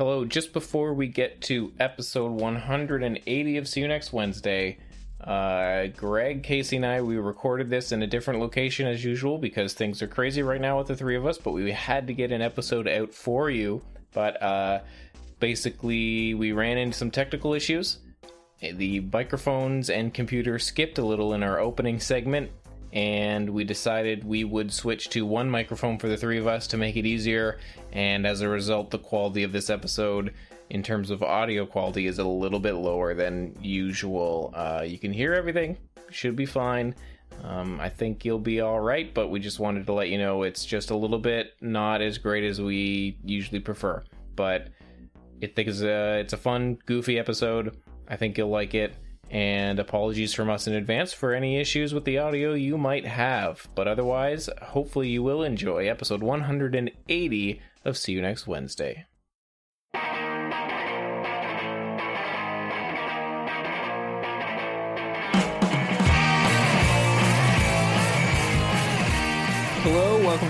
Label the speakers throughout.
Speaker 1: Hello, just before we get to episode 180 of See You Next Wednesday, uh, Greg, Casey, and I, we recorded this in a different location as usual because things are crazy right now with the three of us, but we had to get an episode out for you. But uh, basically, we ran into some technical issues. The microphones and computer skipped a little in our opening segment, and we decided we would switch to one microphone for the three of us to make it easier. And as a result, the quality of this episode, in terms of audio quality, is a little bit lower than usual. Uh, you can hear everything, should be fine. Um, I think you'll be all right, but we just wanted to let you know it's just a little bit not as great as we usually prefer. But I think it's a, it's a fun, goofy episode. I think you'll like it. And apologies from us in advance for any issues with the audio you might have. But otherwise, hopefully you will enjoy episode 180 of See You Next Wednesday.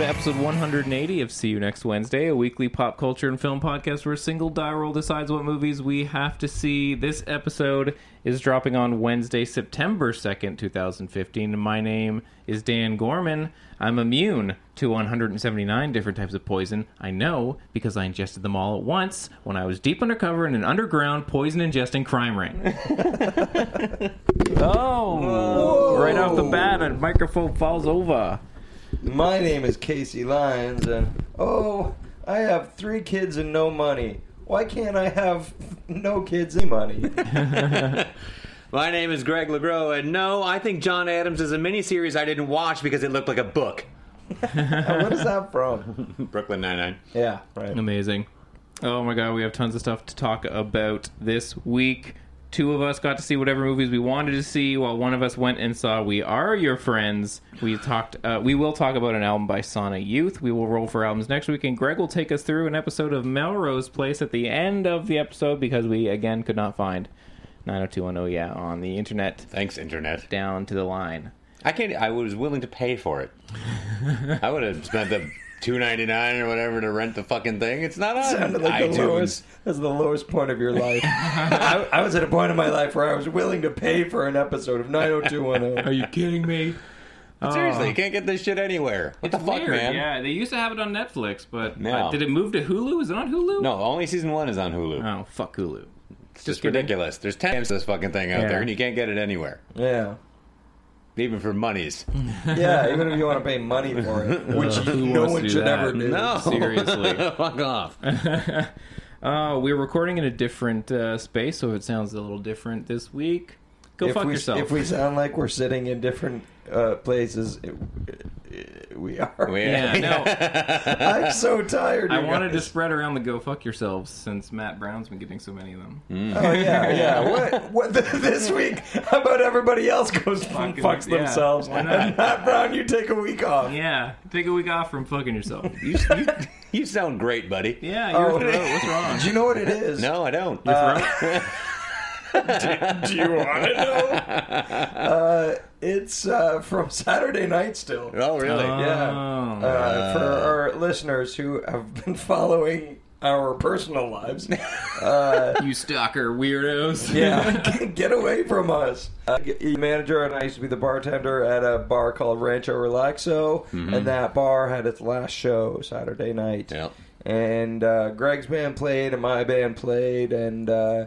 Speaker 1: To episode 180 of See You Next Wednesday, a weekly pop culture and film podcast where a single die roll decides what movies we have to see. This episode is dropping on Wednesday, September 2nd, 2015. My name is Dan Gorman. I'm immune to 179 different types of poison. I know because I ingested them all at once when I was deep undercover in an underground poison ingesting crime ring. oh, right off the bat, a microphone falls over.
Speaker 2: My name is Casey Lyons, and oh, I have three kids and no money. Why can't I have no kids and money?
Speaker 3: My name is Greg LeGros, and no, I think John Adams is a miniseries I didn't watch because it looked like a book.
Speaker 2: what is that from?
Speaker 3: Brooklyn Nine-Nine.
Speaker 2: Yeah, right.
Speaker 1: Amazing. Oh my god, we have tons of stuff to talk about this week. Two of us got to see whatever movies we wanted to see, while one of us went and saw "We Are Your Friends." We talked. Uh, we will talk about an album by Sonic Youth. We will roll for albums next week, and Greg will take us through an episode of Melrose Place at the end of the episode because we again could not find 90210 yeah on the internet.
Speaker 3: Thanks, Internet.
Speaker 1: Down to the line.
Speaker 3: I can't. I was willing to pay for it. I would have spent the two ninety nine or whatever to rent the fucking thing. It's not on
Speaker 2: Sounded like
Speaker 3: iTunes.
Speaker 2: the lowest. That's the lowest point of your life. I, I was at a point in my life where I was willing to pay for an episode of 90210.
Speaker 1: you kidding me?
Speaker 3: Seriously, you can't get this shit anywhere. What the fuck,
Speaker 1: Weird.
Speaker 3: man?
Speaker 1: Yeah, they used to have it on Netflix, but
Speaker 3: No.
Speaker 1: uh, did it move to Hulu? Is it on Hulu?
Speaker 3: No, only season one is on Hulu.
Speaker 1: Oh, fuck Hulu.
Speaker 3: it's just ridiculous. There's ten of this fucking thing out
Speaker 1: Yeah.
Speaker 3: there, and you can't get it anywhere,
Speaker 2: Yeah.
Speaker 3: Even for monies.
Speaker 2: Yeah, even if you want to pay money for it, which
Speaker 1: Who
Speaker 2: no
Speaker 1: wants to
Speaker 2: one
Speaker 1: do
Speaker 2: should
Speaker 1: that?
Speaker 2: ever do.
Speaker 3: No,
Speaker 1: Seriously.
Speaker 3: fuck off.
Speaker 1: Uh, we're recording in a different uh, space, so if it sounds a little different this week, go
Speaker 2: if
Speaker 1: fuck
Speaker 2: we,
Speaker 1: yourself.
Speaker 2: If we sound like we're sitting in different uh, places, it, it- we are.
Speaker 3: We-
Speaker 1: yeah, no.
Speaker 2: I'm so tired.
Speaker 1: I
Speaker 2: you
Speaker 1: wanted to
Speaker 2: guys.
Speaker 1: spread around the go fuck yourselves since Matt Brown's been getting so many of them. Hmm. Mm.
Speaker 2: Oh yeah, yeah. What? What? This week? How about everybody else goes and
Speaker 1: Fucking-
Speaker 2: fucks
Speaker 1: yeah,
Speaker 2: themselves?
Speaker 1: why not?
Speaker 2: And Matt Brown, you take a week off.
Speaker 1: Yeah, take a week off from fucking yourself.
Speaker 3: You, you, you sound great, buddy.
Speaker 1: Yeah, your
Speaker 2: Oh.
Speaker 1: What's wrong?
Speaker 2: Do you know what it is?
Speaker 3: No, I don't.
Speaker 2: Uh, Do you want to know? Uh, it's uh, from Saturday night still.
Speaker 3: oh, really?
Speaker 2: Yeah.
Speaker 1: Oh.
Speaker 2: Uh, for our listeners who have been following our personal lives.
Speaker 1: You stalker weirdos.
Speaker 2: Yeah, get away from us. Uh, the manager and I used to be the bartender at a bar called Rancho Relaxo, and that bar had its last show Saturday night.
Speaker 3: Yep.
Speaker 2: And uh, Greg's band played, and my band played, and uh,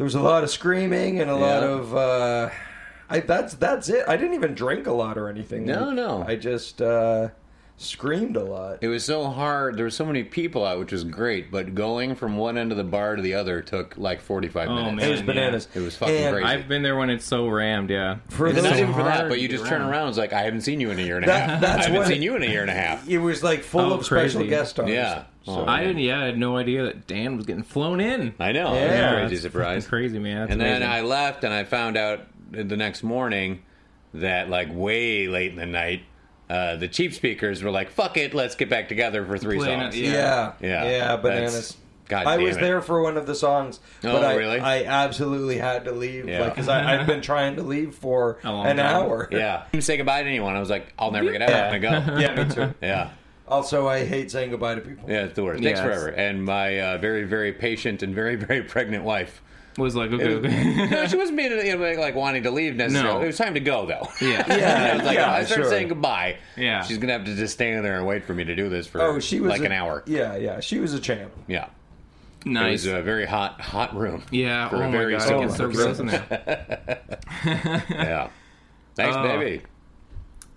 Speaker 2: there was a lot of screaming and a lot of. Uh, I, that's that's it. I didn't even drink a lot or anything.
Speaker 3: No,
Speaker 2: Like,
Speaker 3: no.
Speaker 2: I just uh, screamed a lot.
Speaker 3: It was so hard. There were so many people out, which was great. But going from one end of the bar to the other took like forty-five
Speaker 1: Oh,
Speaker 3: minutes.
Speaker 1: man.
Speaker 2: It was bananas.
Speaker 3: It was fucking
Speaker 2: And
Speaker 3: crazy.
Speaker 1: I've been there when it's so rammed, yeah.
Speaker 2: For
Speaker 3: And
Speaker 2: those
Speaker 3: not
Speaker 1: so
Speaker 3: even for that, but you just turn
Speaker 1: around.
Speaker 3: around. It's like I haven't seen you in a year and a
Speaker 2: That-
Speaker 3: half.
Speaker 2: that's
Speaker 3: I haven't
Speaker 2: what-
Speaker 3: seen you in a year and a half.
Speaker 2: It was like full
Speaker 1: Oh,
Speaker 2: of special
Speaker 1: crazy.
Speaker 2: guest stars.
Speaker 3: Yeah.
Speaker 2: So- oh,
Speaker 1: I didn't. Yeah, I had no idea that Dan was getting flown in.
Speaker 3: I know.
Speaker 2: Yeah,
Speaker 3: it was
Speaker 1: that's
Speaker 3: crazy surprise.
Speaker 1: Crazy man. That's
Speaker 3: and then. I left, and I found out the next morning that, like, way late in the night, uh, the cheap speakers were like, "Fuck it, let's get back together for three
Speaker 1: Playing
Speaker 3: songs."
Speaker 1: it,
Speaker 2: Yeah,
Speaker 3: Yeah.
Speaker 2: yeah, bananas.
Speaker 3: That's- God
Speaker 2: I was
Speaker 3: it.
Speaker 2: there for one of the songs,
Speaker 3: Oh,
Speaker 2: but I,
Speaker 3: really?
Speaker 2: I absolutely had to leave,
Speaker 3: Yeah.
Speaker 2: like because I've been trying to leave for an
Speaker 1: time.
Speaker 2: hour.
Speaker 3: Yeah. I Didn't say goodbye to anyone. I was like, I'll never get out. I'm gonna go.
Speaker 2: yeah, me too.
Speaker 3: Yeah.
Speaker 2: Also, I hate saying goodbye to people.
Speaker 3: Yeah, it's the worst. Takes
Speaker 1: Yes.
Speaker 3: forever. And my uh, very, very patient and very, very pregnant wife.
Speaker 1: Was like, okay, okay.
Speaker 3: no, she wasn't being you know, like, like wanting to leave necessarily.
Speaker 1: No.
Speaker 3: It was time to go though.
Speaker 1: yeah.
Speaker 2: Yeah,
Speaker 3: I was like,
Speaker 2: yeah,
Speaker 3: I started
Speaker 2: sure.
Speaker 3: saying goodbye.
Speaker 1: Yeah.
Speaker 3: She's gonna have to just stand there and wait for me to do this for
Speaker 2: Oh, she was
Speaker 3: like
Speaker 2: a-
Speaker 3: an hour.
Speaker 2: Yeah, yeah, she was a champ.
Speaker 3: Yeah. It
Speaker 1: Nice.
Speaker 3: was a very hot, hot room.
Speaker 1: yeah.
Speaker 3: for
Speaker 1: Oh
Speaker 3: a
Speaker 1: my
Speaker 3: very
Speaker 1: god,
Speaker 3: simple
Speaker 1: it gets so gross in there.
Speaker 3: Yeah. Thanks,
Speaker 1: Oh.
Speaker 3: baby.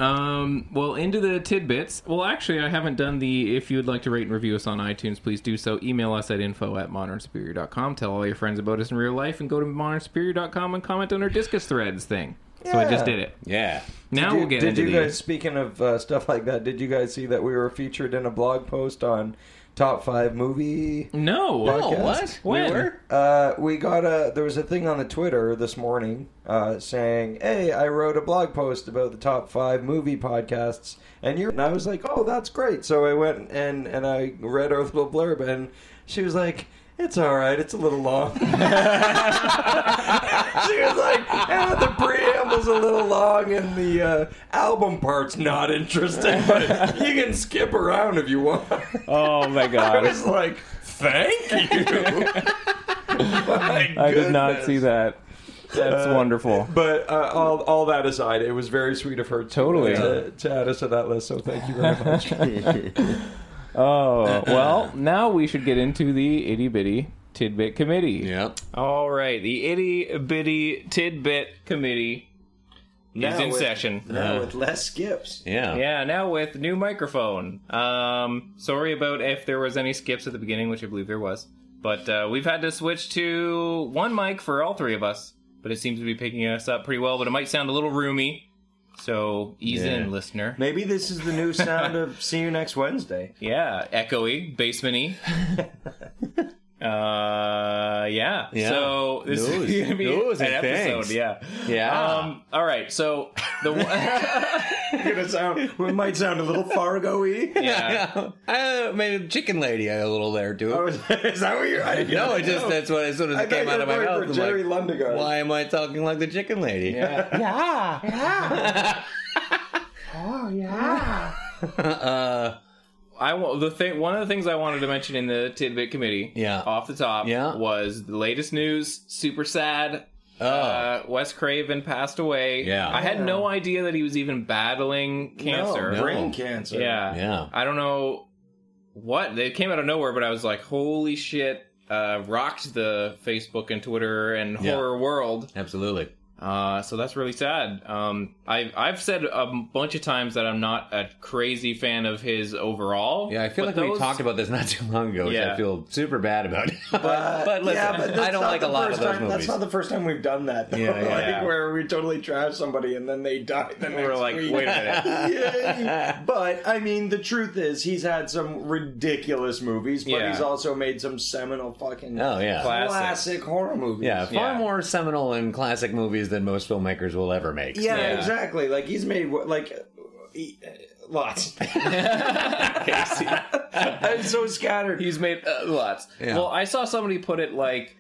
Speaker 1: Um, well, into the tidbits. Well, actually, I haven't done the. If you would like to rate and review us on iTunes, please do so. Email us at info at modernsuperior.com. Tell all your friends about us in real life and go to modernsuperior.com and comment on our Disqus Threads thing. So I just did it.
Speaker 3: Yeah.
Speaker 1: Now
Speaker 2: Did you,
Speaker 1: we'll get
Speaker 2: did
Speaker 1: into
Speaker 2: you
Speaker 1: the.
Speaker 2: guys, speaking of uh, stuff like that, did you guys see that we were featured in a blog post on top five movie?
Speaker 1: no.
Speaker 2: Podcast?
Speaker 3: what?
Speaker 1: When?
Speaker 3: We were?
Speaker 2: Uh, we got a there was a thing on the Twitter this morning uh, saying, "Hey, I wrote a blog post about the top five movie podcasts," and you and I was like, "Oh, that's great!" So I went and and I read our little blurb, and she was like. It's all right. It's a little long. she was like, eh, "The preamble's a little long, and the uh, album part's not interesting, but you can skip around if you want."
Speaker 1: Oh my god!
Speaker 2: I
Speaker 1: god.
Speaker 2: was like, "Thank you."
Speaker 1: I did not see that. That's wonderful.
Speaker 2: But uh, all, all that aside, it was very sweet of her to,
Speaker 1: Totally.
Speaker 2: to, to add us to that list. So thank you very much.
Speaker 1: Oh, well, now we should get into the itty bitty tidbit committee.
Speaker 3: Yep.
Speaker 1: All right, the itty bitty tidbit committee is in
Speaker 2: with-
Speaker 1: session.
Speaker 2: now with less skips.
Speaker 3: Yeah.
Speaker 1: Yeah, now with new microphone. Um, sorry about if there was any skips at the beginning, which I believe there was. But uh, we've had to switch to one mic for all three of us. But it seems to be picking us up pretty well. But it might sound a little roomy, so ease
Speaker 3: Yeah.
Speaker 1: in, listener.
Speaker 2: Maybe this is the new sound of "See You Next Wednesday."
Speaker 1: Yeah, echoey, basementy. uh, yeah.
Speaker 3: Yeah.
Speaker 1: So this
Speaker 3: Those-
Speaker 1: is gonna be
Speaker 3: those
Speaker 1: an episode.
Speaker 3: things.
Speaker 1: Yeah.
Speaker 3: Yeah.
Speaker 1: Um. All right. So the one-
Speaker 2: Gonna sound. It might sound a little Fargo-y.
Speaker 1: yeah.
Speaker 3: I maybe chicken lady a little there too.
Speaker 2: Oh, is that what you're? I,
Speaker 3: no, it just that's what as soon as
Speaker 2: I
Speaker 3: it came out of my mouth. I'm
Speaker 2: Jerry
Speaker 3: like,
Speaker 2: Lundegaard.
Speaker 3: Why am I talking like the chicken lady?
Speaker 1: Yeah. yeah. Yeah. oh yeah.
Speaker 3: uh,
Speaker 1: I wa- the thing. One of the things I wanted to mention in the tidbit committee,
Speaker 3: Yeah.
Speaker 1: off the top,
Speaker 3: Yeah.
Speaker 1: was the latest news. Super sad. Uh, Wes Craven passed away.
Speaker 3: Oh. Yeah.
Speaker 1: I had no idea that he was even battling cancer.
Speaker 2: No,
Speaker 3: No.
Speaker 2: brain cancer.
Speaker 1: Yeah.
Speaker 3: Yeah.
Speaker 1: I don't know what they came out of nowhere, but I was like, holy shit! Uh, rocked the Facebook and Twitter and
Speaker 3: Yeah.
Speaker 1: horror world.
Speaker 3: absolutely.
Speaker 1: Uh, so that's really sad. Um, I've I've said a bunch of times that I'm not a crazy fan of his overall.
Speaker 3: Yeah, I feel
Speaker 1: but
Speaker 3: like we talked about this not too long ago.
Speaker 1: Yeah.
Speaker 3: I feel super bad about it. but, but listen,
Speaker 2: yeah, but that's
Speaker 3: I don't like a
Speaker 2: the
Speaker 3: lot of
Speaker 2: first
Speaker 3: those
Speaker 2: time,
Speaker 3: movies.
Speaker 2: That's not the first time we've done that. Though.
Speaker 3: Yeah, yeah,
Speaker 2: like
Speaker 1: yeah.
Speaker 2: where we totally trash somebody and then they die the
Speaker 1: We're like,
Speaker 2: week.
Speaker 1: wait a minute.
Speaker 2: But I mean, the truth is, he's had some ridiculous movies, but
Speaker 1: Yeah.
Speaker 2: he's also made some seminal fucking
Speaker 3: oh yeah,
Speaker 1: Classics.
Speaker 2: classic horror movies.
Speaker 3: yeah, far
Speaker 1: Yeah.
Speaker 3: more seminal and classic movies than most filmmakers will ever make.
Speaker 2: yeah,
Speaker 1: Yeah.
Speaker 2: exactly. Like he's made like he, lots.
Speaker 1: Casey.
Speaker 2: I'm so scattered.
Speaker 1: He's made uh, lots.
Speaker 3: Yeah.
Speaker 1: Well, I saw somebody put it like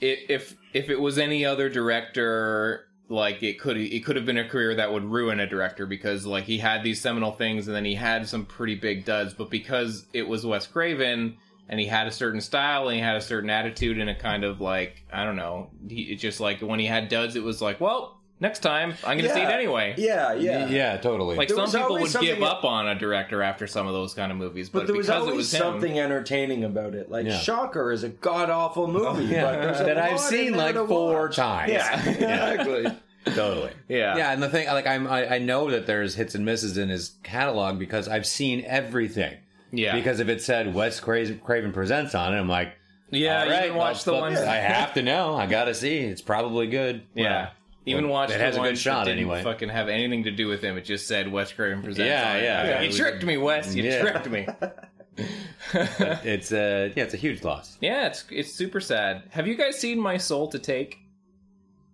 Speaker 1: if if it was any other director, like it could it could have been a career that would ruin a director because like he had these seminal things and then he had some pretty big duds, but because it was Wes Craven and he had a certain style and he had a certain attitude and a kind of like I don't know. He it just like when he had duds, it was like, well, next time I'm going to see it anyway.
Speaker 2: Yeah, yeah.
Speaker 3: yeah, totally.
Speaker 1: Like
Speaker 2: There
Speaker 1: some people would give up on a director after some of those kind of movies, but,
Speaker 2: But there was always
Speaker 1: it was him,
Speaker 2: something entertaining about it. Like
Speaker 3: Yeah.
Speaker 2: Shocker is a god awful movie, oh, but there's a
Speaker 3: that I've seen like four
Speaker 2: watch.
Speaker 3: times.
Speaker 2: Yeah, exactly.
Speaker 3: totally.
Speaker 1: Yeah.
Speaker 3: yeah, and the thing, like, I'm, I, I know that there's hits and misses in his catalog because I've seen everything.
Speaker 1: Yeah.
Speaker 3: Because if it said Wes Craven, Craven presents on it, I'm like,
Speaker 1: yeah,
Speaker 3: all
Speaker 1: you
Speaker 3: right,
Speaker 1: can watch the
Speaker 3: well,
Speaker 1: ones.
Speaker 3: I have to know. I gotta see. It's probably good.
Speaker 1: Yeah. Even watch
Speaker 3: it
Speaker 1: the
Speaker 3: has a good shot anyway.
Speaker 1: fucking have anything to do with him. It just said Wes Craven presents.
Speaker 3: Yeah,
Speaker 1: on it.
Speaker 3: yeah, yeah.
Speaker 1: You tricked me, Wes. You
Speaker 3: Yeah.
Speaker 1: tricked me.
Speaker 3: It's uh, yeah, it's a huge loss.
Speaker 1: yeah, it's it's super sad. Have you guys seen My Soul to Take?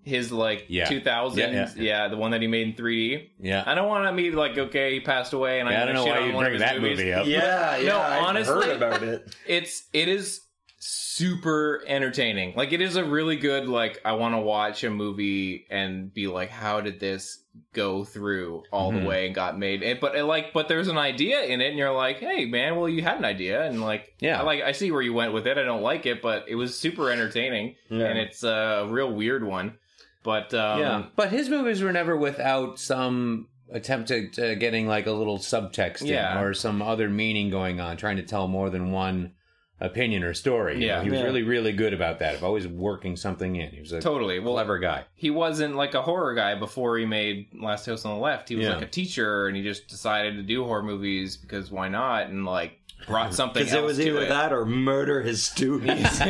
Speaker 1: His like
Speaker 3: Yeah.
Speaker 1: 2000s,
Speaker 3: Yeah, yeah.
Speaker 1: yeah, the one that he made in 3D.
Speaker 3: Yeah.
Speaker 1: I don't want to be like, okay, he passed away, and
Speaker 3: Yeah, I
Speaker 1: I'm
Speaker 3: don't know
Speaker 1: shit
Speaker 3: why you bring that
Speaker 1: movies.
Speaker 3: movie up.
Speaker 2: Yeah, yeah.
Speaker 1: No,
Speaker 2: I've
Speaker 1: honestly-
Speaker 2: heard about it.
Speaker 1: It's it is super entertaining. Like it is a really good like I want to watch a movie and be like, how did this go through all
Speaker 3: Mhm.
Speaker 1: the way and got made? And, but it, like, but there's an idea in it, and you're like, hey man, well you had an idea, and like,
Speaker 3: Yeah.
Speaker 1: I like I see where you went with it. I don't like it, but it was super entertaining,
Speaker 2: Yeah.
Speaker 1: and it's a real weird one. But um,
Speaker 3: yeah, but his movies were never without some attempt at uh, getting like a little subtext in
Speaker 1: Yeah.
Speaker 3: or some other meaning going on, trying to tell more than one opinion or story. you
Speaker 1: Yeah.
Speaker 3: know? he was
Speaker 2: Yeah.
Speaker 3: really, really good about that. Of always working something in. He was a
Speaker 1: totally. Well,
Speaker 3: clever guy.
Speaker 1: he wasn't like a horror guy before he made Last House on the Left. He was
Speaker 3: Yeah.
Speaker 1: like a teacher, and he just decided to do horror movies because why not? And like brought something
Speaker 2: Because it was
Speaker 1: to
Speaker 2: either
Speaker 1: it.
Speaker 2: that or murder his students.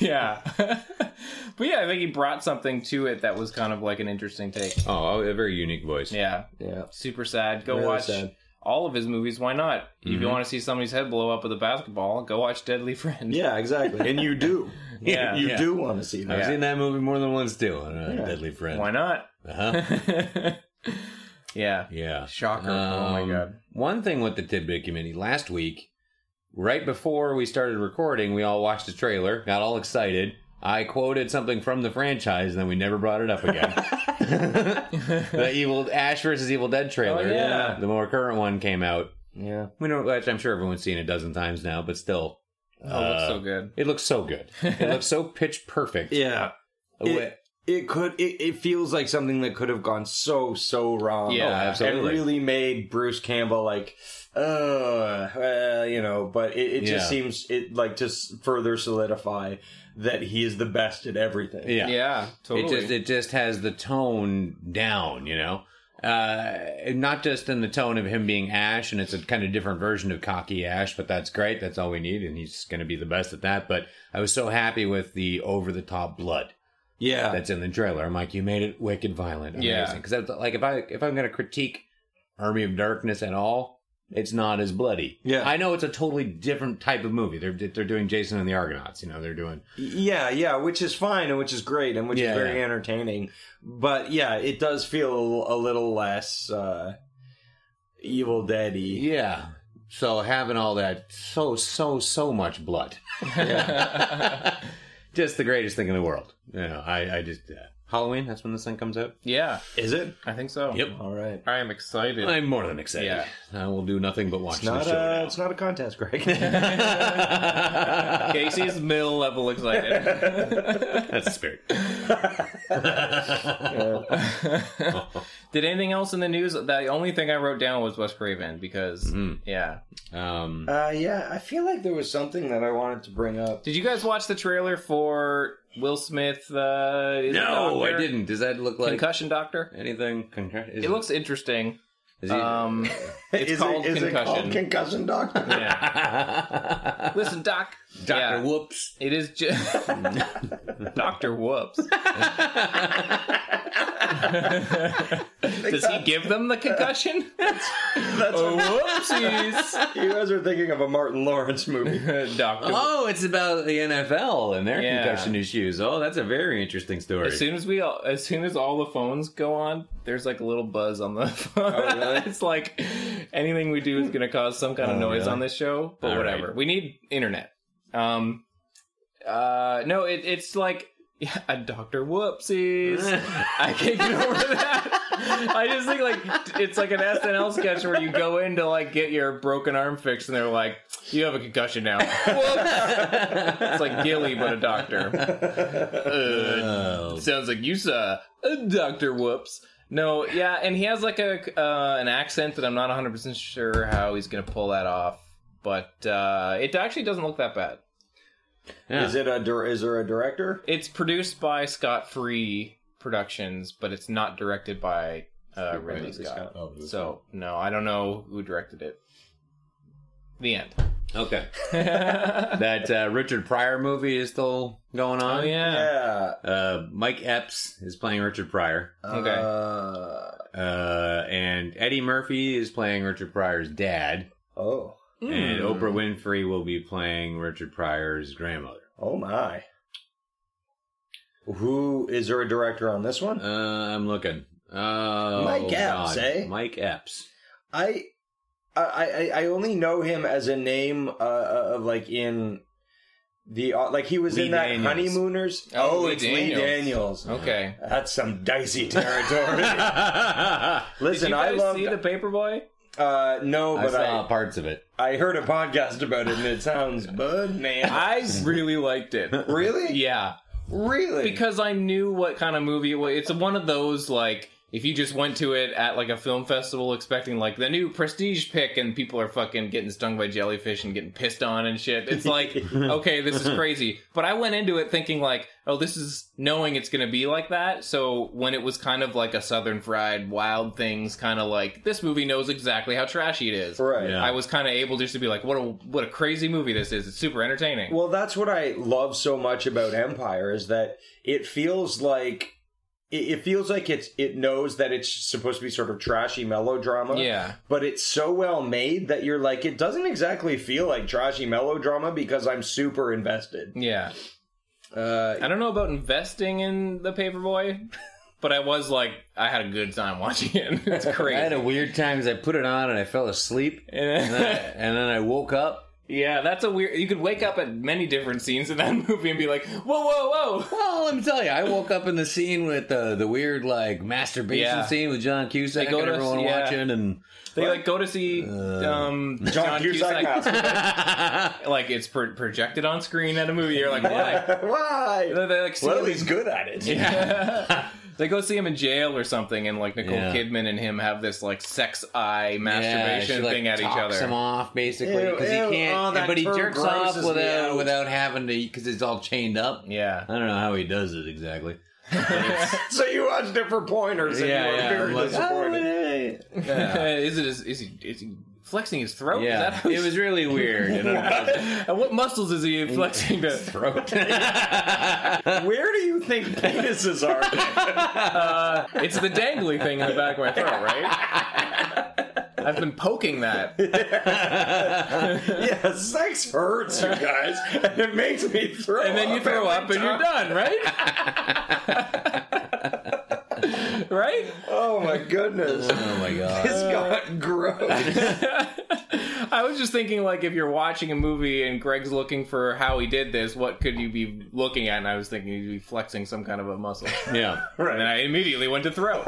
Speaker 1: yeah, but yeah, I think he brought something to it that was kind of like an interesting take.
Speaker 3: Oh, a very unique voice.
Speaker 1: Yeah,
Speaker 2: yeah.
Speaker 1: super sad. Go
Speaker 2: Really
Speaker 1: watch
Speaker 2: sad.
Speaker 1: all of his movies. Why not? If
Speaker 3: Mm-hmm.
Speaker 1: you want to see somebody's head blow up with a basketball, go watch Deadly Friend.
Speaker 2: Yeah, exactly. And you do.
Speaker 1: Yeah.
Speaker 2: you
Speaker 3: Yeah.
Speaker 2: do want to see that.
Speaker 3: I've
Speaker 1: Yeah.
Speaker 3: seen that movie more than once too. On uh, Deadly Friend.
Speaker 1: Why not?
Speaker 3: Uh-huh.
Speaker 1: yeah.
Speaker 3: Yeah.
Speaker 1: Shocker. oh my
Speaker 3: Um,
Speaker 1: god.
Speaker 3: One thing with the tidbit committee last week, right before we started recording, we all watched the trailer, got all excited. I quoted something from the franchise, and then we never brought it up again. the Evil Ash versus Evil Dead trailer,
Speaker 1: Oh, yeah.
Speaker 3: the more current one came out.
Speaker 2: Yeah.
Speaker 3: We know, which I'm sure everyone's seen a dozen times now, but still,
Speaker 1: Oh, it looks
Speaker 3: uh,
Speaker 1: so good.
Speaker 3: It looks so good. It looks so pitch perfect.
Speaker 2: Yeah. It, it could. It, it feels like something that could have gone so so wrong.
Speaker 1: Yeah,
Speaker 3: Oh, absolutely.
Speaker 2: And really made Bruce Campbell like, uh, well, you know. But it, it just
Speaker 3: Yeah.
Speaker 2: seems it like just further solidify that he is the best at everything.
Speaker 3: yeah.
Speaker 1: Yeah, totally.
Speaker 3: It just it just has the tone down, you know. Uh, not just in the tone of him being Ash, and it's a kind of different version of cocky Ash, but that's great. That's all we need, and he's going to be the best at that. But I was so happy with the over the top blood
Speaker 2: Yeah.
Speaker 3: that's in the trailer. I'm like, you made it wicked violent,
Speaker 1: Yeah.
Speaker 3: Because like if I if I'm going to critique Army of Darkness at all, it's not as bloody.
Speaker 2: Yeah.
Speaker 3: I know it's a totally different type of movie. They're they're doing Jason and the Argonauts. You know, they're doing
Speaker 2: Yeah, yeah, which is fine and which is great and which
Speaker 3: Yeah,
Speaker 2: is very
Speaker 3: yeah.
Speaker 2: entertaining. But yeah, it does feel a, a little less uh, Evil Dead-y.
Speaker 3: Yeah. So having all that so so so much blood, just the greatest thing in the world. You know, I I just uh, Halloween. That's when this thing comes out.
Speaker 1: yeah,
Speaker 2: Is it?
Speaker 1: I think so. Yep.
Speaker 2: All right.
Speaker 1: I am excited.
Speaker 3: I'm more than excited.
Speaker 1: Yeah.
Speaker 3: I will do nothing but watch
Speaker 2: It's not
Speaker 3: the show
Speaker 2: a,
Speaker 3: now.
Speaker 2: it's not a contest, Greg.
Speaker 1: Casey's middle level excited.
Speaker 3: That's the spirit.
Speaker 1: Did anything else in the news? The only thing I wrote down was Wes Craven because yeah.
Speaker 3: Um,
Speaker 2: uh, yeah, I feel like there was something that I wanted to bring up.
Speaker 1: Did you guys watch the trailer for Will Smith? Uh,
Speaker 3: no, I didn't. Does that look like
Speaker 1: Concussion Doctor.
Speaker 3: anything? Concur- is
Speaker 1: It looks interesting.
Speaker 3: Is he-
Speaker 1: Um, it's
Speaker 2: is
Speaker 1: called
Speaker 2: it, is
Speaker 1: Concussion.
Speaker 2: it called Concussion Doctor?
Speaker 1: yeah. Listen, Doc.
Speaker 3: Doctor
Speaker 1: Yeah.
Speaker 3: Whoops.
Speaker 1: It is just Doctor Whoops. Does he give them the concussion?
Speaker 2: That's
Speaker 1: oh, whoopsies,
Speaker 2: you guys are thinking of a Martin Lawrence movie.
Speaker 1: Doctor.
Speaker 3: Oh, it's about the NFL and their
Speaker 1: Yeah.
Speaker 3: concussion issues. Oh, that's a very interesting story.
Speaker 1: As soon as we, all, as soon as all the phones go on, there's like a little buzz on the phone.
Speaker 2: Oh, really?
Speaker 1: it's like anything we do is going to cause some kind of
Speaker 3: Oh,
Speaker 1: noise
Speaker 3: really?
Speaker 1: on this show. But
Speaker 3: All
Speaker 1: whatever,
Speaker 3: right.
Speaker 1: we need internet. Um, uh, no, it, it's like yeah, a Doctor Whoopsies. I can't get over that. I just think like it's like an SNL sketch where you go in to like get your broken arm fixed, and they're like, "You have a concussion now." It's like Gilly, but a doctor. Uh, sounds like you saw a doctor. Whoops. No, yeah, and he has like a uh, an accent that I'm not 100 percent sure how he's gonna pull that off, but uh, it actually doesn't look that bad.
Speaker 3: Yeah.
Speaker 2: Is it a dir- is there a director?
Speaker 1: It's produced by Scott Free Productions, but it's not directed by uh, Ridley Scott.
Speaker 3: Oh,
Speaker 1: So no, I don't know who directed it. The end.
Speaker 3: Okay. that uh, Richard Pryor movie is still going on.
Speaker 1: Oh yeah.
Speaker 2: Yeah.
Speaker 3: Uh, Mike Epps is playing Richard Pryor.
Speaker 1: Okay.
Speaker 2: Uh,
Speaker 3: Uh, and Eddie Murphy is playing Richard Pryor's dad.
Speaker 2: oh.
Speaker 3: And Oprah Winfrey will be playing Richard Pryor's grandmother.
Speaker 2: Oh my. Who is there a director on this one?
Speaker 3: Uh, I'm looking. Oh,
Speaker 2: Mike Epps,
Speaker 3: God.
Speaker 2: eh?
Speaker 3: Mike Epps.
Speaker 2: I, I, I, I only know him as a name uh, of like in the uh, like he was
Speaker 3: Lee
Speaker 2: in that
Speaker 3: Daniels.
Speaker 2: Honeymooners.
Speaker 1: Oh,
Speaker 2: Oh,
Speaker 1: Lee
Speaker 2: it's Lee
Speaker 1: Daniels.
Speaker 2: Daniels.
Speaker 1: Okay.
Speaker 2: That's some dicey territory. Listen,
Speaker 1: Did you
Speaker 2: I love
Speaker 1: see the Paperboy?
Speaker 2: uh no,
Speaker 3: I
Speaker 2: but
Speaker 3: saw
Speaker 2: I,
Speaker 3: parts of it.
Speaker 2: I heard a podcast about it and it sounds bud man.
Speaker 1: I really liked it.
Speaker 2: really?
Speaker 1: Yeah,
Speaker 2: Really?
Speaker 1: because I knew what kind of movie it was. It's one of those like if you just went to it at like a film festival expecting like the new prestige pick and people are fucking getting stung by jellyfish and getting pissed on and shit. It's like, okay, this is crazy. But I went into it thinking like, oh, this is knowing it's going to be like that. So when it was kind of like a southern fried wild things kind of like this movie knows exactly how trashy it is.
Speaker 2: Right.
Speaker 3: Yeah.
Speaker 1: I was kind of able just to be like, what a what a crazy movie this is. It's super entertaining.
Speaker 2: Well, that's what I love so much about Empire is that it feels like it it feels like it's it knows that it's supposed to be sort of trashy melodrama.
Speaker 1: Yeah.
Speaker 2: But it's so well made that you're like it doesn't exactly feel like trashy melodrama because I'm super invested.
Speaker 1: yeah.
Speaker 2: Uh
Speaker 1: I don't know about investing in the Paperboy, but I was like, I had a good time watching it. It's crazy.
Speaker 3: I had a weird time because I put it on and I fell asleep. And then I, and then I woke up.
Speaker 1: Yeah, that's a weird. You could wake up at many different scenes in that movie and be like, whoa, whoa, whoa.
Speaker 3: Well, let me tell you, I woke up in the scene with the the weird like masturbation
Speaker 1: Yeah.
Speaker 3: scene with John Cusack
Speaker 1: They go
Speaker 3: and
Speaker 1: to-
Speaker 3: everyone
Speaker 1: yeah.
Speaker 3: watching, and
Speaker 1: They like go to see um, John,
Speaker 2: Cusack
Speaker 1: Cusack.
Speaker 2: masturbate.
Speaker 1: like it's pro- projected on screen at a movie. You're like, why?
Speaker 2: Why?
Speaker 1: They, they, like, see
Speaker 2: Well,
Speaker 1: him-
Speaker 2: he's good at it.
Speaker 1: Yeah. They go see him in jail or something, and like Nicole
Speaker 3: Yeah.
Speaker 1: Kidman and him have this like sex eye
Speaker 3: Yeah,
Speaker 1: masturbation
Speaker 3: she, like,
Speaker 1: thing at each
Speaker 3: talks
Speaker 1: other.
Speaker 3: him off basically
Speaker 2: Ew,
Speaker 3: because he
Speaker 2: ew,
Speaker 3: can't.
Speaker 2: oh, that
Speaker 3: but he
Speaker 2: term
Speaker 3: jerks off
Speaker 2: grosses me
Speaker 3: without
Speaker 2: out.
Speaker 3: without having to because it's all chained up.
Speaker 1: Yeah.
Speaker 3: I don't know how he does it exactly.
Speaker 2: So you watched it for pointers and you were very
Speaker 3: I'm like,
Speaker 2: disappointed.
Speaker 3: "Oh, hey."
Speaker 1: is it? Is, is he? Is he flexing his throat? Is
Speaker 3: Yeah,
Speaker 1: that how
Speaker 3: it was really weird. And
Speaker 1: And what muscles is he flexing to
Speaker 3: throat.
Speaker 2: Where do you think penises are?
Speaker 1: Uh, it's the dangly thing in the back of my throat, right? I've been poking that.
Speaker 2: yeah, sex hurts, you guys, and it makes me throw.
Speaker 1: And then you throw up
Speaker 2: every
Speaker 1: and you're done, right? right?
Speaker 2: Oh my goodness,
Speaker 3: oh my god.
Speaker 2: this got gross.
Speaker 1: I was just thinking, like, if you're watching a movie and Greg's looking for how he did this, what could you be looking at? And I was thinking he'd be flexing some kind of a muscle.
Speaker 3: Yeah.
Speaker 1: right. And I immediately went to throat.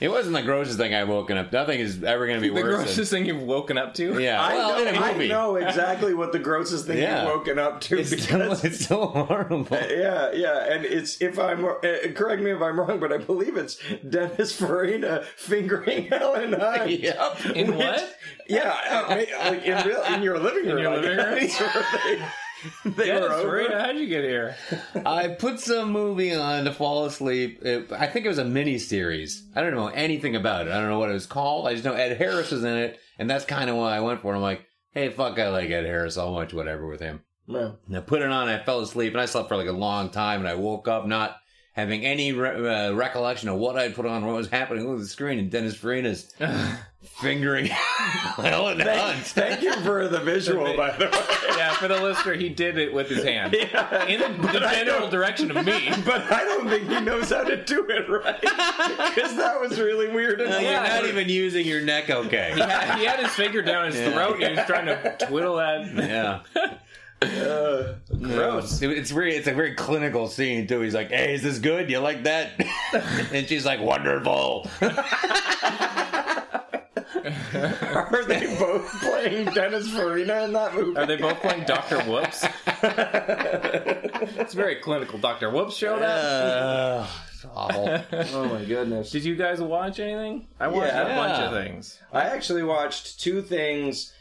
Speaker 3: It wasn't the grossest thing I've woken up. Nothing is ever going to be
Speaker 1: the
Speaker 3: worse.
Speaker 1: grossest thing you've woken up to?
Speaker 3: Yeah.
Speaker 2: I,
Speaker 3: well,
Speaker 2: know,
Speaker 3: in a
Speaker 2: I
Speaker 3: movie.
Speaker 2: know exactly what the grossest thing
Speaker 3: Yeah.
Speaker 2: you've woken up to
Speaker 3: It's still,
Speaker 2: because.
Speaker 3: it's still horrible.
Speaker 2: yeah, yeah, and it's if I'm uh, correct me if I'm wrong, but I believe it's Dennis Farina fingering Helen Hunt.
Speaker 3: Yep.
Speaker 1: In
Speaker 2: Which-
Speaker 1: what?
Speaker 2: Yeah, uh, ma- like in real in your living room.
Speaker 1: your
Speaker 2: I
Speaker 1: living room?
Speaker 2: guess, where they, they
Speaker 1: Dennis
Speaker 2: were over.
Speaker 1: Farina, how'd you get here?
Speaker 3: I put some movie on to fall asleep. It, I think it was a mini series. I don't know anything about it. I don't know what it was called. I just know Ed Harris was in it, and that's kind of why I went for it. I'm like, hey, fuck, I like Ed Harris. I'll watch whatever with him.
Speaker 2: Yeah.
Speaker 3: And I put it on, and I fell asleep, and I slept for like a long time, and I woke up not having any re- uh, recollection of what I'd put on, what was happening with the screen, and Dennis Farina's fingering Helen Hunt.
Speaker 2: Thank you for the visual, by the way.
Speaker 1: Yeah, for the listener, he did it with his hand.
Speaker 2: Yeah.
Speaker 1: In the, the general direction of me.
Speaker 2: But I don't think he knows how to do it right. Because that was really weird. And
Speaker 3: You're not even using your neck okay.
Speaker 1: He had, he had his finger down his throat and he was trying to twiddle that.
Speaker 3: Yeah.
Speaker 2: Uh, gross.
Speaker 3: It- It's very, it's a very clinical scene too. He's like, "Hey, is this good? You like that?" and she's like, "Wonderful."
Speaker 2: Are they both playing Dennis Farina in that movie?
Speaker 1: Are they both playing Doctor Whoops? it's a very clinical Doctor Whoops show. That.
Speaker 3: Uh, it's awful.
Speaker 2: Oh my goodness.
Speaker 1: Did you guys watch anything? I watched
Speaker 2: Yeah.
Speaker 1: a bunch of things.
Speaker 2: I actually watched two things,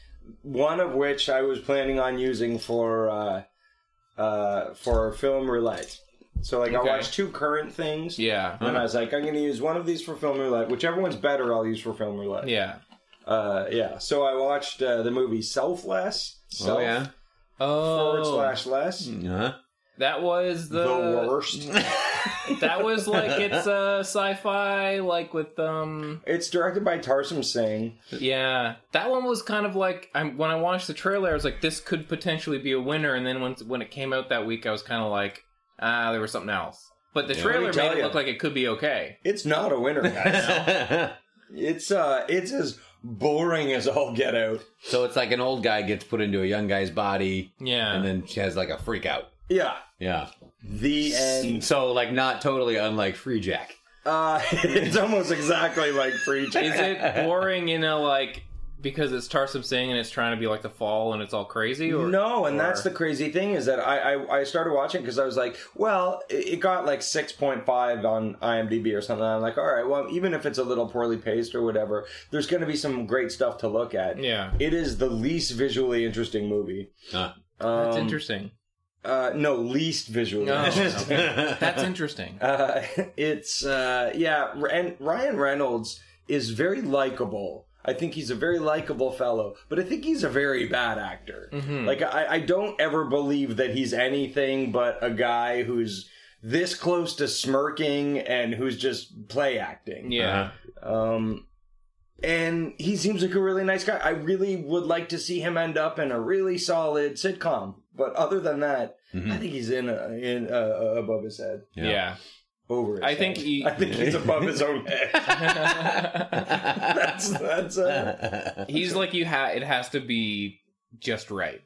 Speaker 2: one of which I was planning on using for uh, uh, for film roulette. So like
Speaker 1: Okay.
Speaker 2: I watched two current things.
Speaker 1: Yeah.
Speaker 2: And I was like, I'm going to use one of these for film roulette. Whichever one's better, I'll use for film roulette.
Speaker 1: Yeah.
Speaker 2: Uh, yeah. So I watched uh, the movie Selfless. Self
Speaker 3: oh yeah.
Speaker 1: Oh.
Speaker 2: Forward slash less.
Speaker 3: Huh?
Speaker 1: That was the,
Speaker 2: The worst.
Speaker 1: That was like it's a sci-fi, like with um,
Speaker 2: it's directed by Tarsem Singh.
Speaker 1: yeah. That one was kind of like I'm when I watched the trailer, I was like, this could potentially be a winner, and then when when it came out that week, I was kind of like, ah, there was something else. But the
Speaker 3: Yeah.
Speaker 1: trailer made
Speaker 2: tell
Speaker 1: it
Speaker 2: ya.
Speaker 1: look like it could be okay.
Speaker 2: It's not a winner, guys. it's uh, it's as boring as all get out.
Speaker 3: so it's like an old guy gets put into a young guy's body,
Speaker 1: Yeah.
Speaker 3: and then she has like a freak out.
Speaker 2: Yeah.
Speaker 3: Yeah.
Speaker 2: The end.
Speaker 3: So like not totally unlike Free Jack.
Speaker 2: Uh, it's almost exactly like Free Jack.
Speaker 1: Is it boring in a like because it's Tarsem Singh and it's trying to be like the fall and it's all crazy? Or
Speaker 2: no, and
Speaker 1: or-
Speaker 2: that's the crazy thing is that I I, I started watching because I was like, well, it, it got like six point five on IMDb or something. I'm like, all right, well, even if it's a little poorly paced or whatever, there's going to be some great stuff to look at.
Speaker 1: Yeah.
Speaker 2: It is the least visually interesting movie.
Speaker 3: Huh.
Speaker 1: That's
Speaker 2: Um,
Speaker 1: interesting.
Speaker 2: Uh, no, least visually
Speaker 1: Oh,
Speaker 2: interesting.
Speaker 1: okay. That's interesting.
Speaker 2: Uh, it's uh, yeah, and Ryan Reynolds is very likable. I think he's a very likable fellow, but I think he's a very bad actor. Like I, I don't ever believe that he's anything but a guy who's this close to smirking and who's just play acting.
Speaker 1: Yeah.
Speaker 2: Um, and he seems like a really nice guy. I really would like to see him end up in a really solid sitcom. But other than that, I think he's in a, in uh, above his head,
Speaker 1: Yeah.
Speaker 2: over. His
Speaker 1: I think he-
Speaker 2: I think he's above his own head. that's that's. Uh,
Speaker 1: He's like you have it has to be just right.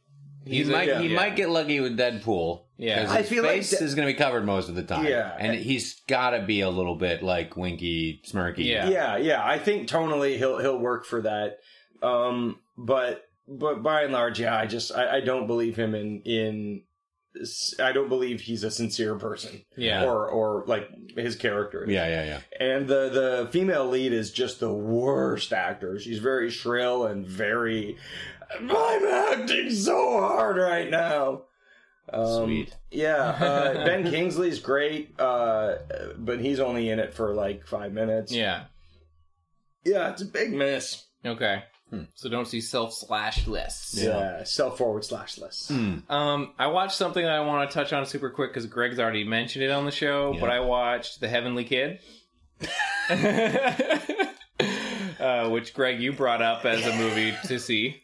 Speaker 3: He
Speaker 1: He's a-
Speaker 3: might
Speaker 2: yeah.
Speaker 3: he
Speaker 1: yeah.
Speaker 3: might get lucky with Deadpool.
Speaker 1: Yeah.
Speaker 3: 'cause
Speaker 2: I
Speaker 3: his
Speaker 2: feel like
Speaker 3: face
Speaker 2: De-
Speaker 3: is going to be covered most of the time.
Speaker 2: Yeah.
Speaker 3: and he's got to be a little bit like winky, smirky.
Speaker 1: Yeah.
Speaker 2: yeah, yeah. I think tonally he'll he'll work for that. Um, but but by and large, yeah. I just I, I don't believe him in in. I don't believe he's a sincere person.
Speaker 1: Yeah.
Speaker 2: Or or like his character.
Speaker 3: yeah, yeah, yeah.
Speaker 2: And the the female lead is just the worst actor. She's very shrill and very. I'm acting so hard right now. Um,
Speaker 1: Sweet.
Speaker 2: Yeah, uh, Ben Kingsley's great, uh, but he's only in it for like five minutes.
Speaker 1: Yeah.
Speaker 2: yeah, it's a big miss.
Speaker 1: Okay. So don't see self slash lists.
Speaker 2: Yeah, self forward slash list.
Speaker 1: Um, I watched something that I want to touch on super quick because Greg's already mentioned it on the show, but I watched The Heavenly Kid. uh, which Greg you brought up as a movie to see.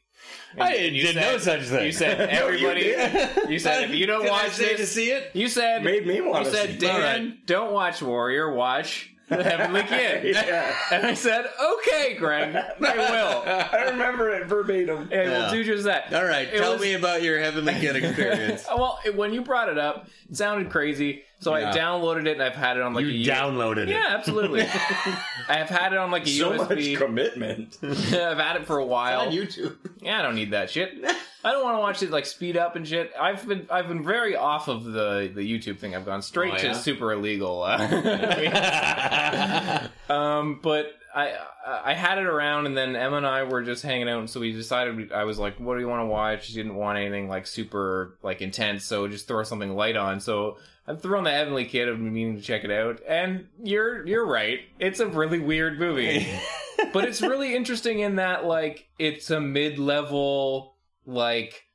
Speaker 3: I
Speaker 1: And you
Speaker 3: did
Speaker 1: said-
Speaker 3: know such thing.
Speaker 1: You said
Speaker 2: No, you
Speaker 1: everybody. you, said if you don't
Speaker 3: Did
Speaker 1: watch
Speaker 3: say
Speaker 1: this,
Speaker 3: to see it?
Speaker 1: You said
Speaker 2: Made me wanna
Speaker 1: You said
Speaker 2: see it.
Speaker 1: Dan,
Speaker 3: All right.
Speaker 1: don't watch Warrior, watch The Heavenly Kid.
Speaker 2: Yeah.
Speaker 1: And I said, okay, Greg, I will.
Speaker 2: I remember it verbatim.
Speaker 1: And
Speaker 3: Yeah.
Speaker 1: we'll do just that.
Speaker 3: All right,
Speaker 1: It
Speaker 3: tell
Speaker 1: was-
Speaker 3: me about your Heavenly Kid experience.
Speaker 1: Well, it- when you brought it up, it sounded crazy. So I downloaded it and I've had it on like a
Speaker 3: you
Speaker 1: year-
Speaker 3: downloaded it.
Speaker 1: Yeah, absolutely. I have had it on like a
Speaker 2: So much
Speaker 1: USB.
Speaker 2: commitment.
Speaker 1: I've had it for a while.
Speaker 3: on YouTube.
Speaker 1: Yeah, I don't need that shit. I don't want to watch it like speed up and shit. I've been I've been very off of the the YouTube thing. I've gone straight
Speaker 3: Oh,
Speaker 1: to super illegal. Uh, um, but I I had it around, and then Emma and I were just hanging out, and so we decided. We, I was like, "What do you want to watch?" She didn't want anything like super like intense, so just throw something light on. So I threw on the Heavenly Kid. I've been meaning to check it out, and you're you're right. It's a really weird movie but it's really interesting in that like it's a mid-level like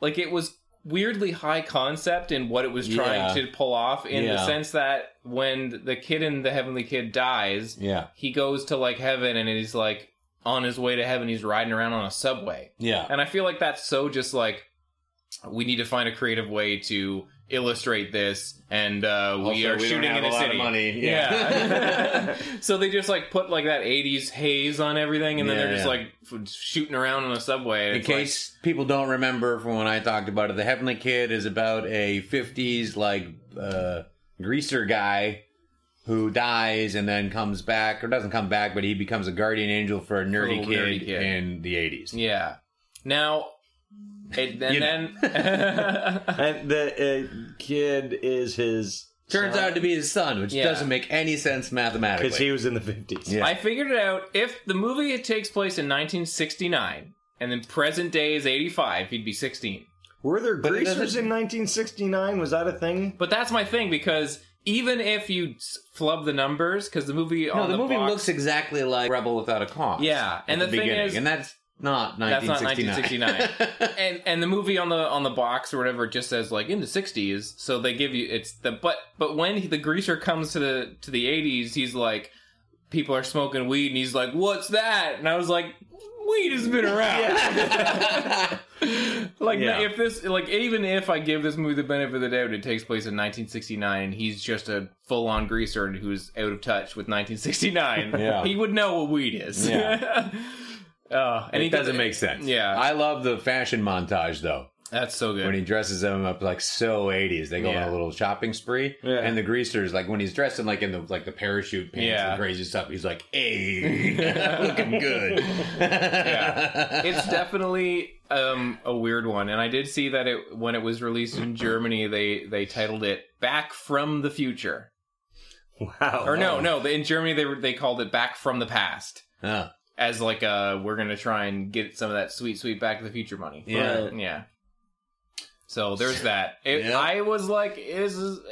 Speaker 1: like it was weirdly high concept in what it was trying
Speaker 3: Yeah.
Speaker 1: to pull off in the sense that when the kid in the heavenly kid dies
Speaker 3: Yeah,
Speaker 1: he goes to like heaven and he's like on his way to heaven he's riding around on a subway
Speaker 3: yeah.
Speaker 1: and i feel like that's so just like we need to find a creative way to illustrate this, and uh, we
Speaker 3: Also,
Speaker 1: are
Speaker 3: we
Speaker 1: shooting in
Speaker 3: a
Speaker 1: a
Speaker 3: lot of
Speaker 1: city.
Speaker 3: money.
Speaker 1: Yeah. so they just like put like that '80s haze on everything, and then
Speaker 3: Yeah,
Speaker 1: they're just
Speaker 3: yeah.
Speaker 1: like f- shooting around on a subway.
Speaker 3: In
Speaker 1: It's like-
Speaker 3: case people don't remember from when I talked about it, The Heavenly Kid is about a 50s like uh, greaser guy who dies and then comes back or doesn't come back, but he becomes a guardian angel for a nerdy,
Speaker 1: little
Speaker 3: kid,
Speaker 1: nerdy kid.
Speaker 3: in the 80s.
Speaker 1: yeah. Now, it, and then
Speaker 2: And the uh, kid is his
Speaker 3: Turns out to be his son, which
Speaker 1: Yeah.
Speaker 3: doesn't make any sense mathematically.
Speaker 2: because he was in the fifties.
Speaker 3: Yeah.
Speaker 1: I figured it out. If the movie takes place in 1969 and then present day is 85, he'd be 16.
Speaker 2: Were there
Speaker 3: But
Speaker 2: greasers in 1969? Was that a thing?
Speaker 1: But that's my thing because even if you flub the numbers, because the movie
Speaker 3: no,
Speaker 1: on
Speaker 3: the, movie
Speaker 1: box-
Speaker 3: looks exactly like Rebel Without a Cause.
Speaker 1: Yeah,
Speaker 3: at
Speaker 1: and the thing
Speaker 3: beginning,
Speaker 1: is-
Speaker 3: and that's not 1969.
Speaker 1: That's not
Speaker 3: 1969.
Speaker 1: 1969. and and the movie on the on the box or whatever just says like in the 60s. So they give you it's the but but when he, the greaser comes to the to the 80s, he's like people are smoking weed and he's like what's that? And I was like weed has been around. like
Speaker 2: Yeah.
Speaker 1: if this like even if I give this movie the benefit of the doubt, it takes place in 1969 and he's just a full on greaser who's out of touch with 1969.
Speaker 3: Yeah.
Speaker 1: he would know what weed is.
Speaker 3: Yeah.
Speaker 1: Uh, and
Speaker 3: it
Speaker 1: he
Speaker 3: doesn't make sense.
Speaker 1: Yeah.
Speaker 3: I love the fashion montage though.
Speaker 1: That's so good.
Speaker 3: when he dresses them up like so 80s they go on a little shopping spree
Speaker 2: Yeah.
Speaker 3: and the greasers like when he's dressed in like in the like the parachute pants
Speaker 1: Yeah.
Speaker 3: and crazy stuff he's like hey looking good
Speaker 1: Yeah. it's definitely um, a weird one, and I did see that it when it was released in Germany, they they titled it "Back from the Future."
Speaker 2: Wow.
Speaker 1: Or no, no, in Germany they they called it "Back from the Past"
Speaker 3: Oh,
Speaker 1: as like uh we're gonna try and get some of that sweet, sweet Back to the Future money.
Speaker 3: Yeah.
Speaker 2: Right.
Speaker 1: yeah. So there's that. It,
Speaker 3: Yeah.
Speaker 1: I was like, "This is uh,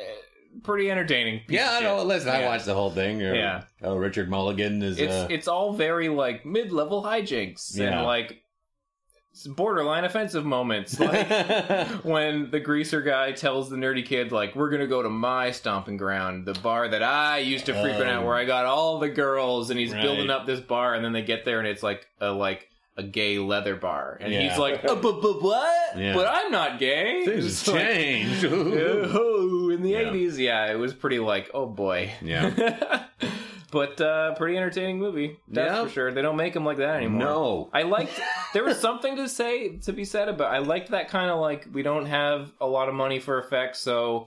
Speaker 1: pretty entertaining."
Speaker 3: yeah I know listen I watched the whole thing Or-
Speaker 1: Yeah.
Speaker 3: oh Richard Mulligan is
Speaker 1: it's
Speaker 3: uh,
Speaker 1: it's all very like mid level hijinks
Speaker 3: Yeah.
Speaker 1: and like borderline offensive moments like when the greaser guy tells the nerdy kid like we're gonna go to my stomping ground the bar that i used to frequent out
Speaker 3: Oh.
Speaker 1: where i got all the girls and he's
Speaker 3: Right.
Speaker 1: building up this bar and then they get there and it's like a like a gay leather bar and
Speaker 3: Yeah.
Speaker 1: he's like uh, but, but what
Speaker 3: Yeah.
Speaker 1: but i'm not gay
Speaker 3: things have
Speaker 1: like,
Speaker 3: changed
Speaker 1: oh, in the
Speaker 3: Yeah.
Speaker 1: 80s yeah it was pretty like oh boy
Speaker 3: yeah
Speaker 1: but uh pretty entertaining movie that's for sure they don't make them like that anymore
Speaker 3: no
Speaker 1: I liked. There was something to say to be said about. I liked that kind of like we don't have a lot of money for effects, so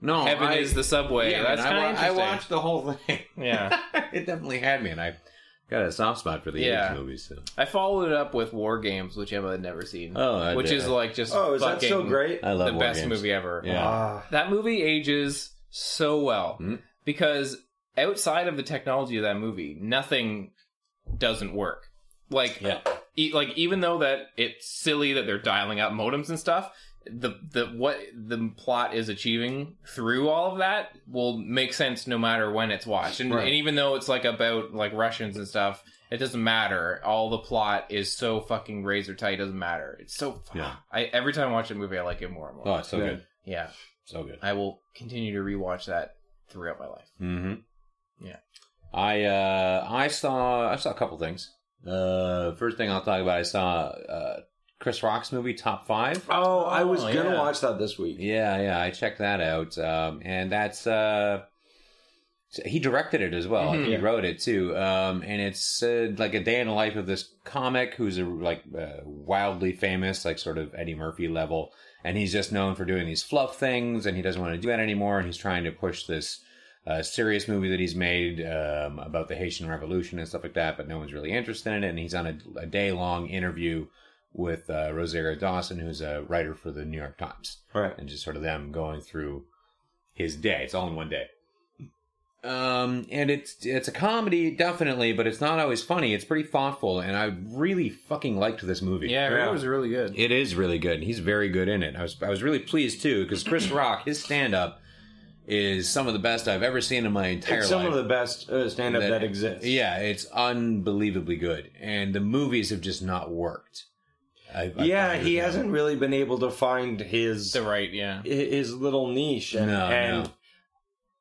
Speaker 3: no
Speaker 1: heaven
Speaker 3: I,
Speaker 1: is the subway.
Speaker 3: yeah,
Speaker 1: That's kind
Speaker 3: I,
Speaker 1: of
Speaker 3: wa- I watched the whole thing
Speaker 1: Yeah.
Speaker 3: it definitely had me and I got a soft spot for the
Speaker 1: Yeah.
Speaker 3: 80s movies so.
Speaker 1: I followed it up with War Games, which Emma had never seen.
Speaker 3: Oh, I
Speaker 1: which
Speaker 3: did.
Speaker 1: is like just
Speaker 2: Oh, is that
Speaker 1: fucking
Speaker 2: so great?
Speaker 3: I love
Speaker 1: the
Speaker 3: War
Speaker 1: best
Speaker 3: Games.
Speaker 1: movie ever.
Speaker 3: yeah
Speaker 2: Ah.
Speaker 1: That movie ages so well
Speaker 3: Hmm.
Speaker 1: because outside of the technology of that movie, nothing doesn't work. Like,
Speaker 3: Yeah.
Speaker 1: e- like even though that it's silly that they're dialing up modems and stuff, the the what the plot is achieving through all of that will make sense no matter when it's watched. And,
Speaker 2: Right.
Speaker 1: and even though it's like about like Russians and stuff, it doesn't matter. All the plot is so fucking razor tight. It doesn't matter. It's so.
Speaker 3: Yeah.
Speaker 1: I every time I watch a movie, I like it more and more.
Speaker 3: oh it's so
Speaker 2: Yeah.
Speaker 3: good
Speaker 1: Yeah,
Speaker 3: so good
Speaker 1: I will continue to rewatch that throughout my life.
Speaker 3: Mm-hmm.
Speaker 1: Yeah.
Speaker 3: I uh I saw I saw a couple things. Uh first thing I'll talk about I saw uh Chris Rock's movie Top Five.
Speaker 2: Oh, I was
Speaker 1: Oh,
Speaker 2: gonna
Speaker 1: yeah.
Speaker 2: watch that this week.
Speaker 3: Yeah, yeah, I checked that out. Um and that's uh he directed it as well. I think he
Speaker 2: Mhm.
Speaker 3: wrote it too. Um and it's uh, like a day in the life of this comic who's a like uh, wildly famous, like sort of Eddie Murphy level. And he's just known for doing these fluff things and he doesn't want to do that anymore and he's trying to push this uh, serious movie that he's made um, about the Haitian Revolution and stuff like that, but no one's really interested in it. And he's on a, a day long interview with uh, Rosario Dawson, who's a writer for the New York Times,
Speaker 2: Right.
Speaker 3: and just sort of them going through his day. It's all in one day. Um, and it's it's a comedy, definitely, but it's not always funny. It's pretty thoughtful, and I really fucking liked this movie.
Speaker 1: Yeah,
Speaker 2: Yeah.
Speaker 1: it was really good.
Speaker 3: It is really good. And he's very good in it. I was I was really pleased too because Chris Rock, his stand up is some of the best I've ever seen in my entire
Speaker 2: It's
Speaker 3: life.
Speaker 2: some of the best uh, stand up that,
Speaker 3: That-
Speaker 2: exists.
Speaker 3: Yeah, it's unbelievably good, and the movies have just not worked. I, I
Speaker 2: yeah,
Speaker 3: find
Speaker 2: he
Speaker 3: with
Speaker 2: hasn't really been able to find his
Speaker 1: The right, yeah.
Speaker 2: his little niche and,
Speaker 3: No,
Speaker 2: and
Speaker 3: no.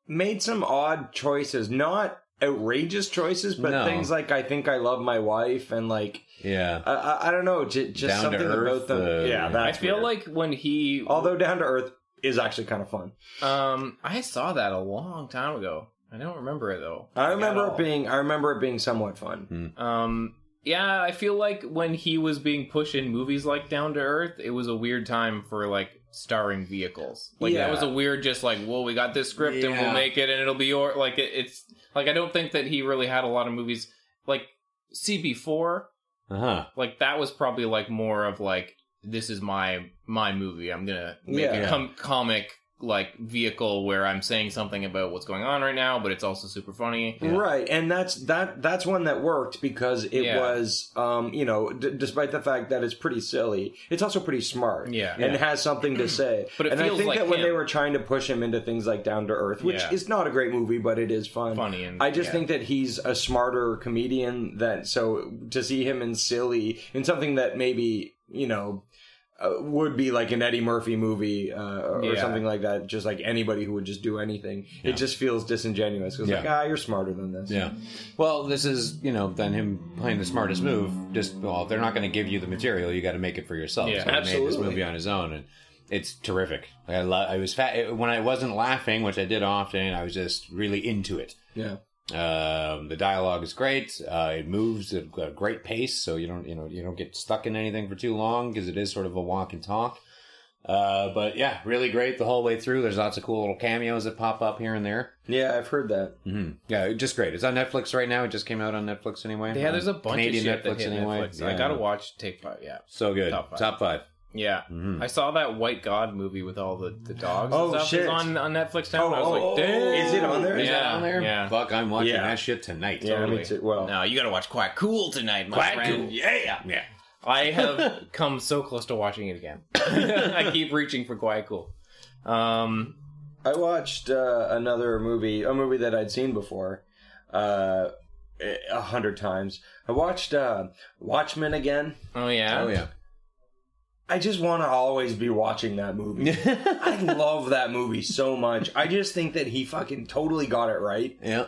Speaker 2: made some odd choices. Not outrageous choices, but
Speaker 3: No.
Speaker 2: things like I think I love my wife and like
Speaker 3: Yeah,
Speaker 2: I, I, I don't know, j- just
Speaker 3: Down to
Speaker 2: something
Speaker 3: Earth,
Speaker 2: about them.
Speaker 3: uh,
Speaker 2: yeah,
Speaker 1: I feel
Speaker 2: weird.
Speaker 1: like when he
Speaker 2: although down to earth is actually kind of fun.
Speaker 1: Um, I saw that a long time ago. I don't remember it though.
Speaker 2: I remember it being I remember it being somewhat fun.
Speaker 1: Um, yeah, I feel like when he was being pushed in movies like Down to Earth, it was a weird time for like starring vehicles. Like
Speaker 2: Yeah.
Speaker 1: that was a weird, just like, well, we got this script and we'll make it and it'll be your like it, it's like I don't think that he really had a lot of movies like CB4.
Speaker 3: Uh huh.
Speaker 1: Like that was probably like more of like this is my my movie. I'm gonna make
Speaker 2: Yeah.
Speaker 1: a com- comic like vehicle where I'm saying something about what's going on right now, but it's also super funny.
Speaker 2: Right, and that's that that's one that worked because it
Speaker 1: Yeah.
Speaker 2: was, um, you know, d- despite the fact that it's pretty silly, it's also pretty smart,
Speaker 1: Yeah.
Speaker 2: and has something to say.
Speaker 1: But it
Speaker 2: and I think
Speaker 1: like
Speaker 2: that when they were trying to push him into things like Down to Earth, which
Speaker 1: Yeah.
Speaker 2: is not a great movie, but it is fun,
Speaker 1: Funny and-
Speaker 2: I just
Speaker 1: yeah.
Speaker 2: think that he's a smarter comedian than so to see him in silly in something that maybe you know. Uh, would be like an Eddie Murphy movie uh, or
Speaker 1: Yeah.
Speaker 2: something like that. Just like anybody who would just do anything, it just feels disingenuous. Because like, ah, you're smarter than this.
Speaker 3: Yeah. Well, this is you know then him playing the smartest move. Just well, they're not going to give you the material, you got to make it for yourself.
Speaker 1: Yeah,
Speaker 3: so he made this movie on his own, and it's terrific. Like, I lo- I was fat when I wasn't laughing, which I did often. I was just really into it.
Speaker 2: Yeah.
Speaker 3: Um, the dialogue is great. Uh, it moves at a great pace, so you don't you know you don't get stuck in anything for too long because it is sort of a walk and talk. Uh, but yeah, really great the whole way through. There's lots of cool little cameos that pop up here and there.
Speaker 2: Yeah, I've heard that.
Speaker 3: hmm Yeah, just great. It's on Netflix right now. It just came out on Netflix anyway.
Speaker 1: Yeah, there's a bunch
Speaker 3: Canadian
Speaker 1: of shit that hit Netflix. I gotta watch Take Five. Yeah,
Speaker 3: So good.
Speaker 1: Top five.
Speaker 3: Top five.
Speaker 1: Yeah.
Speaker 3: Mhm.
Speaker 1: I saw that White God movie with all the, the dogs.
Speaker 2: Oh,
Speaker 1: and stuff
Speaker 2: shit.
Speaker 1: It's on on Netflix now. and I was
Speaker 2: Oh,
Speaker 1: like,
Speaker 2: oh,
Speaker 1: damn.
Speaker 2: is it on there?
Speaker 1: Yeah,
Speaker 2: Is
Speaker 3: that on there?
Speaker 1: Yeah.
Speaker 3: Fuck, I'm watching
Speaker 2: Yeah.
Speaker 3: that shit tonight.
Speaker 2: Yeah,
Speaker 1: Totally.
Speaker 2: me too. Well,
Speaker 1: No, you gotta watch Quiet Cool tonight, my
Speaker 3: Quite
Speaker 1: friend.
Speaker 3: cool.
Speaker 1: Yeah,
Speaker 3: Yeah.
Speaker 1: I have come so close to watching it again. I keep reaching for Quiet Cool. Um,
Speaker 2: I watched uh, another movie, a movie that I'd seen before, uh, a hundred times. I watched uh, Watchmen again.
Speaker 1: oh yeah,
Speaker 3: Oh yeah.
Speaker 2: I just want to always be watching that movie. I love that movie so much. I just think that he fucking totally got it right.
Speaker 3: Yeah.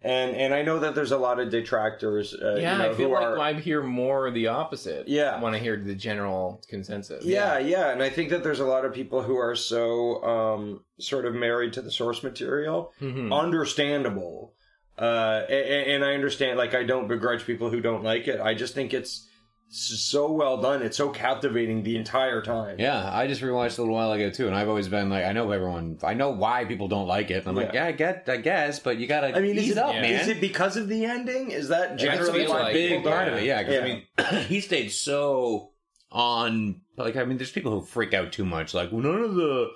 Speaker 2: And and I know that there's a lot of detractors. Uh,
Speaker 1: Yeah,
Speaker 2: you know,
Speaker 1: I feel like
Speaker 2: are,
Speaker 1: I hear more the opposite.
Speaker 2: Yeah.
Speaker 1: when I hear the general consensus.
Speaker 2: Yeah, yeah, and I think that there's a lot of people who are so um, sort of married to the source material.
Speaker 1: Mhm.
Speaker 2: Understandable, uh, and, and I understand. Like, I don't begrudge people who don't like it. I just think it's so well done. It's so captivating the entire time.
Speaker 3: Yeah, I just rewatched a little while ago too, and I've always been like, I know everyone, I know why people don't like it. And I'm like,
Speaker 2: Yeah.
Speaker 3: yeah, I get, I guess, but you gotta
Speaker 2: I mean,
Speaker 3: ease
Speaker 2: is
Speaker 3: it up,
Speaker 1: yeah.
Speaker 3: man.
Speaker 2: Is it because of the ending? Is that generally
Speaker 1: feels
Speaker 2: why
Speaker 1: like-
Speaker 3: big part
Speaker 2: don't-
Speaker 3: of it. Yeah, 'cause,
Speaker 2: Yeah.
Speaker 3: I mean, he stayed so on. Like, I mean, there's people who freak out too much. Like, well, none of the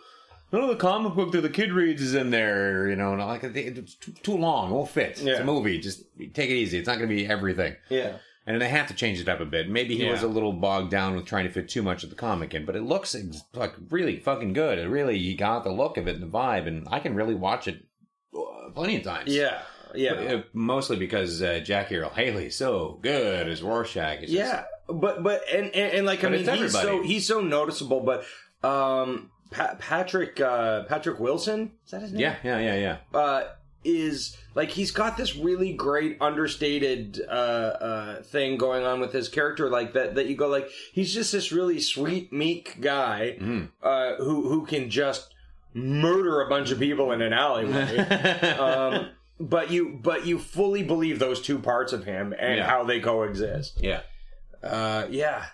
Speaker 3: none of the comic book that the kid reads is in there. You know, and I'm like it's too, too long. It won't fit. It's a movie. Just take it easy. It's not going to be everything.
Speaker 2: Yeah.
Speaker 3: And they have to change it up a bit. Maybe he
Speaker 1: Yeah.
Speaker 3: was a little bogged down with trying to fit too much of the comic in, but it looks ex- like really fucking good. It really, he got the look of it and the vibe, and I can really watch it uh, plenty of times.
Speaker 2: Yeah. Yeah.
Speaker 3: Uh, mostly because uh, Jackie Earle Haley's so good as Rorschach. Just-
Speaker 2: Yeah, but but and and, and like I mean, he's so he's so noticeable. But um, pa- Patrick uh, Patrick Wilson is that his name?
Speaker 3: yeah, yeah, yeah, yeah.
Speaker 2: uh, is like he's got this really great understated uh, uh, thing going on with his character, like that. That you go like he's just this really sweet, meek guy
Speaker 3: Mm.
Speaker 2: uh, who who can just murder a bunch of people in an alleyway. um, but you but you fully believe those two parts of him and
Speaker 3: Yeah.
Speaker 2: how they coexist.
Speaker 3: yeah.
Speaker 2: Uh, yeah.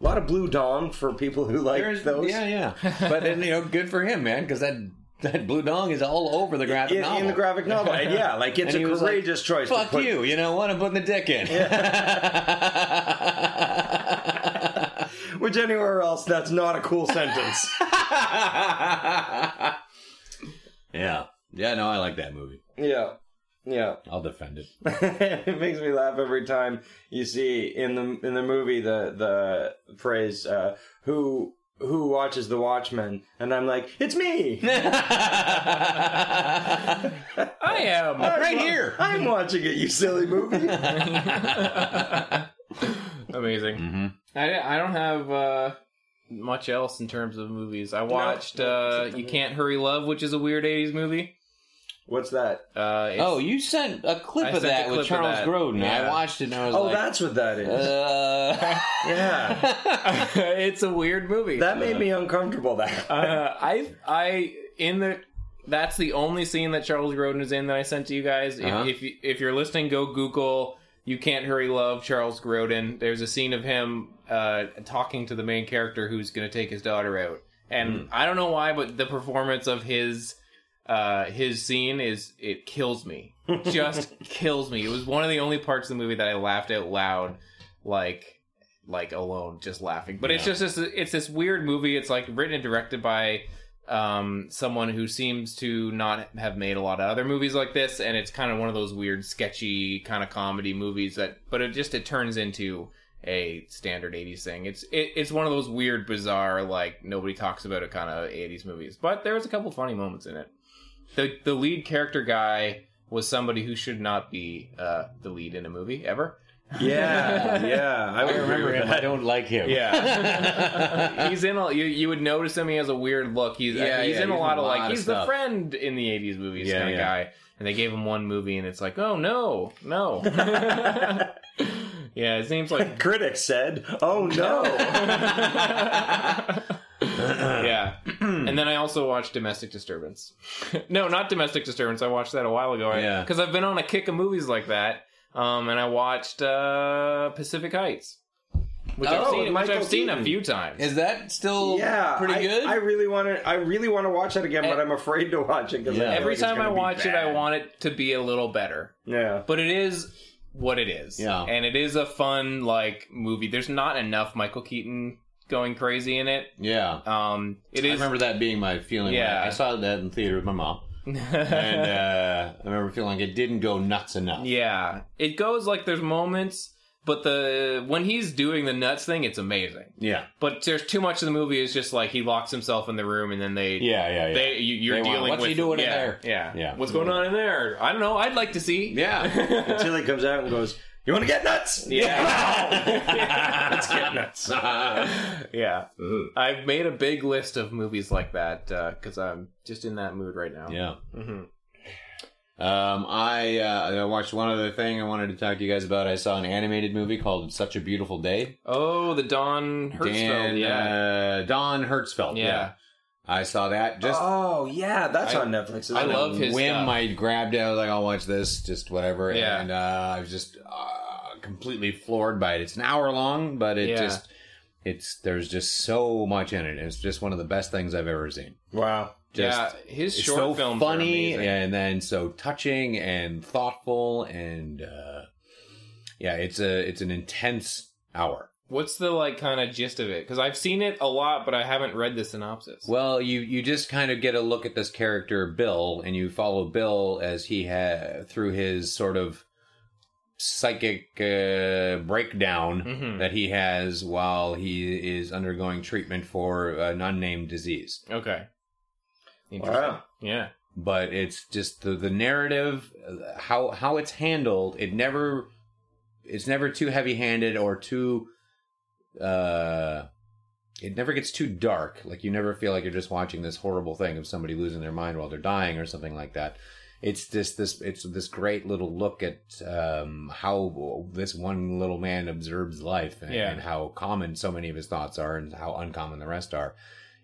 Speaker 2: A lot of blue dong for people who like
Speaker 3: There's-
Speaker 2: those.
Speaker 3: Yeah, yeah. But then, you know, good for him, man, because that that blue dong is all over the graphic
Speaker 2: In,
Speaker 3: novel.
Speaker 2: in the graphic novel, and yeah, like it's a
Speaker 3: was like,
Speaker 2: courageous choice. to
Speaker 3: Fuck
Speaker 2: put-
Speaker 3: you, you know what? I'm putting the dick in.
Speaker 2: Which anywhere else, that's not a cool sentence.
Speaker 3: yeah. Yeah, no, I like that movie.
Speaker 2: Yeah, yeah.
Speaker 3: I'll defend it.
Speaker 2: it makes me laugh every time you see in the in the movie the the phrase uh, "who who watches the Watchmen," and I'm like, it's me.
Speaker 1: I am.
Speaker 3: right here.
Speaker 2: I'm watching it. You silly movie.
Speaker 1: Amazing.
Speaker 3: Mm-hmm.
Speaker 1: I, I don't have uh, much else in terms of movies. I watched uh, You Can't Hurry Love, which is a weird 80s movie.
Speaker 2: What's that?
Speaker 1: Uh,
Speaker 3: Oh, you sent a clip
Speaker 1: I
Speaker 3: of that
Speaker 1: clip
Speaker 3: with Charles
Speaker 1: that.
Speaker 3: Grodin. I watched it and I was like,
Speaker 2: Oh,
Speaker 3: like,
Speaker 2: that's what that is.
Speaker 3: uh,
Speaker 2: yeah,
Speaker 1: it's a weird movie.
Speaker 2: that made me uncomfortable. That
Speaker 1: uh, I I in the that's the only scene that Charles Grodin is in that I sent to you guys. If
Speaker 3: Uh-huh.
Speaker 1: if, you, if you're listening, go Google. You can't hurry, love Charles Grodin. There's a scene of him uh, talking to the main character who's going to take his daughter out, and I don't know why, but the performance of his uh, his scene is it kills me, just kills me. It was one of the only parts of the movie that I laughed out loud, like like alone, just laughing. But it's
Speaker 3: Yeah.
Speaker 1: just this, it's this weird movie. It's like written and directed by um, someone who seems to not have made a lot of other movies like this, and it's kind of one of those weird, sketchy kind of comedy movies that. But it just it turns into a standard 80s thing. It's it, it's one of those weird, bizarre, like nobody talks about it kind of 80s movies. But there was a couple funny moments in it. The the lead character guy was somebody who should not be uh, the lead in a movie ever.
Speaker 2: yeah, yeah, I,
Speaker 3: I remember
Speaker 2: with
Speaker 3: him.
Speaker 2: that.
Speaker 3: I don't like him.
Speaker 1: Yeah, he's in. A, you you would notice him. He has a weird look. He's
Speaker 3: Yeah,
Speaker 1: he's
Speaker 3: yeah,
Speaker 1: in a lot
Speaker 3: in
Speaker 1: of
Speaker 3: a
Speaker 1: like
Speaker 3: of
Speaker 1: he's the friend in the '80s movies
Speaker 3: Yeah,
Speaker 1: kind of
Speaker 3: yeah.
Speaker 1: guy. And they gave him one movie, and it's like, oh no, no. yeah, it seems like
Speaker 2: Critics said, "Oh no."
Speaker 1: Yeah. and then I also watched Domestic Disturbance. no, not Domestic Disturbance. I watched that a while ago.
Speaker 3: Yeah.
Speaker 1: Because I've been on a kick of movies like that. Um, and I watched uh, Pacific Heights, which I've
Speaker 2: Oh,
Speaker 1: seen, which I've seen a few times.
Speaker 3: Is that still
Speaker 2: yeah,
Speaker 3: pretty
Speaker 2: I,
Speaker 3: good?
Speaker 2: I really want to. I really want to watch that again, but
Speaker 1: Eh.
Speaker 2: I'm afraid to watch it because
Speaker 3: Yeah.
Speaker 1: Every time I watch it, I
Speaker 2: want.
Speaker 1: want it to be a little better.
Speaker 2: Yeah.
Speaker 1: But it is what it is.
Speaker 3: Yeah.
Speaker 1: And it is a fun, like, movie. There's not enough Michael Keaton going crazy in it.
Speaker 3: yeah.
Speaker 1: Um, it
Speaker 3: I remember that being my feeling. when
Speaker 1: Yeah.
Speaker 3: I saw that in theater with my mom, and uh, I remember feeling like it didn't go nuts enough.
Speaker 1: Yeah, it goes like there's moments, but the when he's doing the nuts thing, it's amazing.
Speaker 3: Yeah,
Speaker 1: But there's too much of the movie is just like he locks himself in the room and then they
Speaker 3: yeah, yeah. yeah.
Speaker 1: they you, you're
Speaker 3: They want,
Speaker 1: dealing
Speaker 3: "What's
Speaker 1: with
Speaker 3: he doing in there?"
Speaker 1: Yeah,
Speaker 3: Yeah.
Speaker 1: What's going on in there? I don't know. I'd like to see.
Speaker 3: yeah.
Speaker 2: Until he comes out and goes, "You want to get nuts?"
Speaker 1: Yeah.
Speaker 2: Let's get nuts.
Speaker 1: yeah. I've made a big list of movies like that because I'm just in that mood right now.
Speaker 3: yeah.
Speaker 1: hmm
Speaker 3: Um, I uh, I watched one other thing I wanted to talk to you guys about. I saw an animated movie called "Such a Beautiful Day."
Speaker 1: Oh, the Don Hertzfeldt.
Speaker 3: Dan,
Speaker 1: yeah.
Speaker 3: uh, Don Hertzfeldt.
Speaker 1: Yeah.
Speaker 3: I saw that. Just
Speaker 2: oh yeah, that's
Speaker 3: I-
Speaker 2: on Netflix. Isn't
Speaker 1: I
Speaker 2: it?
Speaker 1: love his
Speaker 3: whim.
Speaker 1: stuff.
Speaker 3: I grabbed it. I was like, I'll watch this. Just whatever.
Speaker 1: Yeah.
Speaker 3: And uh, I was just uh, completely floored by it. It's an hour long, but it
Speaker 1: Yeah.
Speaker 3: just it's there's just so much in it. It's just one of the best things I've ever seen.
Speaker 2: Wow.
Speaker 3: Just,
Speaker 1: yeah, his
Speaker 3: It's
Speaker 1: short
Speaker 3: so
Speaker 1: films
Speaker 3: funny
Speaker 1: amazing.
Speaker 3: and then so touching and thoughtful and uh, yeah, it's a it's an intense hour.
Speaker 1: What's the like kind of gist of it? Because I've seen it a lot, but I haven't read the synopsis.
Speaker 3: Well, you you just kind of get a look at this character Bill, and you follow Bill as he ha through his sort of psychic uh, breakdown
Speaker 1: Mhm.
Speaker 3: that he has while he is undergoing treatment for an unnamed disease.
Speaker 1: okay. Interesting.
Speaker 2: Wow.
Speaker 1: Yeah.
Speaker 3: But it's just the the narrative, uh, how how it's handled. It never it's never too heavy handed or too. Uh, it never gets too dark. Like you never feel like you're just watching this horrible thing of somebody losing their mind while they're dying or something like that. It's just this. It's this great little look at um, how this one little man observes life and,
Speaker 1: Yeah.
Speaker 3: and how common so many of his thoughts are and how uncommon the rest are.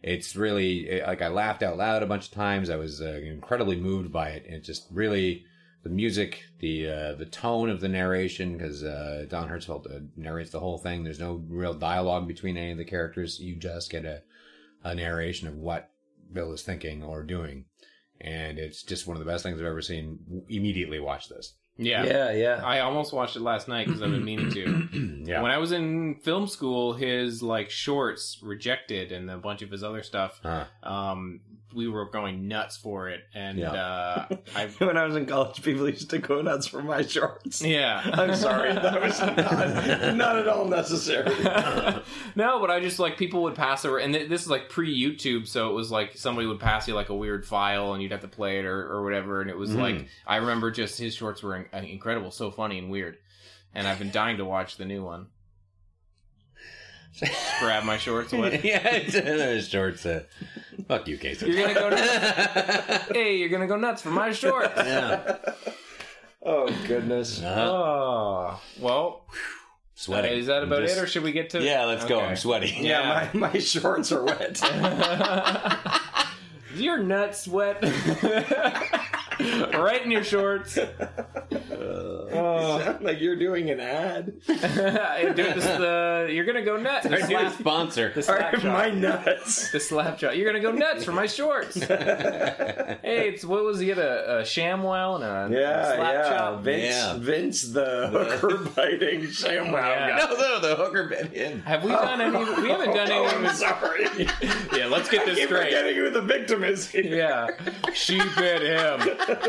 Speaker 3: It's really like I laughed out loud a bunch of times. I was uh, incredibly moved by it. It just really the music, the uh, the tone of the narration, because uh, Don Hertzfeldt uh, narrates the whole thing. There's no real dialogue between any of the characters. You just get a, a narration of what Bill is thinking or doing, and it's just one of the best things I've ever seen. Immediately watch this.
Speaker 1: Yeah.
Speaker 2: Yeah, yeah.
Speaker 1: I almost watched it last night because I've been meaning to.
Speaker 3: yeah,
Speaker 1: When I was in film school, his like shorts rejected and a bunch of his other stuff.
Speaker 3: Huh.
Speaker 1: Um, we were going nuts for it, and
Speaker 3: Yeah.
Speaker 1: uh, I
Speaker 2: when I was in college, people used to go nuts for my shorts.
Speaker 1: yeah.
Speaker 2: I'm sorry, that was not, not at all necessary.
Speaker 1: no, but I just like people would pass over, and th- this is like pre YouTube, so it was like somebody would pass you like a weird file, and you'd have to play it or, or whatever, and it was
Speaker 3: Mhm.
Speaker 1: like I remember just his shorts were in- incredible, so funny and weird, and I've been dying to watch the new one. Grab my shorts wet.
Speaker 3: yeah, it's shorts. Uh, fuck you, Casey.
Speaker 1: You're gonna go. Nuts. hey, you're gonna go nuts for my shorts.
Speaker 3: yeah.
Speaker 2: Oh goodness.
Speaker 3: Uh-huh.
Speaker 1: Oh well.
Speaker 3: Sweating.
Speaker 1: Uh, is that about
Speaker 3: Just-
Speaker 1: it, or should we get to?
Speaker 3: Yeah, let's go. I'm sweaty.
Speaker 2: Yeah, my, my shorts are wet.
Speaker 1: Your nuts wet. right in your shorts.
Speaker 2: Uh, sound like you're doing an ad.
Speaker 1: Dude, this, the, you're gonna go nuts. The
Speaker 3: Our new
Speaker 1: slap,
Speaker 3: sponsor.
Speaker 1: the slap
Speaker 2: Are
Speaker 1: shot.
Speaker 2: my nuts?
Speaker 1: The slap shot. You're gonna go nuts for my shorts. hey, it's what was he? Had a, a ShamWow and uh, a
Speaker 2: Yeah,
Speaker 1: slap
Speaker 2: yeah.
Speaker 1: chop.
Speaker 2: Vince,
Speaker 3: Yeah.
Speaker 2: Vince, the hooker biting ShamWow
Speaker 1: Yeah.
Speaker 2: guy.
Speaker 3: no, no, the hooker bit in.
Speaker 1: Have we done any? We haven't oh, done
Speaker 2: Oh,
Speaker 1: any.
Speaker 2: I'm sorry.
Speaker 1: Yeah, let's get this
Speaker 2: Keep
Speaker 1: straight.
Speaker 2: forgetting who the victim is here.
Speaker 1: Yeah, she bit him.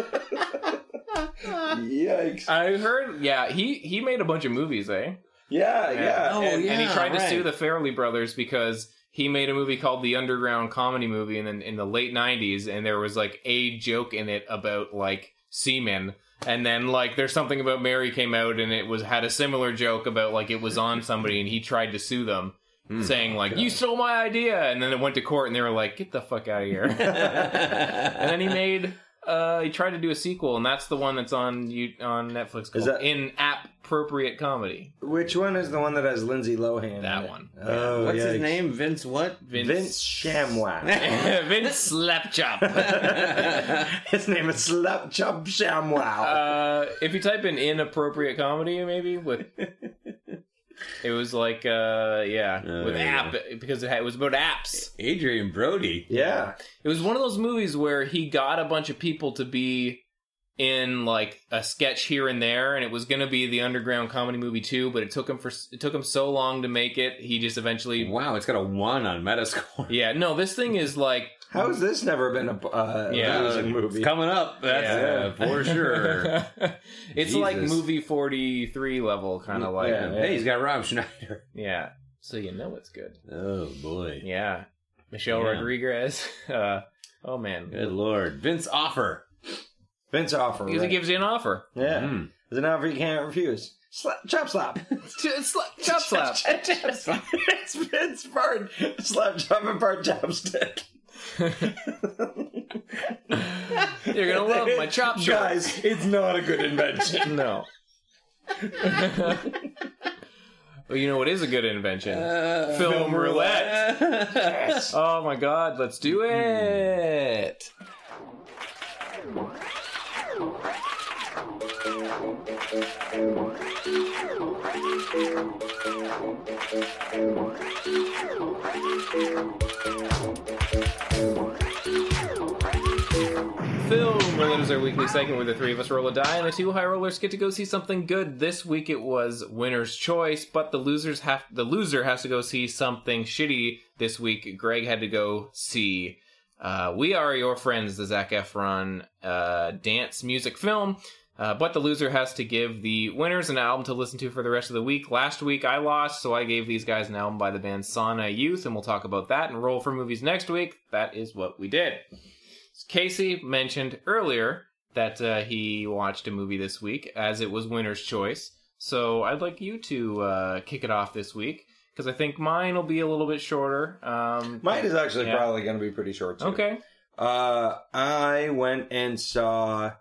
Speaker 2: Yikes.
Speaker 1: I heard. Yeah, he he made a bunch of movies, eh?
Speaker 2: Yeah, yeah.
Speaker 3: Oh,
Speaker 1: and, and he tried to
Speaker 3: right.
Speaker 1: sue the Farrelly brothers because he made a movie called the Underground Comedy Movie in the, in the late '90s, and there was like a joke in it about like semen. And then like there's something about Mary came out and it was had a similar joke about like it was on somebody and he tried to sue them saying like you stole my idea and then it went to court and they were like get the fuck out of here. and then he made uh he tried to do a sequel and that's the one that's on you on Netflix called
Speaker 2: that-
Speaker 1: in app appropriate comedy.
Speaker 2: Which one is the one that has Lindsay Lohan?
Speaker 1: That
Speaker 2: in it?
Speaker 1: one.
Speaker 2: Oh,
Speaker 3: What's his name? Vince what?
Speaker 2: Vince Shamwow.
Speaker 1: Vince Slapchop.
Speaker 2: his name is Slapchop Shamwow.
Speaker 1: uh, if you type in inappropriate comedy, maybe with it was like uh yeah
Speaker 3: Oh,
Speaker 1: with
Speaker 3: there you
Speaker 1: app because it, had, it was about apps.
Speaker 3: Adrien Brody.
Speaker 2: yeah.
Speaker 1: It was one of those movies where he got a bunch of people to be in like a sketch here and there, and it was gonna be the underground comedy movie too, but it took him for it took him so long to make it. He just eventually.
Speaker 3: Wow, it's got a one on Metascore.
Speaker 1: Yeah, no, this thing is like
Speaker 2: How has this never been a uh,
Speaker 1: Yeah.
Speaker 2: losing movie?
Speaker 3: It's coming up. That's
Speaker 1: Yeah.
Speaker 3: uh, for sure.
Speaker 1: it's like movie 43 level kind of like
Speaker 2: Yeah.
Speaker 3: Hey, he's got Rob Schneider.
Speaker 1: yeah so you know it's good
Speaker 3: Oh boy.
Speaker 1: yeah michelle
Speaker 3: Yeah.
Speaker 1: rodriguez uh oh man
Speaker 3: Good lord. Vince Offer.
Speaker 2: Vince Offer.
Speaker 1: because
Speaker 2: right.
Speaker 1: he gives you an offer
Speaker 2: yeah.
Speaker 3: Mm.
Speaker 2: It's an offer you can't refuse. Slap, chop slap.
Speaker 1: Ch- slap, chop slap
Speaker 2: it's Vince part slap chop and part chopstick.
Speaker 1: You're gonna love my chop shop.
Speaker 2: Guys, it's not a good invention.
Speaker 1: no. Well you know what is a good invention? Uh, film roulette. Yes. oh my god let's do it hmm. Film Roulette is our weekly segment where the three of us roll a die and the two high rollers get to go see something good. This week it was winner's choice, but the losers have the loser has to go see something shitty this week. Greg had to go see uh, We Are Your Friends, the Zac Efron uh, dance music film. Uh, but the loser has to give the winners an album to listen to for the rest of the week. Last week I lost, so I gave these guys an album by the band Sauna Youth, and we'll talk about that and roll for movies next week. That is what we did. Casey mentioned earlier that uh, he watched a movie this week, as it was winner's choice. So I'd like you to uh, kick it off this week because I think mine will be a little bit shorter. Um,
Speaker 2: Mine is actually
Speaker 1: Yeah.
Speaker 2: probably going to be pretty short. Too.
Speaker 1: okay.
Speaker 2: Uh, I went and saw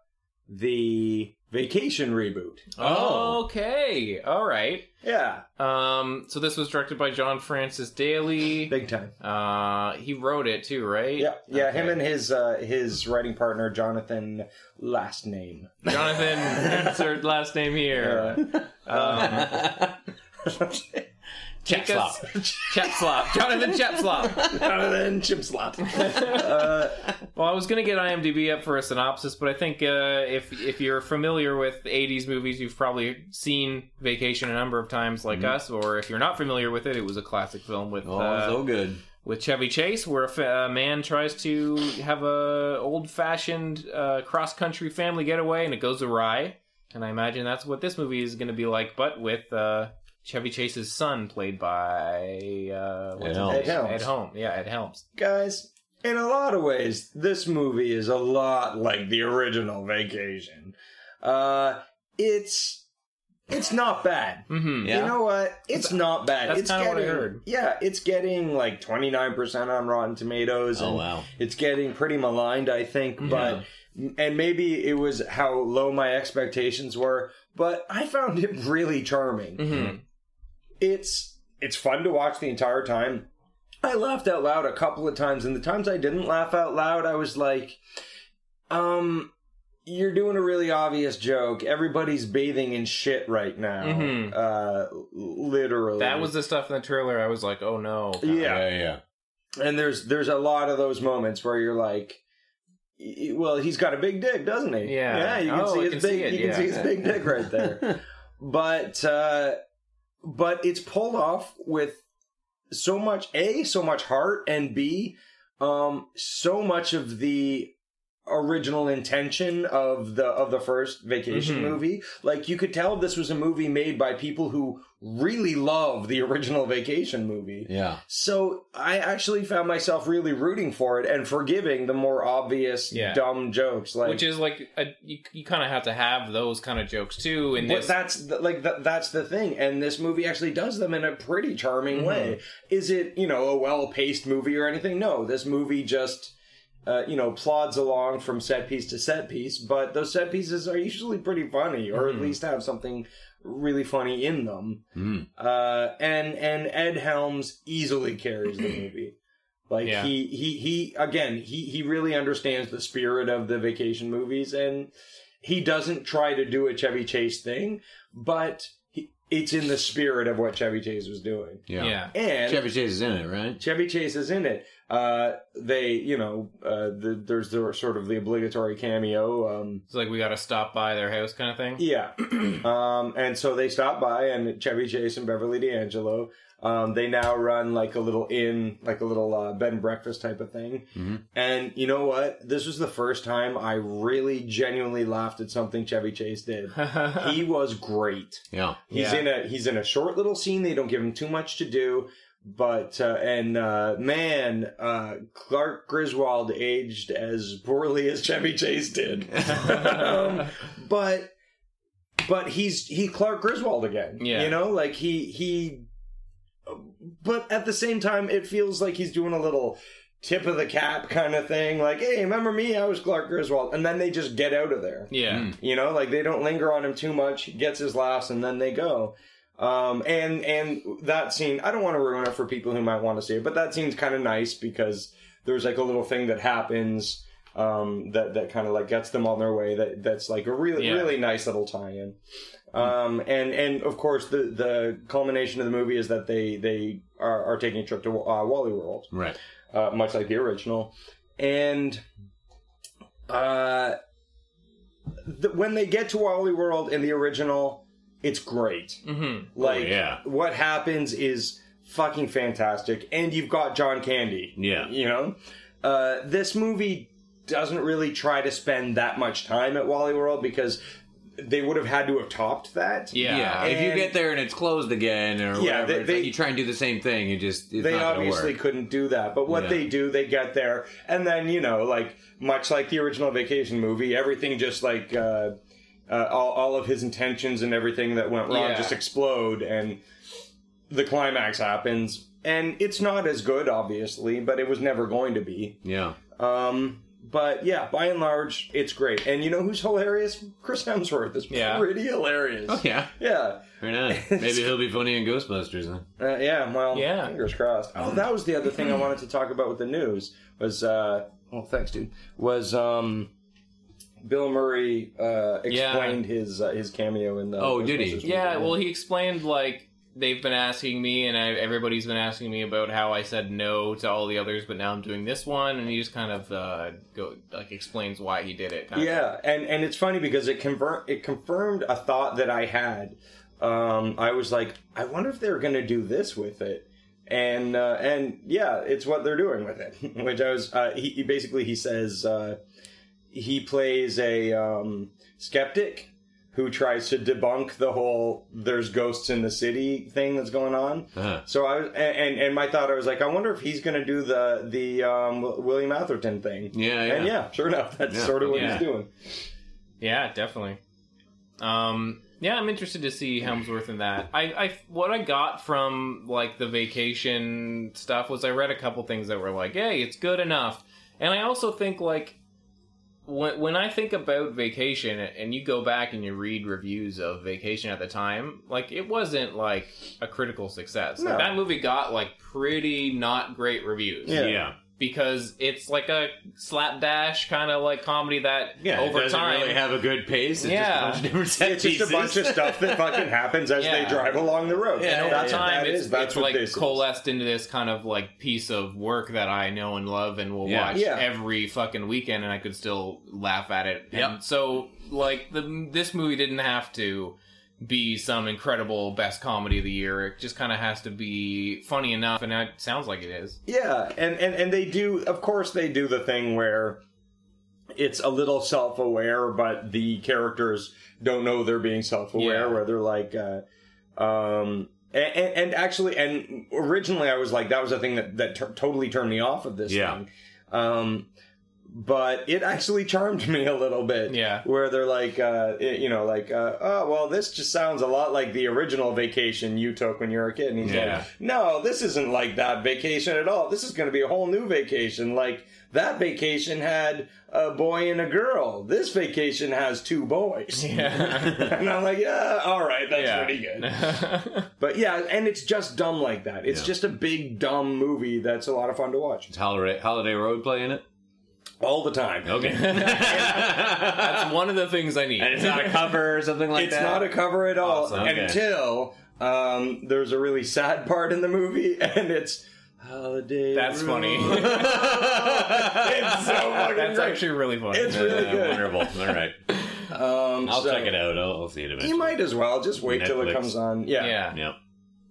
Speaker 2: the Vacation reboot.
Speaker 3: Oh.
Speaker 1: Okay. All right.
Speaker 2: Yeah,
Speaker 1: Um, so this was directed by John Francis Daley.
Speaker 2: big time.
Speaker 1: Uh, he wrote it too, right?
Speaker 2: Yeah, yeah.
Speaker 1: Okay.
Speaker 2: Him and his uh, his writing partner Jonathan, last name.
Speaker 1: Jonathan. insert last name here. Um,
Speaker 3: Chap
Speaker 1: Take us-
Speaker 3: slop.
Speaker 1: Chepslop. Jonathan Chepslop.
Speaker 2: Jonathan Chipslot. uh,
Speaker 1: Well, I was going to get IMDb up for a synopsis, but I think uh, if if you're familiar with 80s movies, you've probably seen Vacation a number of times, like us. Or if you're not familiar with it, it was a classic film with
Speaker 3: Oh,
Speaker 1: uh,
Speaker 3: so good.
Speaker 1: with Chevy Chase, where a, fa- a man tries to have a old fashioned uh, cross country family getaway, and it goes awry. And I imagine that's what this movie is going to be like, but with uh, Chevy Chase's son, played by uh, what's his
Speaker 3: Helms.
Speaker 1: name?
Speaker 2: Ed Helms.
Speaker 1: Ed Helms. Yeah, Ed Helms.
Speaker 2: guys, in a lot of ways, this movie is a lot like the original Vacation. Uh, it's it's not bad.
Speaker 1: Mm-hmm.
Speaker 3: Yeah.
Speaker 2: You know what? It's not bad.
Speaker 1: that's
Speaker 2: it's
Speaker 1: kinda what I
Speaker 2: getting,
Speaker 1: heard.
Speaker 2: Yeah, it's getting like 29% on Rotten Tomatoes.
Speaker 3: Oh, wow.
Speaker 2: It's getting pretty maligned, I think, but and maybe it was how low my expectations were, but I found it really charming.
Speaker 1: Mm-hmm.
Speaker 2: It's it's fun to watch the entire time. I laughed out loud a couple of times, and the times I didn't laugh out loud, I was like, um, you're doing a really obvious joke. Everybody's bathing in shit right now.
Speaker 1: Mhm.
Speaker 2: Uh, literally.
Speaker 1: That was the stuff in the trailer. I was like, oh no.
Speaker 2: yeah.
Speaker 3: yeah, yeah.
Speaker 2: And there's there's a lot of those moments where you're like, well, he's got a big dick, doesn't he?
Speaker 1: Yeah.
Speaker 2: Yeah, you can
Speaker 1: Oh,
Speaker 2: see his
Speaker 1: can
Speaker 2: big
Speaker 1: see it,
Speaker 2: you can see his big dick right there. but uh but it's pulled off with so much a so much heart and b um so much of the original intention of the of the first vacation
Speaker 1: Mhm.
Speaker 2: movie like you could tell this was a movie made by people who really love the original vacation movie
Speaker 3: Yeah.
Speaker 2: so I actually found myself really rooting for it and forgiving the more obvious
Speaker 1: Yeah.
Speaker 2: dumb jokes like
Speaker 1: Which is like a, you, you kind of have to have those kind of jokes too. and
Speaker 2: but
Speaker 1: this,
Speaker 2: that's the, like the, that's the thing, and this movie actually does them in a pretty charming
Speaker 1: Mm-hmm.
Speaker 2: way. Is it you know a well paced movie or anything? No, this movie just uh, you know plods along from set piece to set piece, but those set pieces are usually pretty funny, or
Speaker 1: Mm-hmm.
Speaker 2: at least have something really funny in them.
Speaker 3: Mm.
Speaker 2: Uh, and and Ed Helms easily carries the movie. Like
Speaker 1: Yeah.
Speaker 2: he he he again he he really understands the spirit of the vacation movies and he doesn't try to do a Chevy Chase thing, but it's in the spirit of what Chevy Chase was doing.
Speaker 3: Yeah.
Speaker 1: yeah.
Speaker 2: And
Speaker 3: Chevy Chase is in it, right?
Speaker 2: Chevy Chase is in it. Uh, they, you know, uh, the, there's the sort of the obligatory cameo. Um,
Speaker 1: It's like we got to stop by their house kind of thing.
Speaker 2: yeah. um, and so they stop by, and Chevy Chase and Beverly D'Angelo, um, they now run like a little inn, like a little uh, bed and breakfast type of thing.
Speaker 3: Mhm.
Speaker 2: And you know what? This was the first time I really genuinely laughed at something Chevy Chase did. he was great.
Speaker 3: Yeah.
Speaker 2: He's
Speaker 1: Yeah.
Speaker 2: in a he's in a short little scene. They don't give him too much to do, but uh, and uh, man, uh, Clark Griswold aged as poorly as Chevy Chase did, um, but but he's he Clark Griswold again.
Speaker 1: Yeah.
Speaker 2: you know, like he he. But at the same time, it feels like he's doing a little tip of the cap kind of thing. Like, hey, remember me? I was Clark Griswold, and then they just get out of there.
Speaker 1: Yeah.
Speaker 3: Mm.
Speaker 2: You know, like they don't linger on him too much. He gets his laughs and then they go. Um, and and that scene, I don't want to ruin it for people who might want to see it, but that scene's kind of nice because there's like a little thing that happens um, that that kind of like gets them on their way. That that's like a really
Speaker 1: Yeah.
Speaker 2: really nice little tie-in. Um, and and of course the the culmination of the movie is that they they are, are taking a trip to uh, Wally World
Speaker 3: Right.
Speaker 2: uh, much like the original. And uh, the, when they get to Wally World in the original, it's great.
Speaker 1: Mm-hmm.
Speaker 2: Like,
Speaker 3: Oh, yeah.
Speaker 2: what happens is fucking fantastic. And you've got John Candy.
Speaker 3: Yeah.
Speaker 2: You know? Uh, this movie doesn't really try to spend that much time at Wally World because they would have had to have topped that.
Speaker 1: Yeah.
Speaker 3: Yeah. if you get there and it's closed again or
Speaker 2: Yeah,
Speaker 3: whatever,
Speaker 2: they- they-
Speaker 3: like you try and do the same thing. You just it's
Speaker 2: they
Speaker 3: not
Speaker 2: obviously
Speaker 3: work.
Speaker 2: couldn't do that. But what
Speaker 3: Yeah.
Speaker 2: they do, they get there, and then you know, like much like the original Vacation movie, everything just like uh, uh, all, all of his intentions and everything that went wrong
Speaker 1: Yeah.
Speaker 2: just explode, and the climax happens. And it's not as good, obviously, but it was never going to be.
Speaker 3: Yeah.
Speaker 2: Um, but yeah, by and large, it's great. And you know who's hilarious? Chris Hemsworth is
Speaker 1: Yeah.
Speaker 2: pretty hilarious.
Speaker 3: Oh yeah.
Speaker 2: Yeah.
Speaker 3: Very nice. Maybe he'll be funny in Ghostbusters then.
Speaker 2: Uh, yeah, well,
Speaker 1: Yeah.
Speaker 2: fingers crossed. Oh, that was the other thing I wanted to talk about with the news was, uh, oh, thanks, dude. Was um, Bill Murray uh,
Speaker 1: Yeah.
Speaker 2: explained his uh, his cameo in the.
Speaker 3: Oh, did he?
Speaker 2: Ghostbusters
Speaker 1: Yeah,
Speaker 2: movie.
Speaker 1: well, he explained like they've been asking me, and I, everybody's been asking me about how I said no to all the others, but now I'm doing this one, and he just kind of uh, go like explains why he did it. Kind of
Speaker 2: Yeah, and and it's funny because it convert it confirmed a thought that I had. Um, I was like, I wonder if they're going to do this with it, and uh, and yeah, it's what they're doing with it. Which I was, uh, he, he basically he says uh, he plays a um, skeptic who tries to debunk the whole "there's ghosts in the city" thing that's going on.
Speaker 3: Uh-huh.
Speaker 2: So I was, and and my thought I was like, I wonder if he's going to do the the um, William Atherton thing.
Speaker 3: Yeah, yeah.
Speaker 2: And yeah, sure enough, that's
Speaker 3: Yeah.
Speaker 2: sort of what
Speaker 1: Yeah.
Speaker 2: he's doing.
Speaker 1: Yeah, definitely. Um, Yeah, I'm interested to see Helmsworth in that. I, I, what I got from like the vacation stuff was I read a couple things that were like, "Hey, it's good enough," and I also think like when when I think about vacation, and you go back and you read reviews of vacation at the time, like it wasn't like a critical success. Like,
Speaker 2: No.
Speaker 1: that movie got like pretty not great reviews.
Speaker 2: Yeah.
Speaker 3: yeah.
Speaker 1: Because it's like a slapdash kind of like comedy that
Speaker 3: Yeah,
Speaker 1: over
Speaker 3: it doesn't
Speaker 1: time
Speaker 3: really have a good pace. It's
Speaker 1: Yeah.
Speaker 3: just a bunch of different set
Speaker 2: It's just a bunch of stuff that fucking happens as
Speaker 1: Yeah.
Speaker 2: they drive along the road.
Speaker 1: and over
Speaker 2: that's what
Speaker 1: time
Speaker 2: that
Speaker 1: it's,
Speaker 2: is. That's
Speaker 1: it's
Speaker 2: what
Speaker 1: like
Speaker 2: this is.
Speaker 1: coalesced into this kind of like piece of work that I know and love and will
Speaker 3: Yeah.
Speaker 1: watch
Speaker 2: Yeah.
Speaker 1: every fucking weekend and I could still laugh at it.
Speaker 3: Yep.
Speaker 1: And so like the this movie didn't have to be some incredible best comedy of the year. It just kind of has to be funny enough and it sounds like it is.
Speaker 2: Yeah, and, and and they do. Of course, they do the thing where it's a little self-aware, but the characters don't know they're being self-aware.
Speaker 1: Yeah.
Speaker 2: Where they're like, uh, um, and, and, and actually, and originally, I was like, that was a thing that that tur totally turned me off of this
Speaker 3: Yeah.
Speaker 2: thing. Um, but it actually charmed me a little bit.
Speaker 1: Yeah.
Speaker 2: Where they're like, uh, it- you know, like, uh, oh, well, this just sounds a lot like the original vacation you took when you were a kid. And he's
Speaker 3: Yeah.
Speaker 2: like, no, this isn't like that vacation at all. This is going to be a whole new vacation. Like, that vacation had a boy and a girl. This vacation has two boys.
Speaker 1: Yeah.
Speaker 2: and I'm like, yeah, all right, that's
Speaker 1: Yeah.
Speaker 2: pretty good. But yeah, and it's just dumb like that. It's
Speaker 3: Yeah.
Speaker 2: just a big, dumb movie that's a lot of fun to watch.
Speaker 3: Is Holiday, Holiday Road play in it?
Speaker 2: All the time.
Speaker 3: Okay.
Speaker 1: That's one of the things I need.
Speaker 3: and it's not a cover or something like
Speaker 2: it's
Speaker 3: that?
Speaker 2: It's not a cover at all
Speaker 1: Awesome.
Speaker 3: Okay.
Speaker 2: until um, there's a really sad part in the movie, and it's holiday.
Speaker 1: That's
Speaker 2: Road.
Speaker 1: funny.
Speaker 2: it's so fucking
Speaker 1: That's
Speaker 2: great.
Speaker 1: actually really funny.
Speaker 2: It's really
Speaker 3: Yeah,
Speaker 2: good.
Speaker 3: Wonderful. All right.
Speaker 2: Um,
Speaker 3: I'll
Speaker 2: so-
Speaker 3: check it out. I'll, I'll see it eventually.
Speaker 2: You might as well just wait till it comes on. Yeah,
Speaker 1: yeah.
Speaker 3: Yeah.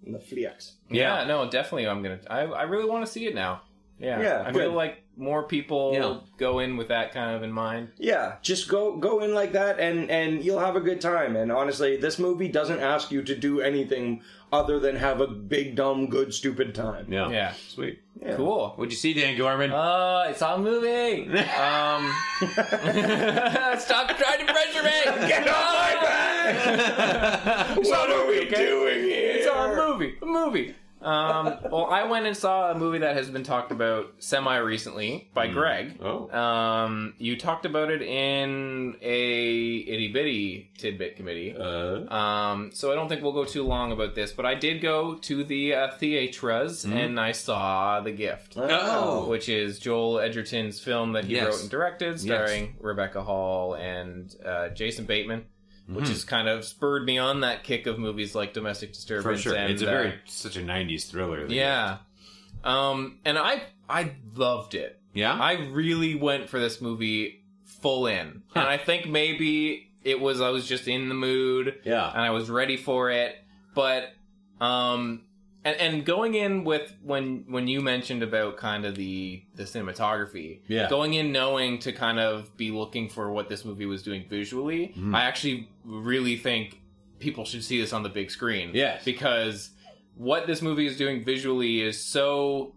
Speaker 2: the Flix.
Speaker 1: Yeah, no, definitely. I'm gonna. I, I really want to see it now. Yeah,
Speaker 2: Yeah,
Speaker 1: I
Speaker 2: good.
Speaker 1: feel like more people
Speaker 3: Yeah.
Speaker 1: go in with that kind of in mind.
Speaker 2: Yeah, just go go in like that, and and you'll have a good time. And honestly, this movie doesn't ask you to do anything other than have a big, dumb, good, stupid time.
Speaker 3: Yeah.
Speaker 1: Yeah,
Speaker 3: Sweet.
Speaker 2: Yeah.
Speaker 1: cool.
Speaker 3: What'd you see, Dan Gorman?
Speaker 1: Uh, it's a movie. Um, stop trying to pressure me.
Speaker 2: Get off my back! what are we doing here?
Speaker 1: It's our movie. A movie. Um, well, I went and saw a movie that has been talked about semi recently by Greg.
Speaker 3: Oh.
Speaker 1: Um, you talked about it in a itty bitty tidbit committee.
Speaker 3: Uh,
Speaker 1: Um, so I don't think we'll go too long about this, but I did go to the uh, Theatras and I saw The Gift,
Speaker 3: Oh.
Speaker 1: which is Joel Edgerton's film that he
Speaker 3: Yes.
Speaker 1: wrote and directed, starring Rebecca Hall and uh, Jason Bateman, which has kind of spurred me on that kick of movies like Domestic Disturbance.
Speaker 3: for sure.
Speaker 1: And,
Speaker 3: it's a
Speaker 1: uh,
Speaker 3: very, such a 90s thriller.
Speaker 1: yeah. Um, and I I loved it.
Speaker 3: Yeah?
Speaker 1: I really went for this movie full in. And I think maybe it was I was just in the mood
Speaker 3: Yeah.
Speaker 1: and I was ready for it. But um and, and going in with when when you mentioned about kind of the the cinematography,
Speaker 3: Yeah.
Speaker 1: going in knowing to kind of be looking for what this movie was doing visually,
Speaker 3: Mm-hmm.
Speaker 1: I actually really think people should see this on the big screen.
Speaker 3: Yes.
Speaker 1: because what this movie is doing visually is so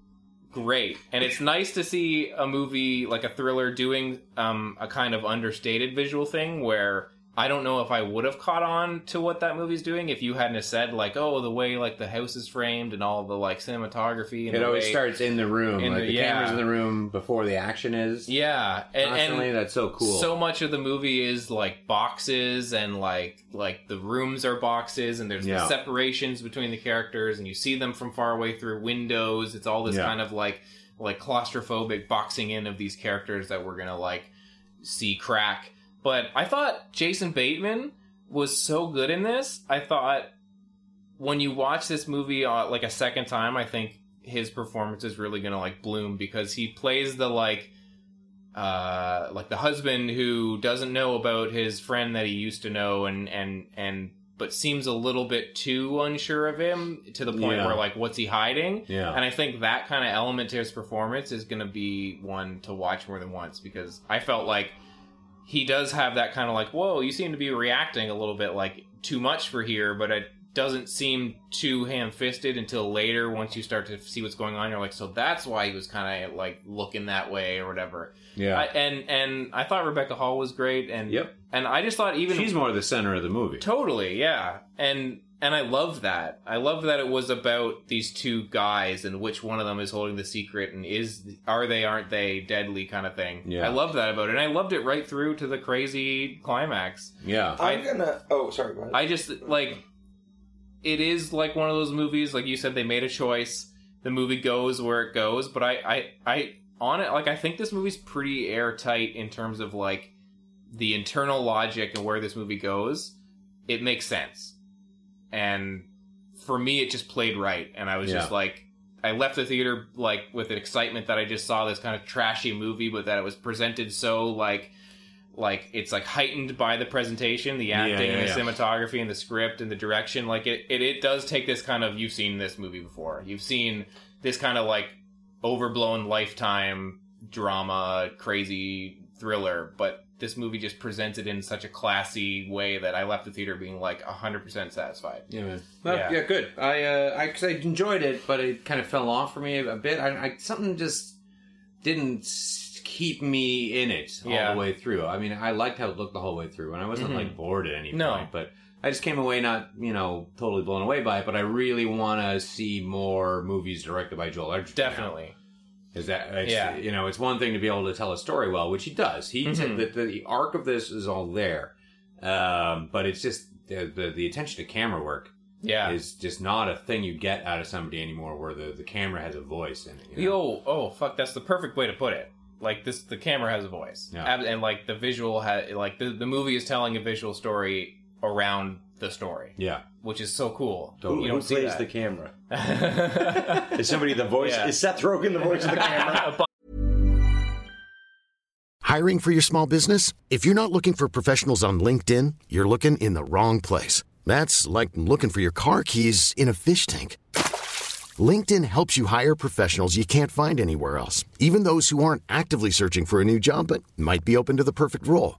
Speaker 1: great and it's nice to see a movie like a thriller doing um, a kind of understated visual thing where I don't know if I would have caught on to what that movie's doing if you hadn't said like oh the way like the house is framed and all the like cinematography and
Speaker 3: It always
Speaker 1: way-
Speaker 3: starts in the room.
Speaker 1: in
Speaker 3: like
Speaker 1: the-
Speaker 3: the,
Speaker 1: yeah.
Speaker 3: camera's in the room before the action is.
Speaker 1: yeah and,
Speaker 3: Constantly.
Speaker 1: and
Speaker 3: That's so cool.
Speaker 1: so much of the movie is like boxes and like like the rooms are boxes and there's
Speaker 3: Yeah.
Speaker 1: the separations between the characters and you see them from far away through windows. It's all this
Speaker 3: Yeah.
Speaker 1: kind of like like claustrophobic boxing in of these characters that we're gonna like see crack. But I thought Jason Bateman was so good in this. I thought when you watch this movie uh, like a second time, I think his performance is really gonna like bloom because he plays the like uh like the husband who doesn't know about his friend that he used to know and and and but seems a little bit too unsure of him to the point
Speaker 3: Yeah.
Speaker 1: where like what's he hiding
Speaker 3: Yeah.
Speaker 1: and i think that kind of element to his performance is going to be one to watch more than once because i felt like he does have that kind of like whoa you seem to be reacting a little bit like too much for here but it doesn't seem too ham-fisted until later. Once you start to see what's going on, you're like, so that's why he was kind of like looking that way or whatever.
Speaker 3: Yeah.
Speaker 1: I, and and I thought Rebecca Hall was great, and
Speaker 3: Yep.
Speaker 1: and I just thought even
Speaker 3: She's more the center of the movie.
Speaker 1: Totally, yeah. And and I love that. I love that it was about these two guys and which one of them is holding the secret and is are they aren't they deadly kind of thing.
Speaker 3: Yeah.
Speaker 1: I love that about it. And I loved it right through to the crazy climax.
Speaker 3: Yeah.
Speaker 2: I'm
Speaker 1: I-
Speaker 2: gonna. Oh, sorry. Go ahead.
Speaker 1: I just like it is like one of those movies like you said they made a choice. The movie goes where it goes, but I I I on it like I think this movie's pretty airtight in terms of like the internal logic and where this movie goes. It makes sense. And for me it just played right and I was just like I left the theater like with an excitement that I just saw this kind of trashy movie but that it was presented so like like it's like heightened by the presentation, the acting
Speaker 3: yeah,
Speaker 1: and the
Speaker 3: yeah.
Speaker 1: cinematography and the script and the direction. Like it, it, it does take this kind of you've seen this movie before. You've seen this kind of like overblown lifetime drama, crazy thriller, but this movie just presented in such a classy way that I left the theater being like hundred percent satisfied.
Speaker 3: Yeah, man. Well,
Speaker 1: Yeah.
Speaker 3: yeah. good. I, uh, I, cause I enjoyed it, but it kind of fell off for me a, a bit. I, I, something just didn't keep me in it all
Speaker 1: Yeah.
Speaker 3: the way through. I mean, I liked how it looked the whole way through, and I wasn't
Speaker 1: Mhm.
Speaker 3: like bored at any
Speaker 1: No.
Speaker 3: point. But I just came away not, you know, totally blown away by it. But I really want to see more movies directed by Joel Edgerton. now. Is that it's,
Speaker 1: Yeah.
Speaker 3: You know, it's one thing to be able to tell a story well, which he does. He
Speaker 1: Mhm.
Speaker 3: the, the arc of this is all there, um, but it's just the, the the attention to camera work
Speaker 1: Yeah.
Speaker 3: is just not a thing you get out of somebody anymore, where the, the camera has a voice in it. you know?
Speaker 1: Yo, oh fuck, that's the perfect way to put it. Like this, the camera has a voice,
Speaker 3: Yeah.
Speaker 1: And like the visual has, like the the movie is telling a visual story around the story,
Speaker 3: Yeah,
Speaker 1: which is so cool.
Speaker 3: Totally.
Speaker 1: You
Speaker 2: Who
Speaker 1: don't see
Speaker 2: plays
Speaker 1: that.
Speaker 2: the camera?
Speaker 1: camera?
Speaker 2: Is somebody the voice?
Speaker 1: Yeah.
Speaker 2: Is Seth Rogen the voice of the camera?
Speaker 4: Hiring for your small business? If you're not looking for professionals on LinkedIn, you're looking in the wrong place. That's like looking for your car keys in a fish tank. LinkedIn helps you hire professionals you can't find anywhere else, even those who aren't actively searching for a new job but might be open to the perfect role.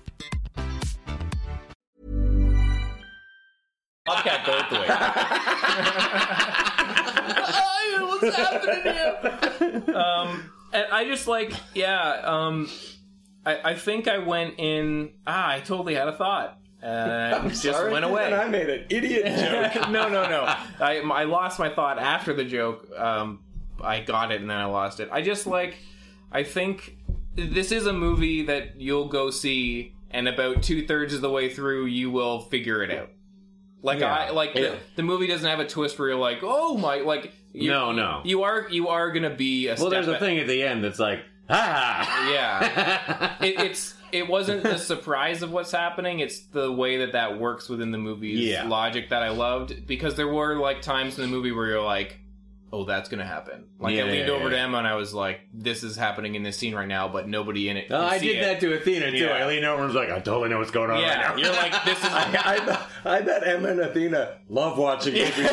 Speaker 1: Bobcat Goldthwait. What's happening here? Um, and I just like, yeah. Um, I, I think I went in. Ah, I totally had a thought. Uh, it just
Speaker 2: Sorry,
Speaker 1: went away.
Speaker 2: And I made an idiot joke.
Speaker 1: no, no, no. I I lost my thought after the joke. Um, I got it and then I lost it. I just like. I think this is a movie that you'll go see, and about two thirds of the way through, you will figure it out. Like
Speaker 3: Yeah.
Speaker 1: I like
Speaker 3: Yeah.
Speaker 1: the, the movie doesn't have a twist where you're like, oh my, like you,
Speaker 3: No, no.
Speaker 1: You are you are gonna be a
Speaker 3: well, there's a
Speaker 1: ba-
Speaker 3: thing at the end that's like, ah,
Speaker 1: Yeah. it, it's it wasn't the surprise of what's happening. It's the way that that works within the movie's
Speaker 3: Yeah.
Speaker 1: logic that I loved because there were like times in the movie where you're like, "Oh, that's gonna happen." Like
Speaker 3: Yeah,
Speaker 1: I leaned
Speaker 3: yeah,
Speaker 1: over
Speaker 3: yeah.
Speaker 1: to Emma and I was like, "This is happening in this scene right now, but nobody in it."
Speaker 3: Oh,
Speaker 1: can
Speaker 3: I
Speaker 1: see
Speaker 3: did
Speaker 1: it."
Speaker 3: that to Athena too.
Speaker 1: Yeah.
Speaker 3: I leaned over and was like, I totally know what's going on
Speaker 1: Yeah,
Speaker 3: right now.
Speaker 1: you're like, "This is."
Speaker 2: I, I, bet, I bet Emma and Athena love watching movies.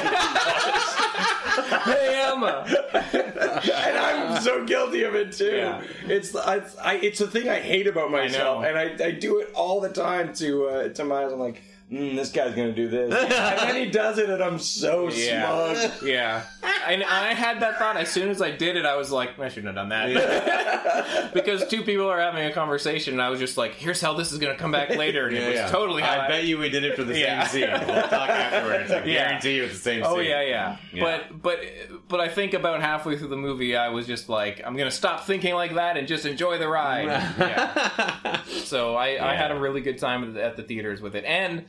Speaker 1: hey Emma.
Speaker 2: and I'm so guilty of it too.
Speaker 1: Yeah.
Speaker 2: It's I, I, it's a thing I hate about myself,
Speaker 1: know.
Speaker 2: and I, I do it all the time to uh, to Miles. I'm like, mm, this guy's gonna do this, and then he does it, and I'm so
Speaker 1: Yeah,
Speaker 2: smug.
Speaker 1: yeah. And I had that thought as soon as I did it. I was like, I shouldn't have done that because two people are having a conversation, and I was just like, "Here's how this is going to come back later," and it was totally how
Speaker 3: I bet you we did it for the
Speaker 1: Yeah.
Speaker 3: same scene. We'll talk afterwards. I
Speaker 1: Yeah.
Speaker 3: guarantee you it's the same
Speaker 1: Oh
Speaker 3: scene.
Speaker 1: yeah, yeah,
Speaker 3: Yeah.
Speaker 1: But but but I think about halfway through the movie, I was just like, I'm gonna stop thinking like that and just enjoy the ride. yeah. So I, I had a really good time at the, at the theaters with it, and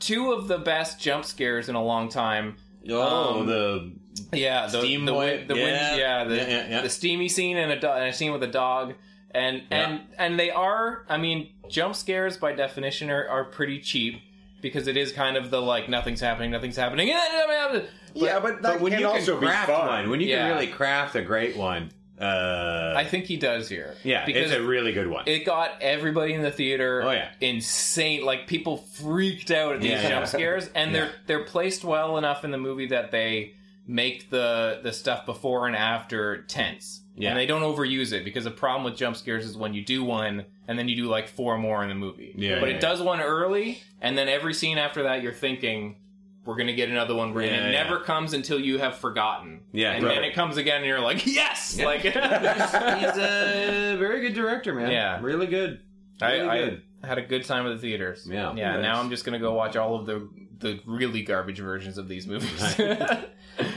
Speaker 1: two of the best jump scares in a long time.
Speaker 3: Oh,
Speaker 1: Um,
Speaker 3: the
Speaker 1: Yeah, the
Speaker 3: Steam
Speaker 1: the,
Speaker 3: boy.
Speaker 1: wind, the
Speaker 3: Yeah.
Speaker 1: wind, yeah, the,
Speaker 3: Yeah, yeah, yeah.
Speaker 1: the steamy scene and a, do- and a scene with a dog, and and and they are. I mean, jump scares by definition are, are pretty cheap because it is kind of the like nothing's happening, nothing's happening.
Speaker 2: yeah, but that
Speaker 3: But when
Speaker 2: can
Speaker 3: you
Speaker 2: also
Speaker 3: can
Speaker 2: be
Speaker 3: craft
Speaker 2: fun.
Speaker 3: one, when you
Speaker 1: Yeah.
Speaker 3: can really craft a great one, uh,
Speaker 1: I think he does here.
Speaker 3: yeah,
Speaker 1: because
Speaker 3: it's a really good one.
Speaker 1: it got everybody in the theater.
Speaker 3: Oh, yeah.
Speaker 1: insane! Like people freaked out at these
Speaker 3: Yeah,
Speaker 1: jump
Speaker 3: yeah.
Speaker 1: scares, and they're they're placed well enough in the movie that they make the the stuff before and after tense.
Speaker 3: Yeah.
Speaker 1: and they don't overuse it because the problem with jump scares is when you do one and then you do like four more in the movie.
Speaker 3: Yeah,
Speaker 1: but it does one early, and then every scene after that, you're thinking. We're gonna get another one, and
Speaker 3: Yeah,
Speaker 1: it
Speaker 3: yeah.
Speaker 1: never comes until you have forgotten.
Speaker 3: Yeah,
Speaker 1: and
Speaker 3: right.
Speaker 1: then it comes again, and you're like, "Yes!" Like,
Speaker 3: He's a very good director, man.
Speaker 1: Yeah.
Speaker 3: really good. Really
Speaker 1: I,
Speaker 3: good.
Speaker 1: I had a good time at the theaters.
Speaker 3: Yeah.
Speaker 1: yeah.
Speaker 3: Nice.
Speaker 1: Now I'm just gonna go watch all of the the really garbage versions of these movies.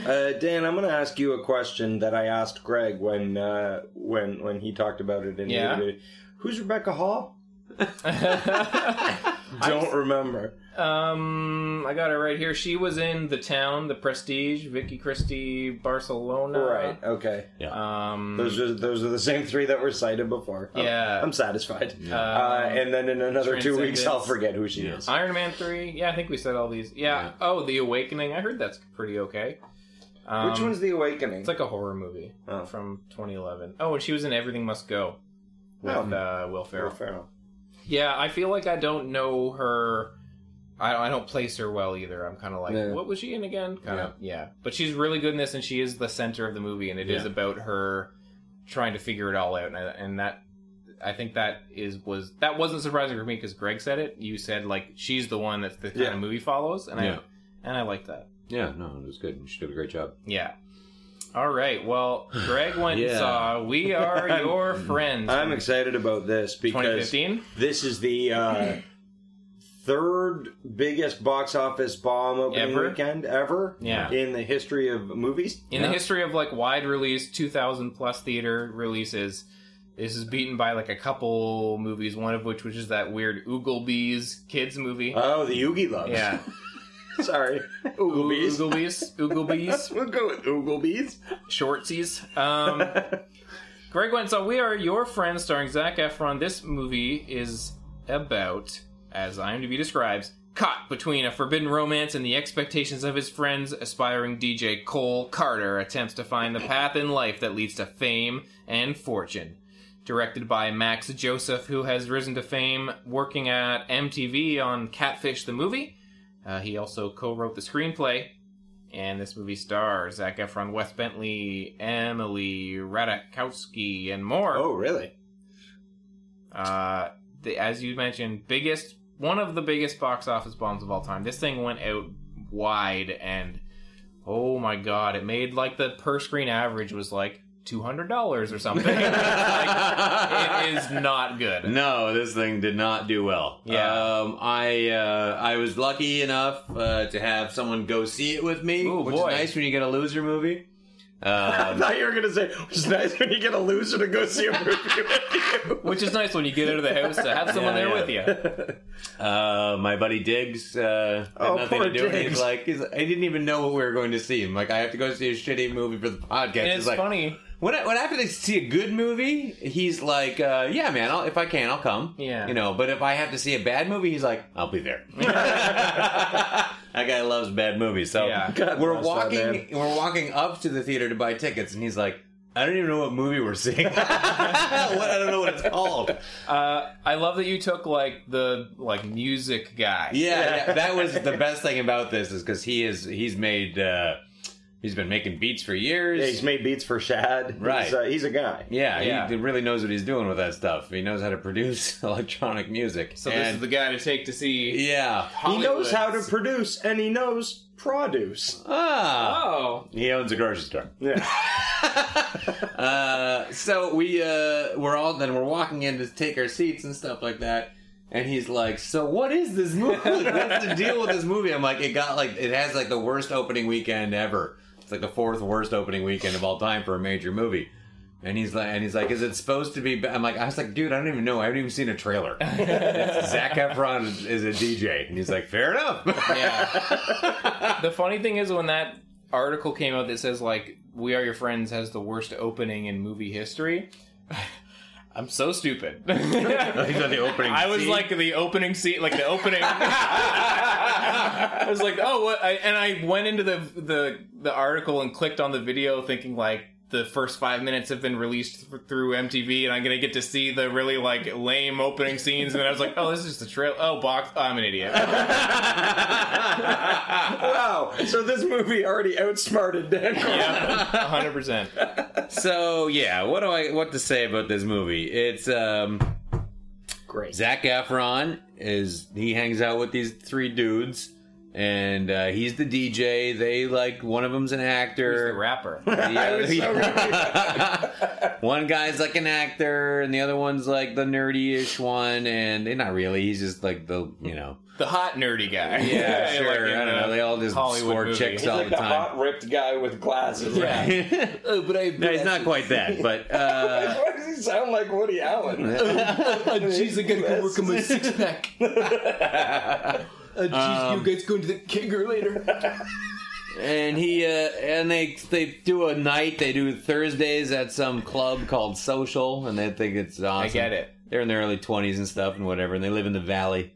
Speaker 2: Uh, Dan, I'm going to ask you a question that I asked Greg when uh, when when he talked about it in
Speaker 1: Yeah.
Speaker 2: the video. Who's Rebecca Hall? Don't remember.
Speaker 1: Um, I got it right here. She was in The Town, The Prestige, Vicky Cristina, Barcelona.
Speaker 2: Right. Okay. Yeah.
Speaker 1: Um,
Speaker 2: Those are those are the same three that were cited before. I'm-
Speaker 1: Yeah.
Speaker 2: I'm satisfied.
Speaker 1: um,
Speaker 2: Uh, and then in another two weeks, I'll forget who she
Speaker 3: Yeah.
Speaker 2: is.
Speaker 1: Iron Man three. Yeah, I think we said all these. Yeah.
Speaker 3: Yeah.
Speaker 1: Oh, The Awakening. I heard that's pretty okay. Um,
Speaker 2: Which one's the Awakening?
Speaker 1: It's like a horror movie
Speaker 2: Oh.
Speaker 1: from 2011. Oh, and she was in Everything Must Go with
Speaker 2: Oh.
Speaker 1: uh, Will Ferrell.
Speaker 2: Will Ferrell.
Speaker 1: Yeah, I feel like I don't know her. I, I don't place her well either. I'm kind of like,
Speaker 2: Yeah.
Speaker 1: what was she in again? Kind of, yeah. But she's really good in this, and she is the center of the movie, and it is
Speaker 3: Yeah.
Speaker 1: about her trying to figure it all out, and, I- and that. I think that is was that wasn't surprising for me because Greg said it. You said like she's the one that's the kind
Speaker 2: Yeah.
Speaker 1: of movie follows, and
Speaker 3: Yeah.
Speaker 1: I and I like that.
Speaker 3: Yeah, no, it was good. She did a great job.
Speaker 1: Yeah. All right. Well, Greg went and
Speaker 3: Yeah.
Speaker 1: saw "We Are Your Friends."
Speaker 2: I'm excited about this because
Speaker 1: 2015.
Speaker 2: this is the uh, third biggest box office bomb opening
Speaker 1: Ever?
Speaker 2: weekend ever
Speaker 1: Yeah.
Speaker 2: in the history of movies.
Speaker 1: In the history of like wide release, 2000 plus theater releases, this is beaten by like a couple movies, one of which which is that weird Ooglebees kids movie.
Speaker 2: Oh, the Oogie Loves.
Speaker 1: yeah.
Speaker 2: Sorry. Ooglebees.
Speaker 1: Ooglebees. Ooglebees.
Speaker 2: we'll go with Ooglebees.
Speaker 1: Shortsies. Um, Greg went, so we are your friends starring Zac Efron. This movie is about, as IMDb describes, caught between a forbidden romance and the expectations of his friends, aspiring DJ Cole Carter attempts to find the path in life that leads to fame and fortune. Directed by Max Joseph, who has risen to fame working at MTV on Catfish the movie. Uh, he also co-wrote the screenplay, and this movie stars Zac Efron, Wes Bentley, Emily Ratajkowski, and more.
Speaker 2: Oh, really?
Speaker 1: Uh, the, as you mentioned, biggest one of the biggest box office bombs of all time. This thing went out wide, and oh my god, it made like the per screen average was like two hundred dollars or something. like, it is not good.
Speaker 3: No, this thing did not do well.
Speaker 1: Yeah.
Speaker 3: um, I uh, I was lucky enough uh, to have someone go see it with me,
Speaker 1: Ooh,
Speaker 3: which
Speaker 1: boy.
Speaker 3: is nice when you get a loser movie.
Speaker 2: I
Speaker 3: Um,
Speaker 2: thought you were going to say, it's nice when you get a loser to go see a movie with you.
Speaker 1: Which is nice when you get out of the house to have someone
Speaker 3: Yeah,
Speaker 1: there
Speaker 3: yeah.
Speaker 1: with you.
Speaker 3: uh, my buddy Diggs uh, had
Speaker 2: Oh,
Speaker 3: nothing
Speaker 2: poor
Speaker 3: to do.
Speaker 2: Diggs.
Speaker 3: He's like, he's, I didn't even know what we were going to see. I'm like, I have to go see a shitty movie for the podcast.
Speaker 1: And it's
Speaker 3: like,
Speaker 1: funny.
Speaker 3: When I, when I have to see a good movie, he's like, uh, "Yeah, man, I'll, if I can, I'll come."
Speaker 1: Yeah.
Speaker 3: you know. But if I have to see a bad movie, he's like, "I'll be there." that guy loves bad movies. So
Speaker 1: Yeah.
Speaker 3: We're
Speaker 2: bless that
Speaker 3: walking, we're walking up to the theater to buy tickets, and he's like, "I don't even know what movie we're seeing. what, I don't know what it's called."
Speaker 1: Uh, I love that you took like the like music guy.
Speaker 3: Yeah, yeah, that was the best thing about this is because he is he's made uh, he's been making beats for years.
Speaker 2: Yeah, he's made beats for Shad.
Speaker 3: Right.
Speaker 2: He's, uh, he's a guy.
Speaker 3: Yeah,
Speaker 1: Yeah.
Speaker 3: he really knows what he's doing with that stuff. He knows how to produce electronic music.
Speaker 1: So this is the guy to take to see.
Speaker 3: yeah.
Speaker 2: He knows how to produce and he knows produce.
Speaker 3: Ah,
Speaker 1: Oh,
Speaker 3: he owns a grocery store.
Speaker 2: Yeah.
Speaker 3: Uh, so we uh, we're all then we're walking in to take our seats and stuff like that. And he's like, "So what is this movie? What's the deal with this movie?" I'm like, "It got like it has like the worst opening weekend ever. Like the fourth worst opening weekend of all time for a major movie." And he's like, and he's like, "Is it supposed to be?" ba-" I'm like, I was like, "Dude, I don't even know. I haven't even seen a trailer." Zac Efron is, is a DJ, and he's like, "Fair enough."
Speaker 1: yeah. the funny thing is when that article came out that says like "We Are Your Friends" has the worst opening in movie history. I'm so stupid.
Speaker 3: the opening
Speaker 1: I was
Speaker 3: scene?
Speaker 1: like the opening scene, like the opening. I was like, oh, what? I, and I went into the the the article and clicked on the video, thinking like the first five minutes have been released th- through MTV, and I'm gonna get to see the really like lame opening scenes. And then I was like, oh, this is just a trail. Oh, box. I'm an idiot.
Speaker 2: wow. So this movie already outsmarted Dan.
Speaker 1: yeah, hundred percent.
Speaker 3: So yeah, what do I what to say about this movie? It's um
Speaker 2: Great.
Speaker 3: Zac Efron is he hangs out with these three dudes and uh, he's the DJ. They like one of them's an actor.
Speaker 1: The rapper.
Speaker 3: Yeah,
Speaker 2: was so
Speaker 3: one guy's like an actor, and the other one's like the nerdy-ish one, and they're not really. He's just like the you know.
Speaker 1: The hot nerdy guy.
Speaker 3: Yeah, sure.
Speaker 1: Like
Speaker 3: I don't know. They all just
Speaker 1: Hollywood
Speaker 3: score
Speaker 1: movie.
Speaker 3: chicks
Speaker 1: He's
Speaker 3: all
Speaker 2: like
Speaker 3: the
Speaker 2: the
Speaker 3: time.
Speaker 2: hot ripped guy with glasses.
Speaker 1: Yeah. oh, but I.
Speaker 3: No, he's not quite that, but uh,
Speaker 2: Why does he sound like Woody Allen?
Speaker 1: Jeez, I gotta go work on my six pack. Uh, jeez, you guys going to the Kinger later?
Speaker 3: and he uh, and they they do a night. They do Thursdays at some club called Social, and they think it's awesome.
Speaker 1: I get it.
Speaker 3: They're in their early twenties and stuff and whatever, and they live in the valley.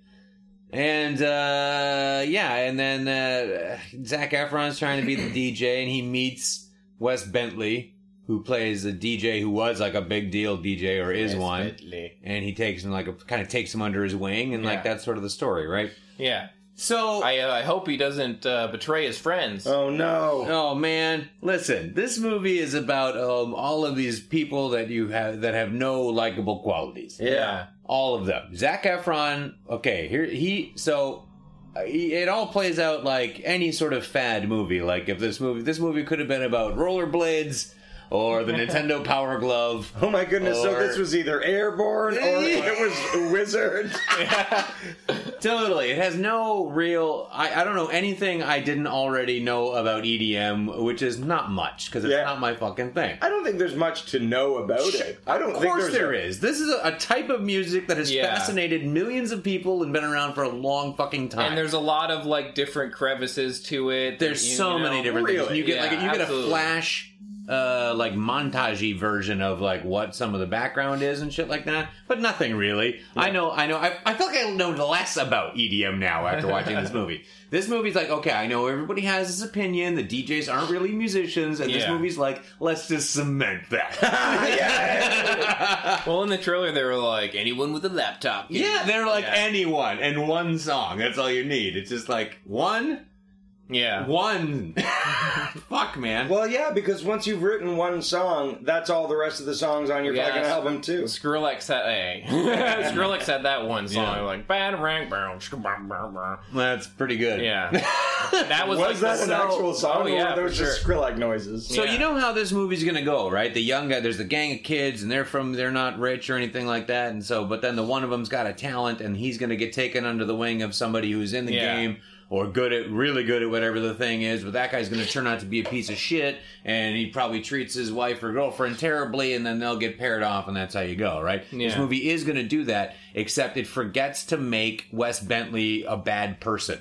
Speaker 3: And uh, yeah, and then uh, Zac Efron's trying to be the DJ, and he meets Wes Bentley, who plays a DJ who was like a big deal DJ or is one, and he takes him like a, kind of takes him under his wing, and like that's sort of the story, right?
Speaker 1: Yeah.
Speaker 3: So
Speaker 1: I uh, I hope he doesn't uh, betray his friends.
Speaker 2: oh no.
Speaker 3: Oh man, listen. This movie is about um, all of these people that you have that have no likable qualities.
Speaker 1: yeah.
Speaker 3: All of them. Zac Efron. Okay, here he. So uh, he, it all plays out like any sort of fad movie. Like if this movie, this movie could have been about rollerblades or the Nintendo Power Glove.
Speaker 2: Oh my goodness! so
Speaker 3: Or-
Speaker 2: this was either airborne or it was wizard.
Speaker 3: Totally. It has no real. I, I don't know anything I didn't already know about EDM, which is not much because it's
Speaker 2: Yeah.
Speaker 3: not my fucking thing.
Speaker 2: I don't think there's much to know about it. I don't
Speaker 3: Of
Speaker 2: think
Speaker 3: course
Speaker 2: there's
Speaker 3: there
Speaker 2: a-
Speaker 3: is. This is a, a type of music that has
Speaker 1: Yeah.
Speaker 3: fascinated millions of people and been around for a long fucking time.
Speaker 1: And there's a lot of like different crevices to it.
Speaker 3: there's
Speaker 1: you-
Speaker 3: so
Speaker 1: you know.
Speaker 3: many different things.
Speaker 2: Really?
Speaker 3: You get
Speaker 1: Yeah,
Speaker 3: like you get a
Speaker 1: absolutely.
Speaker 3: flash uh like montagey version of like what some of the background is and shit like that but nothing really i know i know I, I feel like i know less about edm now after watching this movie this movie's like okay i know everybody has this opinion the djs aren't really musicians and this movie's like let's just cement that
Speaker 1: Well, in the trailer, they were like, anyone with a laptop.
Speaker 3: Yeah, they're like
Speaker 1: Yeah.
Speaker 3: anyone and one song. That's all you need. It's just like one,
Speaker 1: Yeah.
Speaker 3: one. Fuck, man.
Speaker 2: Well, yeah, because once you've written one song, that's all the rest of the songs on your
Speaker 1: Yeah,
Speaker 2: fucking
Speaker 1: that's-
Speaker 2: album too.
Speaker 1: Skrillex had a Skrillex had that one song
Speaker 3: Yeah.
Speaker 1: like bad rank bow, shkabam, bow, bow.
Speaker 3: That's pretty good.
Speaker 1: yeah that was,
Speaker 2: Was
Speaker 1: like
Speaker 2: that an
Speaker 1: so-
Speaker 2: actual song,
Speaker 1: oh, yeah,
Speaker 2: or
Speaker 1: for
Speaker 2: those just. Skrillex noises?
Speaker 3: So
Speaker 1: Yeah.
Speaker 3: you know how this movie's gonna go, right? The young guy, there's the gang of kids, and they're from, they're not rich or anything like that, and so, but then the one of them's got a talent, and he's gonna get taken under the wing of somebody who's in the
Speaker 1: Yeah.
Speaker 3: game or good at, really good at whatever the thing is. But that guy's gonna turn out to be a piece of shit, and he probably treats his wife or girlfriend terribly, and then they'll get paired off, and that's how you go, right? This movie is gonna do that, except it forgets to make Wes Bentley a bad person.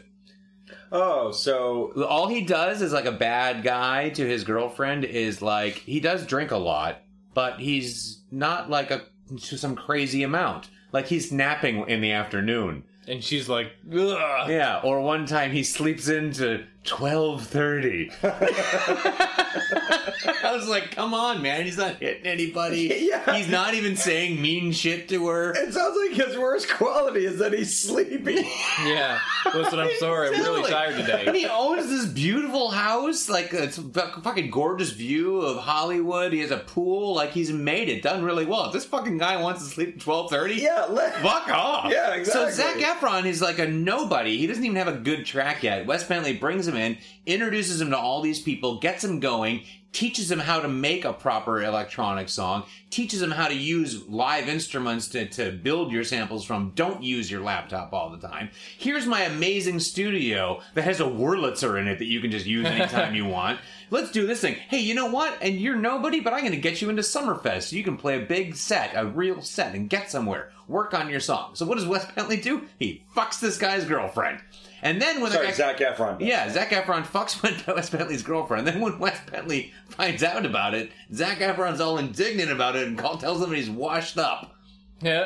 Speaker 2: Oh, so
Speaker 3: all he does is like a bad guy to his girlfriend is like he does drink a lot but he's not like a to some crazy amount like he's napping in the afternoon
Speaker 1: and she's like Ugh.
Speaker 3: yeah or one time he sleeps into 12.30 i was like come on man he's not hitting anybody
Speaker 2: Yeah.
Speaker 3: he's not even saying mean shit to her
Speaker 2: it sounds like his worst quality is that he's sleepy.
Speaker 1: yeah listen I'm sorry I'm really
Speaker 3: Totally.
Speaker 1: tired
Speaker 3: And
Speaker 1: today
Speaker 3: he owns this beautiful house, like it's a fucking gorgeous view of Hollywood. He has a pool, like he's made it, done really well. If this fucking guy wants to sleep at twelve thirty,
Speaker 2: yeah, let,
Speaker 3: fuck off.
Speaker 2: Yeah, exactly.
Speaker 3: So Zac Efron is like a nobody. He doesn't even have a good track yet. Wes Bentley brings him in, introduces him to all these people, gets him going, teaches him how to make a proper electronic song, teaches him how to use live instruments to, to build your samples from. Don't use your laptop all the time. Here's my amazing studio that has a Wurlitzer in it that you can just use anytime you want. Let's do this thing. Hey, you know what? And you're nobody, but I'm going to get you into Summerfest so you can play a big set, a real set, and get somewhere. Work on your song. So what does Wes Bentley do? He fucks this guy's girlfriend. And then when
Speaker 2: Sorry,
Speaker 3: the guy,
Speaker 2: Zac Efron.
Speaker 3: yeah, Zac Efron fucks with Wes Bentley's girlfriend. Then when Wes Bentley finds out about it, Zac Efron's all indignant about it and call, tells him he's washed up.
Speaker 1: Yeah.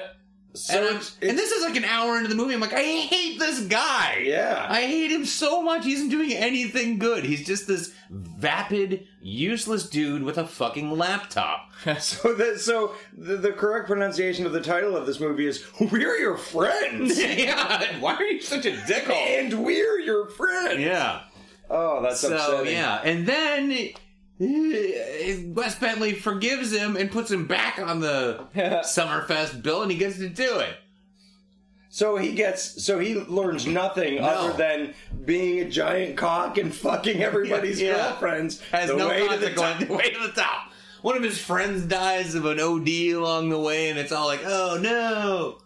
Speaker 2: So
Speaker 3: and, I'm-
Speaker 2: it's,
Speaker 3: and this is like an hour into the movie. I'm like, I hate this guy.
Speaker 2: Yeah.
Speaker 3: I hate him so much. He isn't doing anything good. He's just this vapid, useless dude with a fucking laptop.
Speaker 2: so the, so the, the correct pronunciation of the title of this movie is "We're Your Friends,"
Speaker 3: yeah. Why are you such a dickhole?
Speaker 2: and we're your friends.
Speaker 3: Yeah.
Speaker 2: Oh, that's
Speaker 3: So
Speaker 2: upsetting.
Speaker 3: yeah, and then Eh, Wes Bentley forgives him and puts him back on the Summerfest bill, and he gets to do it.
Speaker 2: So he gets. So he learns nothing other than being a giant cock and fucking everybody's
Speaker 3: Yeah.
Speaker 2: girlfriends.
Speaker 3: Has
Speaker 2: the
Speaker 3: no
Speaker 2: way to the top.
Speaker 3: Way to the top. One of his friends dies of an OD along the way, and it's all like, oh no.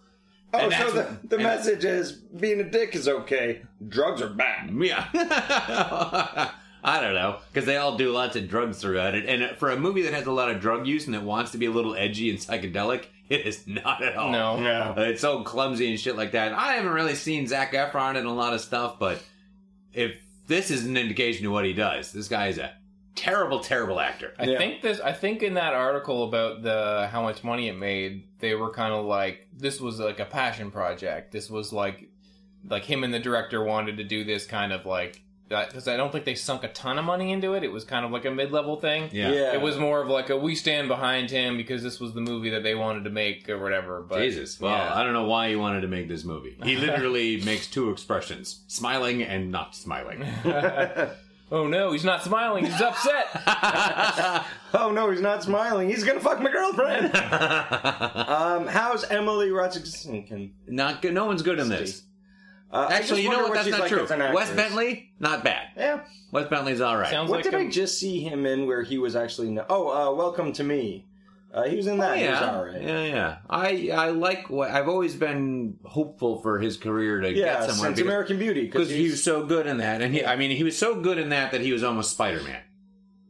Speaker 2: Oh,
Speaker 3: And
Speaker 2: so the, the message is being a dick is okay. Drugs are bad.
Speaker 3: Yeah. I don't know, because they all do lots of drugs throughout it. And for a movie that has a lot of drug use and that wants to be a little edgy and psychedelic, it is not at all.
Speaker 1: No.
Speaker 2: No.
Speaker 3: Uh, It's so clumsy and shit like that. I haven't really seen Zac Efron in a lot of stuff, but if this is an indication of what he does, this guy is a terrible, terrible actor.
Speaker 1: I
Speaker 2: Yeah.
Speaker 1: think this. I think in that article about the how much money it made, they were kind of like this was like a passion project. This was like like him and the director wanted to do this kind of like because I don't think they sunk a ton of money into it. It was kind of like a mid level thing.
Speaker 3: Yeah.
Speaker 2: Yeah.
Speaker 1: It was more of like a we stand behind him because this was the movie that they wanted to make or whatever. But
Speaker 3: Jesus. Well,
Speaker 1: yeah.
Speaker 3: I don't know why he wanted to make this movie. He literally makes two expressions smiling and not smiling.
Speaker 1: oh no, he's not smiling. He's upset.
Speaker 2: Oh no, he's not smiling. He's gonna fuck my girlfriend. um, how's Emily Ratajkowski?
Speaker 3: not good. No one's good in this.
Speaker 2: Uh,
Speaker 3: Actually, you know what? That's not
Speaker 2: like
Speaker 3: true.
Speaker 2: as an
Speaker 3: Wes. Bentley, not bad.
Speaker 2: Yeah.
Speaker 3: Wes Bentley's all right.
Speaker 1: Sounds
Speaker 2: What
Speaker 1: like
Speaker 2: did
Speaker 1: a-
Speaker 2: I just see him in where he was actually? No- oh, uh, Welcome to Me. Uh, he was in that.
Speaker 3: Oh,
Speaker 2: He was
Speaker 3: yeah,
Speaker 2: all right.
Speaker 3: yeah, yeah. I I like what I've always been hopeful for his career to
Speaker 2: Yeah,
Speaker 3: get somewhere
Speaker 2: since
Speaker 3: because-
Speaker 2: American Beauty,
Speaker 3: because he was so good in that, and he I mean he was so good in that that he was almost Spider Man.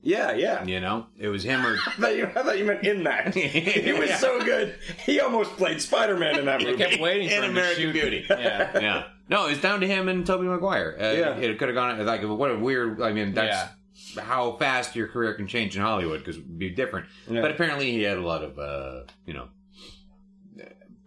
Speaker 2: yeah, yeah.
Speaker 3: You know, it was him or
Speaker 2: I thought, you, I thought you meant in that. he was
Speaker 3: Yeah.
Speaker 2: so good. He almost played Spider Man in that
Speaker 1: I
Speaker 2: movie.
Speaker 1: kept waiting for
Speaker 3: In
Speaker 1: him
Speaker 3: American
Speaker 1: to shoot.
Speaker 3: Beauty.
Speaker 1: Yeah.
Speaker 3: yeah. No, it's down to him and Tobey Maguire. Uh,
Speaker 2: Yeah.
Speaker 3: it could have gone like what a weird. I mean, that's how fast your career can change in Hollywood because it'd be different.
Speaker 2: Yeah.
Speaker 3: But apparently, he had a lot of uh, you know.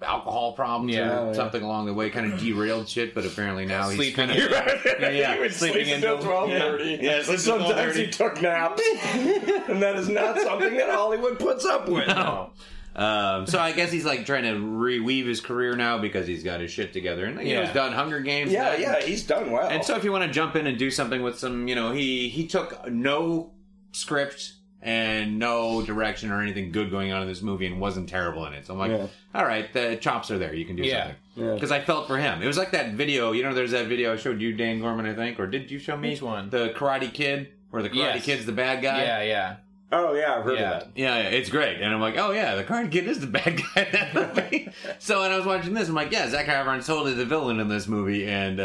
Speaker 3: Alcohol problems
Speaker 1: Yeah.
Speaker 3: or
Speaker 2: Oh, yeah.
Speaker 3: something along the way, kind of derailed shit. But apparently now he's
Speaker 1: Sleeping
Speaker 3: kind
Speaker 1: in-
Speaker 3: of yeah,
Speaker 2: he was
Speaker 1: sleeping
Speaker 2: sleeping until
Speaker 1: until-
Speaker 2: twelve thirty.
Speaker 3: Yeah. Yeah,
Speaker 2: sometimes he took naps, and that is not something that Hollywood puts up with.
Speaker 1: No.
Speaker 3: Um, so I guess he's like trying to reweave his career now because he's got his shit together, and you know he's done Hunger Games.
Speaker 2: Yeah,
Speaker 3: and-
Speaker 2: yeah, he's done well.
Speaker 3: And so if you want to jump in and do something with some, you know, he he took no script and no direction or anything good going on in this movie and wasn't terrible in it. So I'm like,
Speaker 2: Yeah.
Speaker 3: all right, the chops are there. You can do
Speaker 1: Yeah.
Speaker 3: something.
Speaker 2: Yeah.
Speaker 3: Because I felt for him. It was like that video. You know, there's that video I showed you, Dan Gorman, I think, or did you show me?
Speaker 1: Which one?
Speaker 3: The Karate Kid, where the Karate
Speaker 1: Yes.
Speaker 3: Kid's the bad guy.
Speaker 1: Yeah, yeah.
Speaker 2: Oh yeah, I've heard
Speaker 1: Yeah.
Speaker 2: of that.
Speaker 3: Yeah, yeah, it's great. And I'm like, oh yeah, the Karate Kid is the bad guy in that movie. so and I was watching this, I'm like, yeah, Zac Efron's totally the villain in this movie, and uh,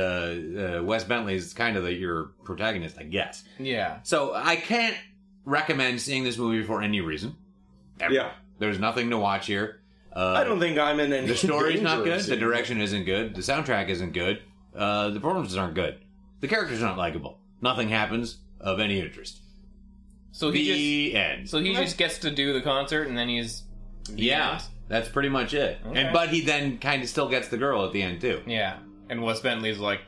Speaker 3: uh, Wes Bentley's kind of the, your protagonist, I guess.
Speaker 1: Yeah.
Speaker 3: So I can't recommend seeing this movie for any reason. Ever.
Speaker 2: Yeah.
Speaker 3: There's nothing to watch here. Uh,
Speaker 2: I don't think I'm in any.
Speaker 3: the story's not
Speaker 2: danger of
Speaker 3: good. The direction isn't good. The soundtrack isn't good. Uh, the performances aren't good. The characters aren't likable. Nothing happens of any interest.
Speaker 1: So he just
Speaker 3: end.
Speaker 1: so he just gets to do the concert and then he's
Speaker 3: Yeah, that's pretty much it.
Speaker 1: Okay.
Speaker 3: And but he then kind of still gets the girl at the end too.
Speaker 1: yeah. And Wes Bentley's like,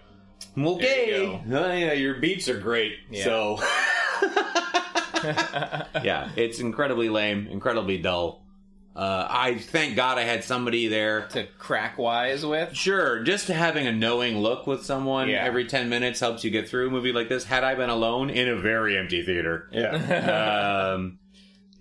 Speaker 3: Okay,
Speaker 1: There you
Speaker 3: oh, yeah, your beats are great.
Speaker 1: Yeah.
Speaker 3: So yeah, it's incredibly lame, incredibly dull. Uh, I thank God I had somebody there.
Speaker 1: to crack wise with.
Speaker 3: Sure, just having a knowing look with someone
Speaker 1: Yeah.
Speaker 3: every ten minutes helps you get through a movie like this. Had I been alone in a very empty theater,
Speaker 2: Yeah.
Speaker 3: um,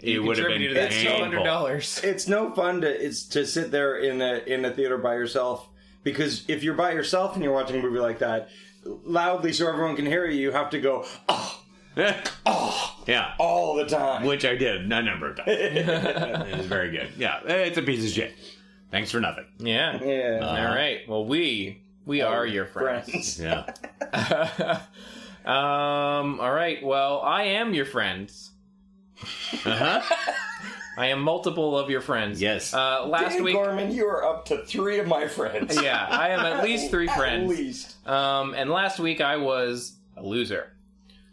Speaker 3: it would have been
Speaker 1: Contributed to that
Speaker 2: It's
Speaker 1: twelve hundred
Speaker 3: painful.
Speaker 1: dollars.
Speaker 2: it's no fun to it's to sit there in a in a theater by yourself because if you're by yourself and you're watching a movie like that loudly so everyone can hear you you have to go oh oh
Speaker 3: yeah,
Speaker 2: all the time
Speaker 3: which I did a number of times. it was very good. Yeah, it's a piece of shit. Thanks for nothing.
Speaker 1: Yeah.
Speaker 2: yeah
Speaker 1: All right. Well, we we are your friends.
Speaker 2: friends
Speaker 3: Yeah.
Speaker 1: um. All right. Well, I am your friends.
Speaker 3: Uh huh.
Speaker 1: I am multiple of your friends.
Speaker 3: Yes.
Speaker 1: Uh, last
Speaker 2: Dan
Speaker 1: week,
Speaker 2: Gorman, you are up to three of my friends.
Speaker 1: yeah, I am at least three friends.
Speaker 2: At
Speaker 1: friends.
Speaker 2: least.
Speaker 1: Um, and last week I was a loser.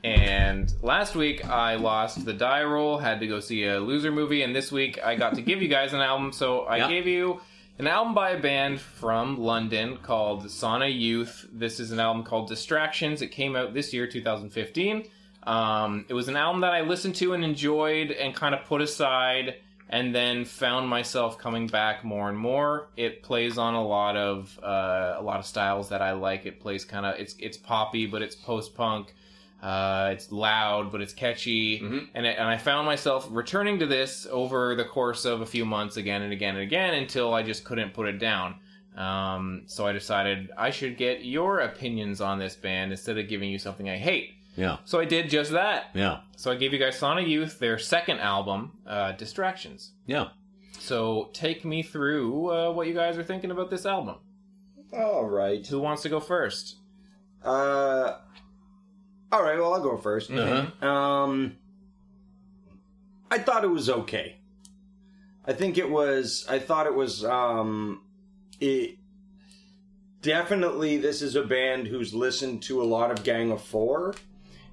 Speaker 1: And last week I lost the die roll, had to go see a loser movie, and this week I got to give you guys an album. So I
Speaker 3: Yeah.
Speaker 1: gave you an album by a band from London called Sauna Youth. This is an album called Distractions. It came out this year, 2015. Um, it was an album that I listened to and enjoyed and kind of put aside and then found myself coming back more and more. It plays on a lot of uh, a lot of styles that I like. It plays kind of it's it's poppy, but it's post punk. Uh, it's loud, but it's catchy, and it, and I found myself returning to this over the course of a few months again and again and again until I just couldn't put it down. Um, so I decided I should get your opinions on this band instead of giving you something I hate.
Speaker 3: Yeah.
Speaker 1: So I did just that.
Speaker 3: Yeah.
Speaker 1: So I gave you guys Sauna Youth their second album, uh, Distractions.
Speaker 3: Yeah.
Speaker 1: So take me through uh, what you guys are thinking about this album.
Speaker 2: All right.
Speaker 1: Who wants to go first?
Speaker 2: Uh, all right. Well, I'll go 1st
Speaker 1: Uh-huh.
Speaker 2: Um, I thought it was okay. I think it was. I thought it was. Um, it definitely. This is a band who's listened to a lot of Gang of Four,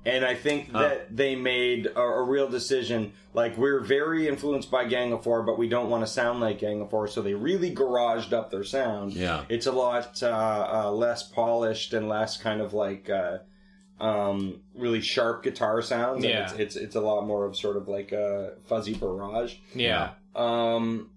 Speaker 2: and I think that they made a, a real decision. Like we're very influenced by Gang of Four, but we don't want to sound like Gang of Four, so they really garaged up their sound.
Speaker 3: Yeah.
Speaker 2: it's a lot uh, uh, less polished and less kind of like. Uh, um, really sharp guitar sounds. and
Speaker 1: Yeah.
Speaker 2: it's, it's it's a lot more of sort of like a fuzzy barrage.
Speaker 1: Yeah.
Speaker 2: Um,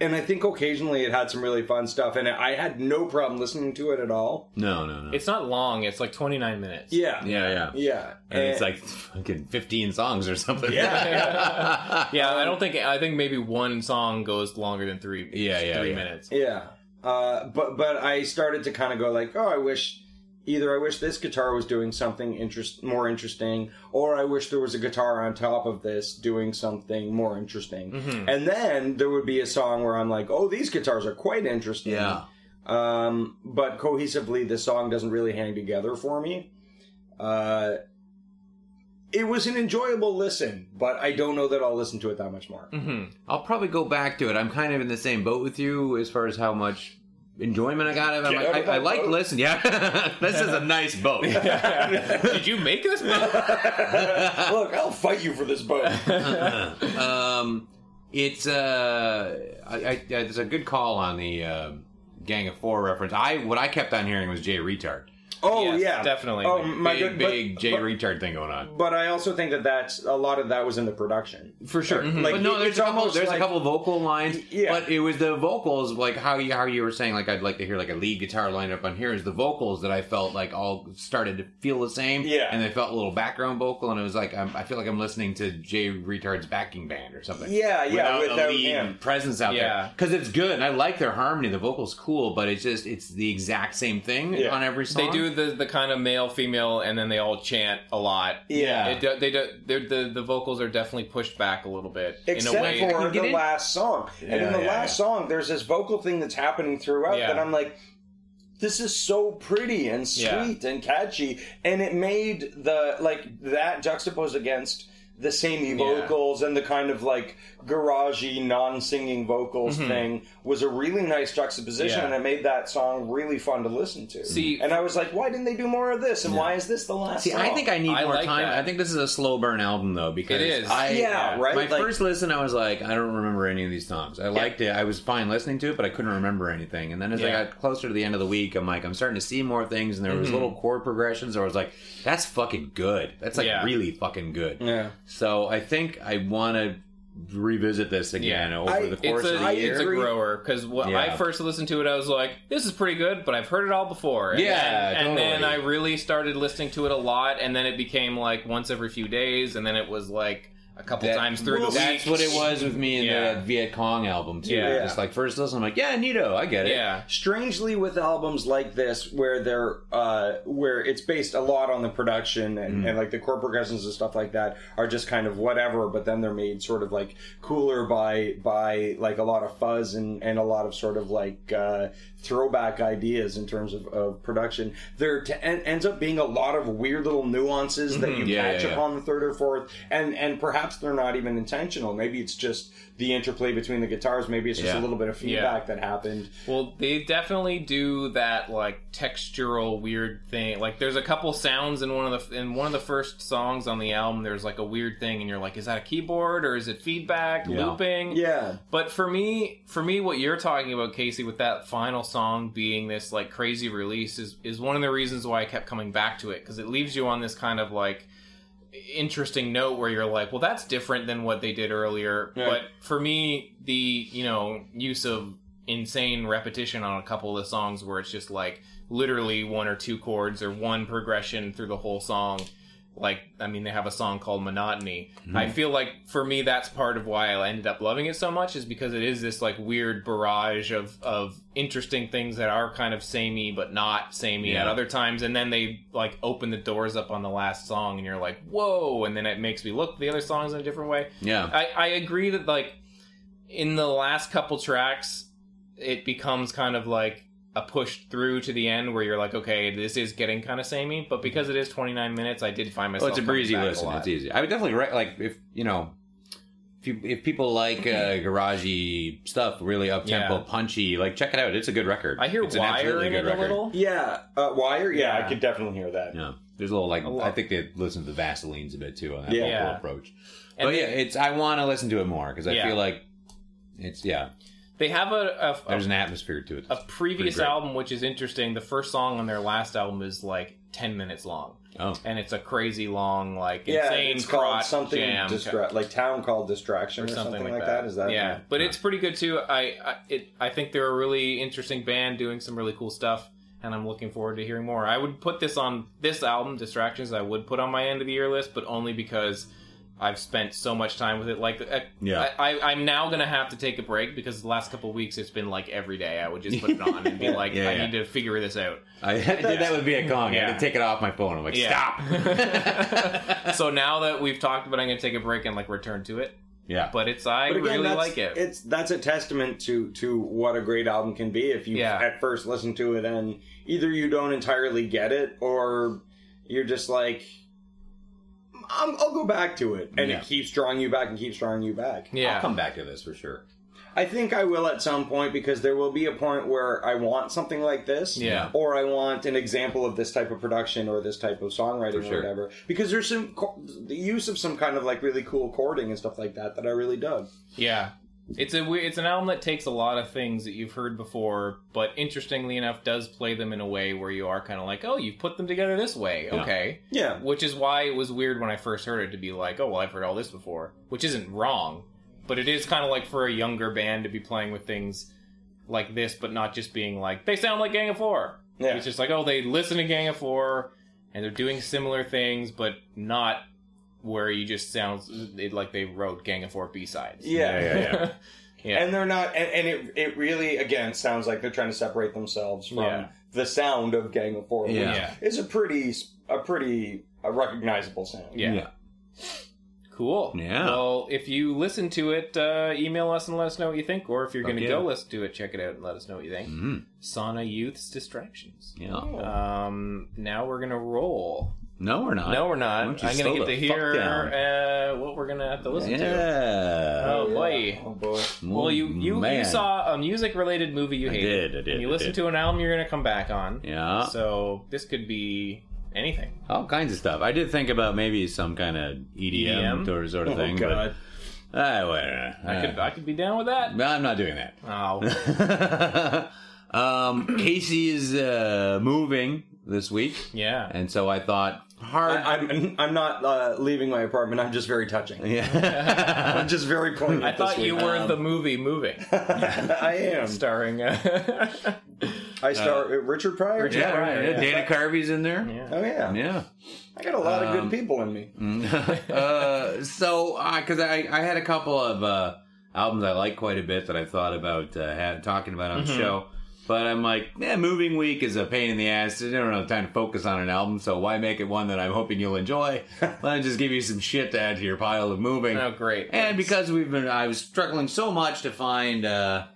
Speaker 2: and I think occasionally it had some really fun stuff, and I had no problem listening to it at all.
Speaker 3: No, no, no.
Speaker 1: It's not long. It's like 29 minutes.
Speaker 2: Yeah,
Speaker 3: yeah, yeah.
Speaker 2: yeah.
Speaker 3: And it's like fucking 15 songs or something.
Speaker 2: Yeah.
Speaker 1: Yeah, I don't think I think maybe one song goes longer than three.
Speaker 3: Yeah, yeah,
Speaker 1: three
Speaker 3: yeah.
Speaker 1: minutes.
Speaker 2: yeah. Uh, but but I started to kind of go like, oh, I wish either I wish this guitar was doing something interest more interesting, or I wish there was a guitar on top of this doing something more interesting.
Speaker 3: Mm-hmm.
Speaker 2: And then there would be a song where I'm like, oh, these guitars are quite interesting.
Speaker 3: Yeah.
Speaker 2: Um, but cohesively, the song doesn't really hang together for me. Uh, it was an enjoyable listen, but I don't know that I'll listen to it that much more.
Speaker 1: hmm
Speaker 3: I'll probably go back to it. I'm kind of in the same boat with you as far as how much enjoyment I got of it. I'm like, I, I like
Speaker 2: boat.
Speaker 3: listen. Yeah, this is a nice boat.
Speaker 1: Did you make this book?
Speaker 2: Look, I'll fight you for this boat.
Speaker 3: um, it's uh, I, I, there's a good call on the uh, Gang of Four reference. I what I kept on hearing was Jay Reatard.
Speaker 2: Oh
Speaker 1: Yes,
Speaker 2: yeah,
Speaker 1: definitely.
Speaker 2: Oh my
Speaker 3: big,
Speaker 2: good,
Speaker 3: big
Speaker 2: but,
Speaker 3: Jay
Speaker 2: but,
Speaker 3: Reatard thing going on.
Speaker 2: but I also think that that's a lot of that was in the production.
Speaker 3: For sure,
Speaker 2: Like,
Speaker 3: but no,
Speaker 2: it-
Speaker 3: there's
Speaker 2: it's
Speaker 3: a couple.
Speaker 2: almost
Speaker 3: There's
Speaker 2: like-
Speaker 3: a couple vocal lines,
Speaker 2: Yeah.
Speaker 3: but it was the vocals, like how you how you were saying, like I'd like to hear like a lead guitar lineup on here. Is the vocals that I felt like all started to feel the same,
Speaker 2: Yeah.
Speaker 3: and they felt a little background vocal, and it was like I'm, I feel like I'm listening to Jay Reatard's backing band or something.
Speaker 2: Yeah, yeah,
Speaker 3: without,
Speaker 2: without
Speaker 3: a lead
Speaker 2: him.
Speaker 3: presence out
Speaker 1: Yeah.
Speaker 3: there because it's good. And I like their harmony. The vocals cool, but it's just it's the exact same thing
Speaker 2: Yeah.
Speaker 3: on every song.
Speaker 1: They
Speaker 3: song.
Speaker 1: do the the kind of male female, and then they all chant a lot.
Speaker 2: Yeah.
Speaker 1: It do, they do, they're- the the vocals are definitely pushed back a little bit in a
Speaker 2: Except
Speaker 1: way.
Speaker 2: for the last song. and in the
Speaker 3: yeah,
Speaker 2: last song, there's this vocal thing that's happening throughout
Speaker 1: Yeah.
Speaker 2: that I'm like, this is so pretty and
Speaker 1: Yeah.
Speaker 2: sweet and catchy. And it made the, like, that juxtaposed against the samey
Speaker 1: Yeah.
Speaker 2: vocals and the kind of like garagey non-singing vocals thing was a really nice juxtaposition
Speaker 1: Mm-hmm. Yeah.
Speaker 2: and it made that song really fun to listen to.
Speaker 1: See-
Speaker 2: and I was like, why didn't they do more of this? And why is this the last song?
Speaker 3: See,
Speaker 2: song?
Speaker 3: I think I need
Speaker 1: I
Speaker 3: more
Speaker 1: like
Speaker 3: time.
Speaker 1: that.
Speaker 3: I think this is a slow burn album though because
Speaker 1: It is.
Speaker 3: I,
Speaker 2: Yeah, right?
Speaker 3: My
Speaker 2: Like-
Speaker 3: first listen, I was like, I don't remember any of these songs. I liked it. I was fine listening to it, but I couldn't remember anything. And then as
Speaker 1: Yeah.
Speaker 3: I got closer to the end of the week, I'm like, I'm starting to see more things, and there was little chord progressions. Where I was like, that's fucking good. That's like
Speaker 1: Yeah.
Speaker 3: really fucking good.
Speaker 2: Yeah.
Speaker 3: So I think I want to revisit this again
Speaker 1: Yeah.
Speaker 3: over
Speaker 2: I-
Speaker 3: the course
Speaker 1: It's
Speaker 3: of the
Speaker 2: I
Speaker 3: year.
Speaker 1: it's a
Speaker 2: agree.
Speaker 1: grower because when
Speaker 3: Yeah.
Speaker 1: I first listened to it, I was like, "This is pretty good," but I've heard it all before. And
Speaker 3: Yeah,
Speaker 1: then, and then
Speaker 3: totally.
Speaker 1: I really started listening to it a lot, and then it became like once every few days, and then it was like a couple
Speaker 3: That-
Speaker 1: times through the week.
Speaker 3: That's what it was with me in
Speaker 1: Yeah.
Speaker 3: the Viet Cong album too.
Speaker 1: Yeah.
Speaker 3: Just like first listen, I'm like, yeah, Nito, I get it.
Speaker 1: Yeah,
Speaker 2: strangely with albums like this where they're uh where it's based a lot on the production and, and like the chord progressions and stuff like that are just kind of whatever but then they're made sort of like cooler by by like a lot of fuzz and and a lot of sort of like uh throwback ideas in terms of, of production there t- en- ends up being a lot of weird little nuances that mm-hmm. you
Speaker 3: Yeah,
Speaker 2: catch
Speaker 3: yeah, yeah.
Speaker 2: upon the third or fourth and and perhaps perhaps they're not even intentional. Maybe it's just the interplay between the guitars. Maybe it's just
Speaker 3: Yeah.
Speaker 2: a little bit of feedback that happened.
Speaker 1: Well, they definitely do that like textural weird thing. Like there's a couple sounds in one of the in one of the first songs on the album. There's like a weird thing, and you're like, is that a keyboard or is it feedback
Speaker 3: Yeah.
Speaker 1: looping?
Speaker 2: Yeah.
Speaker 1: But for me, for me, what you're talking about, Casey, with that final song being this like crazy release, is is one of the reasons why I kept coming back to it because it leaves you on this kind of like interesting note where you're like, well, that's different than what they did earlier.
Speaker 2: Yeah.
Speaker 1: But for me, the you know use of insane repetition on a couple of the songs where it's just like literally one or two chords or one progression through the whole song. Like, I mean, they have a song called Monotony. Mm-hmm. I feel like for me, that's part of why I ended up loving it so much, is because it is this like weird barrage of of interesting things that are kind of samey but not samey at other times, and then they like open the doors up on the last song, and you're like, whoa! And then it makes me look the other songs in a different way.
Speaker 3: Yeah.
Speaker 1: I, I agree that like in the last couple tracks, it becomes kind of like a push through to the end where you're like, okay, this is getting kind of samey. But because it is 29 minutes, I did find myself.
Speaker 3: Well, it's a breezy
Speaker 1: back a
Speaker 3: listen. It's easy. I would definitely re- like if you know if you if people like uh, garagey stuff, really up tempo,
Speaker 1: Yeah.
Speaker 3: punchy. Like check it out. It's a good record.
Speaker 1: I hear
Speaker 3: it's an
Speaker 1: Wire
Speaker 3: absolutely good
Speaker 1: it a
Speaker 3: record.
Speaker 1: little.
Speaker 2: Yeah. Uh, Wire? Yeah,
Speaker 1: Yeah.
Speaker 2: I could definitely hear that.
Speaker 3: Yeah, there's a little like
Speaker 1: A lot.
Speaker 3: I think they listen to the Vaselines a bit too on that
Speaker 2: Yeah.
Speaker 3: vocal approach.
Speaker 1: And
Speaker 3: but
Speaker 1: they-
Speaker 3: yeah, it's I want to listen to it more because I
Speaker 1: Yeah.
Speaker 3: feel like it's yeah.
Speaker 1: They have a, a,
Speaker 3: There's
Speaker 1: a,
Speaker 3: an atmosphere to it.
Speaker 1: a previous album which is interesting. The first song on their last album is like 10 minutes long.
Speaker 3: Oh,
Speaker 1: And it's a crazy long, like
Speaker 2: Yeah,
Speaker 1: insane
Speaker 2: it's called something
Speaker 1: jam.
Speaker 2: distra- like Town Called Distraction or,
Speaker 1: or
Speaker 2: something, like that. Is that
Speaker 1: yeah? But it's pretty good too. I I, it, I think they're a really interesting band doing some really cool stuff, and I'm looking forward to hearing more. I would put this on this album, Distractions. I would put on my end of the year list, but only because I've spent so much time with it. Like, uh,
Speaker 3: Yeah.
Speaker 1: I, I, I'm now gonna have to take a break because the last couple of weeks it's been like every day. I would just put it on and be like,
Speaker 3: Yeah,
Speaker 1: I
Speaker 3: yeah.
Speaker 1: need to figure this out.
Speaker 3: I, that would be a Kong. I had to take it off my phone. I'm like, stop.
Speaker 1: so now that we've talked about, it, I'm gonna take a break and like return to it.
Speaker 3: yeah,
Speaker 1: But it's I
Speaker 2: But again,
Speaker 1: really like it.
Speaker 2: It's that's a testament to to what a great album can be if you
Speaker 1: Yeah.
Speaker 2: at first listen to it and either you don't entirely get it or you're just like, I'm, I'll go back to it, and
Speaker 3: Yeah.
Speaker 2: it keeps drawing you back and keeps drawing you back.
Speaker 1: yeah.
Speaker 3: I'll come back to this for sure.
Speaker 2: I think I will at some point because there will be a point where I want something like this,
Speaker 1: Yeah.
Speaker 2: or I want an example of this type of production or this type of songwriting
Speaker 3: For
Speaker 2: or
Speaker 3: sure.
Speaker 2: whatever. Because there's some co- the use of some kind of like really cool chording and stuff like that that I really dug.
Speaker 1: Yeah. It's a it's an album that takes a lot of things that you've heard before, but interestingly enough, does play them in a way where you are kind of like, oh, you've put them together this way,
Speaker 3: Yeah.
Speaker 1: okay.
Speaker 2: Yeah,
Speaker 1: Which is why it was weird when I first heard it to be like, oh, well, I've heard all this before, which isn't wrong, but it is kind of like for a younger band to be playing with things like this, but not just being like they sound like Gang of Four.
Speaker 2: Yeah.
Speaker 1: It's just like, oh, they listen to Gang of Four, and they're doing similar things, but not where you just sounds it, like they wrote Gang of Four B sides.
Speaker 2: Yeah,
Speaker 3: yeah, yeah.
Speaker 1: Yeah.
Speaker 2: and they're not, and, and it it really again sounds like they're trying to separate themselves from
Speaker 1: Yeah.
Speaker 2: the sound of Gang of Four.
Speaker 3: Yeah.
Speaker 1: Yeah.
Speaker 2: is a pretty a pretty a recognizable sound.
Speaker 1: Yeah. Cool.
Speaker 3: Yeah.
Speaker 1: Well, if you listen to it, uh, email us and let us know what you think. Or if you're going to
Speaker 3: yeah.
Speaker 1: go listen to it, check it out and let us know what you think.
Speaker 3: hmm
Speaker 1: Sauna Youth's Distractions.
Speaker 3: Yeah.
Speaker 1: Um, now we're going to roll.
Speaker 3: No, we're not.
Speaker 1: no, we're not. I'm going to get to hear uh, what we're going to have to listen to.
Speaker 3: Yeah.
Speaker 1: Oh, boy.
Speaker 2: Oh boy.
Speaker 1: Well, you, you, you saw a music related movie you
Speaker 3: I
Speaker 1: hated.
Speaker 3: did, I did,
Speaker 1: And you
Speaker 3: I
Speaker 1: listened
Speaker 3: did.
Speaker 1: to an album you're going to come back on.
Speaker 3: Yeah.
Speaker 1: So this could be anything.
Speaker 3: All kinds of stuff. I did think about maybe some kind of EDM,
Speaker 1: EDM?
Speaker 3: or sort of
Speaker 2: Oh,
Speaker 3: thing,
Speaker 2: God.
Speaker 3: but uh, whatever.
Speaker 1: I could I could be down with that.
Speaker 3: No, I'm not doing that.
Speaker 1: Oh,
Speaker 3: um, Casey is uh, moving this week,
Speaker 1: yeah.
Speaker 3: and so I thought hard.
Speaker 2: I, I'm I'm not uh, leaving my apartment. I'm just very touching.
Speaker 3: yeah.
Speaker 2: I'm just very poignant.
Speaker 1: I thought
Speaker 2: this
Speaker 1: you
Speaker 2: week.
Speaker 1: were the movie Moving,
Speaker 2: I am.
Speaker 1: starring. Uh,
Speaker 2: I star uh, Richard Pryor.
Speaker 1: Richard
Speaker 3: yeah,
Speaker 1: Pryor,
Speaker 3: yeah.
Speaker 1: yeah.
Speaker 3: Dana Carvey's in there.
Speaker 1: yeah.
Speaker 2: Oh yeah.
Speaker 3: Yeah.
Speaker 2: I got a lot of
Speaker 3: Um,
Speaker 2: good people in me.
Speaker 3: uh, so, because I, I had a couple of uh, albums I like quite a bit that I thought about uh, had, talking about on
Speaker 1: Mm-hmm.
Speaker 3: the show. But I'm like, yeah, moving week is a pain in the ass. I don't have time to focus on an album, so why make it one that I'm hoping you'll enjoy? Let me just give you some shit to add to your pile of moving.
Speaker 1: Oh, great.
Speaker 3: And because we've been, I was struggling so much to find uh,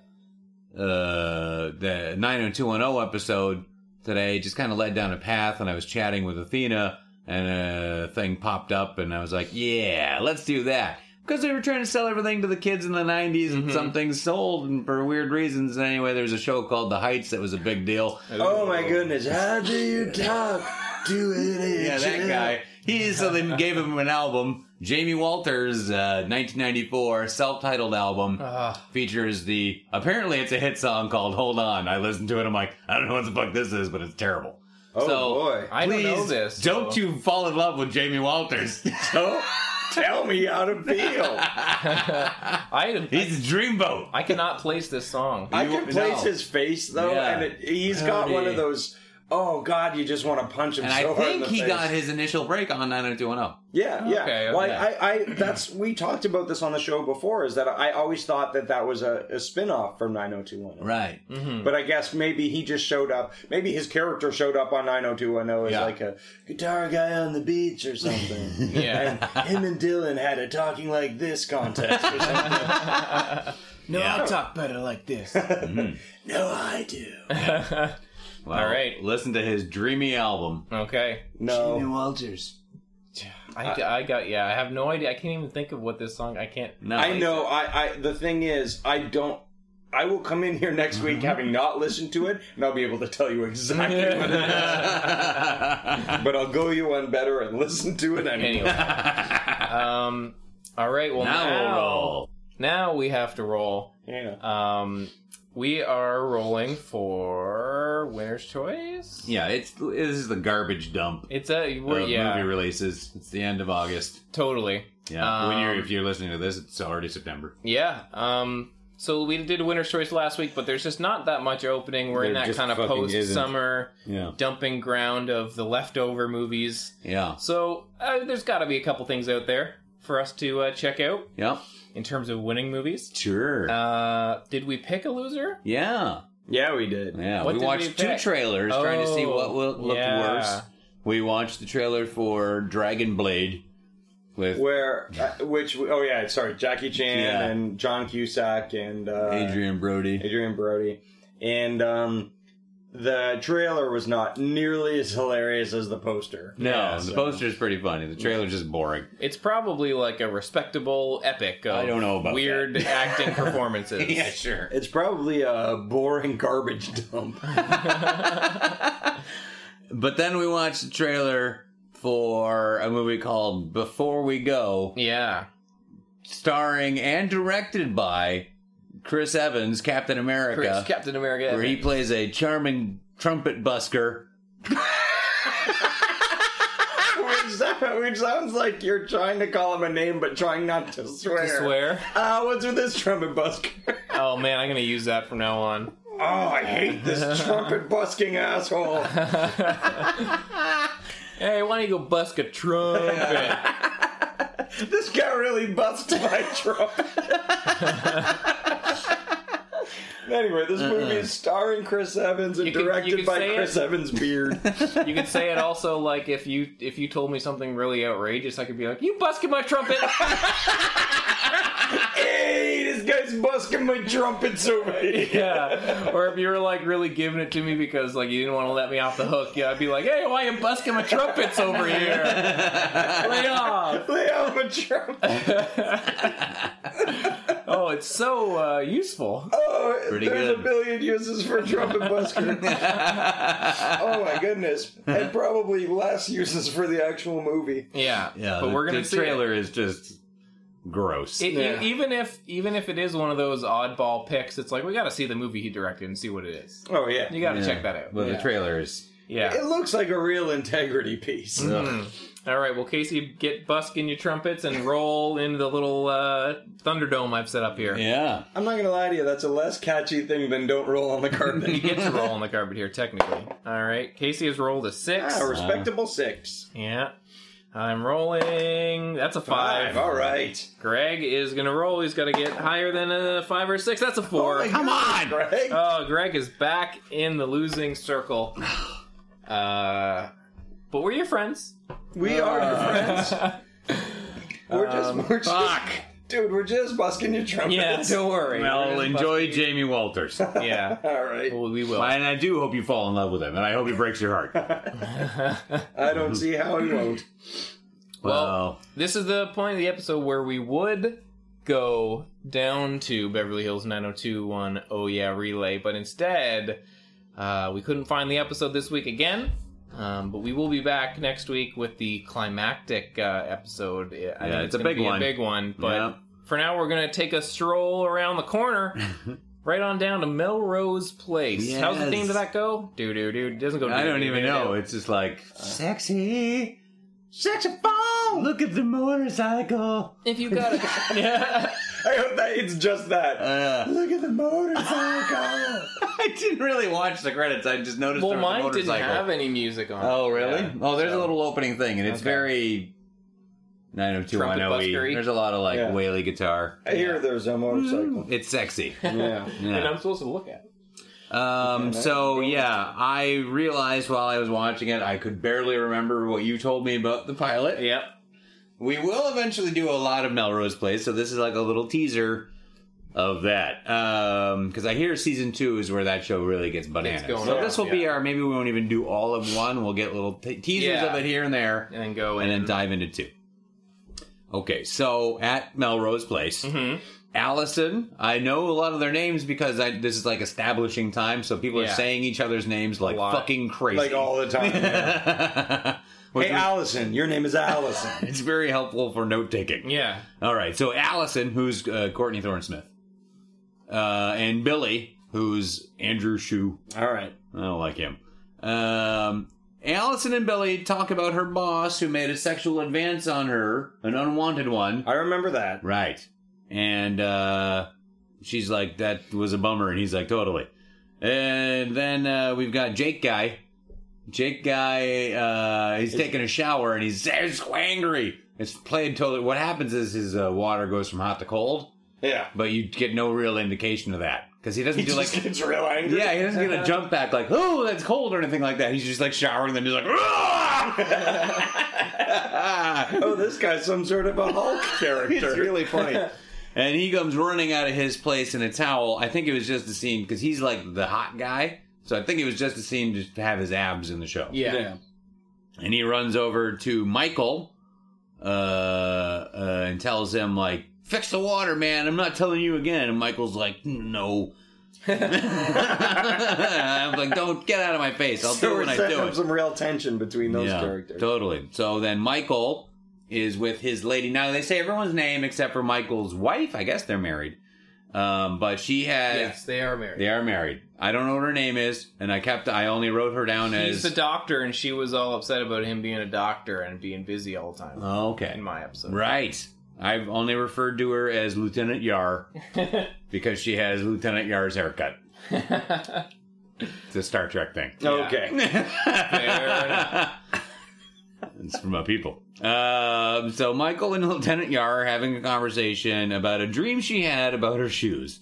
Speaker 3: uh, the 90210 episode today, just kind of led down a path, and I was chatting with Athena, and a thing popped up, and I was like, yeah, let's do that. Because they were trying to sell everything to the kids in the 90s, and some things sold, and for weird reasons. Anyway, there's a show called The Heights that was a big deal.
Speaker 2: Oh my goodness! How do you talk to it?
Speaker 3: Yeah, that guy. He so they gave him an album. Jamie Walters, uh, 1994 self-titled album, features the. Apparently, it's a hit song called "Hold On." I listened to it. I'm like, I don't know what the fuck this is, but it's terrible.
Speaker 2: Oh
Speaker 3: so,
Speaker 2: boy!
Speaker 1: I don't know
Speaker 3: please
Speaker 1: this.
Speaker 3: Don't you fall in love with Jamie Walters?
Speaker 2: Don't tell me how to feel.
Speaker 1: I,
Speaker 3: He's a dreamboat.
Speaker 1: I cannot place this song.
Speaker 2: I
Speaker 3: You-
Speaker 2: can place
Speaker 3: no.
Speaker 2: his face though,
Speaker 3: Yeah.
Speaker 2: and it, he's got one of those. Oh God, you just want to punch him
Speaker 3: And
Speaker 2: so
Speaker 3: I
Speaker 2: hard in
Speaker 3: think
Speaker 2: the
Speaker 3: he
Speaker 2: face.
Speaker 3: got his initial break on 90210.
Speaker 2: Yeah, yeah.
Speaker 1: Okay,
Speaker 2: Well,
Speaker 1: okay.
Speaker 2: I, I, that's we talked about this on the show before. Is that I always thought that that was a, a spin off from 90210.
Speaker 3: Right.
Speaker 1: Mm-hmm.
Speaker 2: But I guess maybe he just showed up. Maybe his character showed up on 90210 as
Speaker 3: Yeah.
Speaker 2: like a guitar guy on the beach or something.
Speaker 1: Yeah.
Speaker 2: and him and Dylan had a talking like this contest or something.
Speaker 1: no, I talk better like this.
Speaker 2: no, I do.
Speaker 3: Well,
Speaker 1: All right.
Speaker 3: Listen to his dreamy album.
Speaker 1: okay.
Speaker 2: No.
Speaker 3: Walters.
Speaker 1: I, I got yeah. I have no idea. I can't even think of what this song. I can't.
Speaker 3: No,
Speaker 2: I know. I, I. The thing is, I don't. I will come in here next week having not listened to it, and I'll be able to tell you exactly what it is. But I'll go you one better and listen to it anyway.
Speaker 1: Anyway. um. All right. Well,
Speaker 3: Now
Speaker 1: now,
Speaker 3: we'll roll.
Speaker 1: Now we have to roll.
Speaker 2: Yeah.
Speaker 1: Um. We are rolling for winner's choice.
Speaker 3: Yeah, it's this is the garbage dump
Speaker 1: It's a
Speaker 3: of
Speaker 1: yeah,
Speaker 3: movie releases. It's the end of August.
Speaker 1: totally.
Speaker 3: Yeah, when you're
Speaker 1: Um,
Speaker 3: if you're listening to this, it's already September.
Speaker 1: Yeah. Um. So we did a winner's choice last week, but there's just not that much opening. We're in that kind of post summer
Speaker 3: Yeah,
Speaker 1: dumping ground of the leftover movies.
Speaker 3: yeah,
Speaker 1: So uh, there's got to be a couple things out there for us to uh, check out
Speaker 3: yeah.
Speaker 1: In terms of winning movies.
Speaker 3: Sure.
Speaker 1: Uh, did we pick a loser?
Speaker 3: yeah,
Speaker 2: Yeah, we did.
Speaker 3: yeah.
Speaker 1: What
Speaker 3: we
Speaker 1: did
Speaker 3: watched
Speaker 1: we
Speaker 3: two
Speaker 1: pick?
Speaker 3: trailers trying to see
Speaker 1: Oh,
Speaker 3: what will looked
Speaker 1: yeah.
Speaker 3: worse. We watched the trailer for Dragon Blade with
Speaker 2: Where, uh, which, oh yeah, sorry, Jackie Chan
Speaker 3: Yeah.
Speaker 2: and John Cusack and uh,
Speaker 3: Adrien Brody.
Speaker 2: Adrien Brody, and um, the trailer was not nearly as hilarious as the poster.
Speaker 3: No,
Speaker 1: Yeah,
Speaker 3: the
Speaker 1: so-
Speaker 3: is pretty funny. The trailer's just boring.
Speaker 1: It's probably like a respectable epic of
Speaker 3: I don't know about
Speaker 1: weird
Speaker 3: that.
Speaker 1: acting performances.
Speaker 3: Yeah, sure.
Speaker 2: It's probably a boring garbage dump.
Speaker 3: But then we watched the trailer for a movie called Before We Go,
Speaker 1: Yeah.
Speaker 3: starring and directed by Chris Evans, Captain America,
Speaker 1: Chris, Captain America.
Speaker 3: where he plays a charming trumpet busker.
Speaker 2: which, sound- which sounds like you're trying to call him a name, but trying not to swear.
Speaker 1: I swear.
Speaker 2: Ah, what's with this trumpet busker?
Speaker 1: Oh man, I'm gonna use that from now on.
Speaker 2: oh, I hate this trumpet busking asshole.
Speaker 1: Hey, why don't you go busk a trumpet?
Speaker 2: this guy really busts my trumpet. Anyway, this movie is starring Chris Evans and
Speaker 1: You could- you
Speaker 2: directed
Speaker 1: could
Speaker 2: by
Speaker 1: say
Speaker 2: Chris
Speaker 1: it.
Speaker 2: Evans' beard.
Speaker 1: you could say it also like if you if you told me something really outrageous, I could be like, "You busking my trumpet."
Speaker 2: hey, this guy's busking my trumpets over here.
Speaker 1: yeah. Or if you were like really giving it to me because like you didn't want to let me off the hook, yeah, I'd be like, "Hey, why are you busking my trumpets over here? Lay off."
Speaker 2: Lay out my trumpet.
Speaker 1: Oh, it's so uh, useful.
Speaker 2: Oh,
Speaker 3: Pretty
Speaker 2: there's
Speaker 3: good.
Speaker 2: a billion uses for trumpet busker. oh my goodness, and probably less uses for the actual movie.
Speaker 1: Yeah,
Speaker 3: Yeah,
Speaker 1: But
Speaker 3: the,
Speaker 1: we're gonna
Speaker 3: the
Speaker 1: see it.
Speaker 3: trailer is just gross.
Speaker 1: It,
Speaker 2: Yeah.
Speaker 1: e- even if even if it is one of those oddball picks, it's like we got to see the movie he directed and see what it is.
Speaker 2: Oh yeah,
Speaker 1: You got to
Speaker 3: Yeah.
Speaker 1: check that out.
Speaker 3: Well,
Speaker 2: Yeah.
Speaker 3: the trailer is.
Speaker 1: yeah.
Speaker 2: it looks like a real integrity piece.
Speaker 1: Mm. All right. Well, Casey, get busking your trumpets and roll into the little uh, Thunderdome I've set up here.
Speaker 3: Yeah.
Speaker 2: I'm not gonna lie to you, that's a less catchy thing than "Don't Roll on the
Speaker 1: You
Speaker 2: Carpet."
Speaker 1: get to roll on the carpet here, technically. All right. Casey has rolled a six.
Speaker 2: ah, a respectable six.
Speaker 1: yeah. I'm rolling. That's a five.
Speaker 2: All right.
Speaker 1: Greg is gonna roll. He's got to get higher than a five or six. That's a four.
Speaker 2: Come on, Greg.
Speaker 1: Oh, Greg is back in the losing circle. Uh, but we're your friends.
Speaker 2: we are your friends. We're just, we're just
Speaker 3: Fuck.
Speaker 5: Dude, we're just busking your trumpet.
Speaker 1: Yeah.
Speaker 5: Don't worry.
Speaker 3: Well, enjoy
Speaker 1: busting-
Speaker 3: Jamie Walters.
Speaker 1: Yeah.
Speaker 5: All right.
Speaker 1: Well, we will.
Speaker 3: and I do hope you fall in love with him, and I hope he breaks your heart.
Speaker 5: I don't see how he won't.
Speaker 1: Well, this is the point of the episode where we would go down to Beverly Hills 90210 Oh Yeah Relay, but instead, uh, we couldn't find the episode this week again. Um, but we will be back next week with the climactic uh, episode. I
Speaker 3: Yeah, it's a big
Speaker 1: be
Speaker 3: one.
Speaker 1: A big one. But
Speaker 3: Yeah.
Speaker 1: for now, we're gonna take a stroll around the corner. Right on down to Melrose Place. How's the theme to that go? Do do do. Doesn't go.
Speaker 3: I don't
Speaker 1: do,
Speaker 3: even know. It's just like sexy, sexy saxophone. Look at the motorcycle.
Speaker 1: If you got a
Speaker 5: I hope that it's just that.
Speaker 3: Uh,
Speaker 5: Look at the motorcycle.
Speaker 3: I didn't really watch the credits. I just noticed.
Speaker 1: well,
Speaker 3: there was a
Speaker 1: mine didn't
Speaker 3: motorcycle.
Speaker 1: have any music on. it.
Speaker 3: Oh, really?
Speaker 1: Yeah.
Speaker 3: Oh, there's a
Speaker 1: So-
Speaker 3: little opening thing, and it's
Speaker 1: Okay.
Speaker 3: very 90210
Speaker 1: Trumpet
Speaker 3: e There's a lot of like
Speaker 5: Yeah.
Speaker 3: whaley guitar.
Speaker 5: I hear there's a motorcycle.
Speaker 3: It's sexy.
Speaker 5: Yeah.
Speaker 1: and
Speaker 3: Yeah.
Speaker 1: I'm supposed to look at. it.
Speaker 3: Um, so yeah, I realized while I was watching it, I could barely remember what you told me about the pilot.
Speaker 1: Yep.
Speaker 3: We will eventually do a lot of Melrose Place, so this is like a little teaser of that. Um, because I hear season two is where that show really gets bananas.
Speaker 1: going
Speaker 3: so
Speaker 1: off,
Speaker 3: this will be our. Maybe we won't even do all of one. We'll get little te- teasers
Speaker 1: Yeah.
Speaker 3: of it here and there,
Speaker 1: And then go
Speaker 3: and
Speaker 1: in.
Speaker 3: then dive into two. Okay, so at Melrose Place,
Speaker 1: Mhm.
Speaker 3: Allison. I know a lot of their names because I, this is like establishing time, so people are saying each other's names like fucking crazy.
Speaker 5: Like all the time.
Speaker 3: Which
Speaker 5: hey, Allison. Your name is Allison.
Speaker 3: it's very helpful for note taking.
Speaker 1: Yeah.
Speaker 3: All right, so Allison, who's uh, Courtney Thorne Smith, uh, and Billy, who's Andrew Shue.
Speaker 5: All right.
Speaker 3: I don't like him. Um, Allison and Billy talk about her boss who made a sexual advance on her, an unwanted one.
Speaker 5: I remember that.
Speaker 3: Right. And uh, she's like, that was a bummer. And he's like, totally. And then uh, we've got Jake Guy. Jake Guy, uh, he's taking a shower and he's, he's angry. It's played totally. What happens is his uh, water goes from hot to cold,
Speaker 5: Yeah.
Speaker 3: but you get no real indication of that. Because he doesn't
Speaker 5: He
Speaker 3: do
Speaker 5: just
Speaker 3: like.
Speaker 5: gets real angry.
Speaker 3: Yeah, he doesn't get a jump back like, oh, that's cold or anything like that. He's just like showering, then he's like, "Ah!"
Speaker 5: Oh, this guy's some sort of a Hulk character.
Speaker 3: It's really funny. and he comes running out of his place in a towel. I think it was just a scene because he's like the hot guy. So I think it was just a scene just to have his abs in the show.
Speaker 1: Yeah.
Speaker 3: And he runs over to Michael uh, uh, and tells him like, "Fix the water, man. I'm not telling you again." And Michael's like, "No." I'm like, "Don't get out of my face. I'll
Speaker 5: So
Speaker 3: do it when I do
Speaker 5: up
Speaker 3: it."
Speaker 5: some real tension between those characters.
Speaker 3: Totally. So then Michael is with his lady. Now they say everyone's name except for Michael's wife. I guess they're married. Um, but she has.
Speaker 1: Yes, they are married.
Speaker 3: They are married. I don't know what her name is, and I kept. I only wrote her down
Speaker 1: He's
Speaker 3: as.
Speaker 1: the doctor, and she was all upset about him being a doctor and being busy all the time.
Speaker 3: Oh, okay.
Speaker 1: in my episode.
Speaker 3: Right. I've only referred to her as Lieutenant Yar because she has Lieutenant Yar's haircut. It's a Star Trek thing.
Speaker 5: Okay.
Speaker 1: Fair enough.
Speaker 3: It's from my people. Um, so Michael and Lieutenant Yar are having a conversation about a dream she had about her shoes.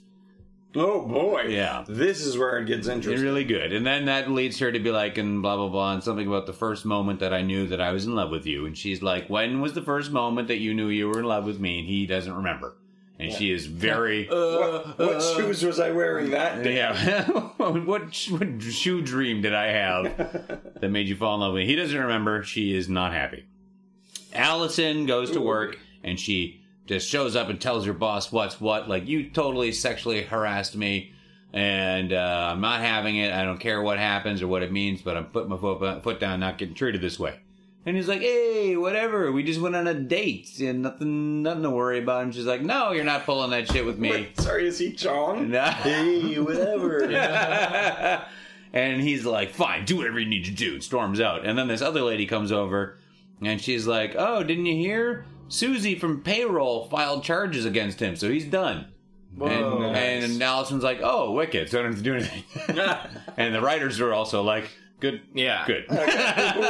Speaker 5: Oh boy.
Speaker 3: Yeah.
Speaker 5: This is where it gets interesting.
Speaker 3: really good. And then that leads her to be like, and blah, blah, blah, and something about the first moment that I knew that I was in love with you. And she's like, when was the first moment that you knew you were in love with me? And he doesn't remember. And she is very.
Speaker 5: what what shoes was I wearing that day?
Speaker 3: yeah. what, what shoe dream did I have that made you fall in love with me? He doesn't remember. She is not happy. Allison goes to work and she just shows up and tells her boss what's what. Like, you totally sexually harassed me and uh, I'm not having it. I don't care what happens or what it means, but I'm putting my foot, foot down, not getting treated this way. And he's like, hey, whatever. We just went on a date and nothing, nothing to worry about. And she's like, no, you're not pulling that shit with me.
Speaker 5: Wait, sorry, is he Chong?
Speaker 3: Nah.
Speaker 5: Hey, whatever.
Speaker 3: and he's like, fine, do whatever you need to do. and Storms out. And then this other lady comes over and she's like, oh, didn't you hear? Susie from payroll filed charges against him, so he's done.
Speaker 5: Whoa.
Speaker 3: and, and Allison's like, oh, wicked, so I don't have to do anything. and the writers are also like, good,
Speaker 1: Yeah.
Speaker 3: good.
Speaker 5: we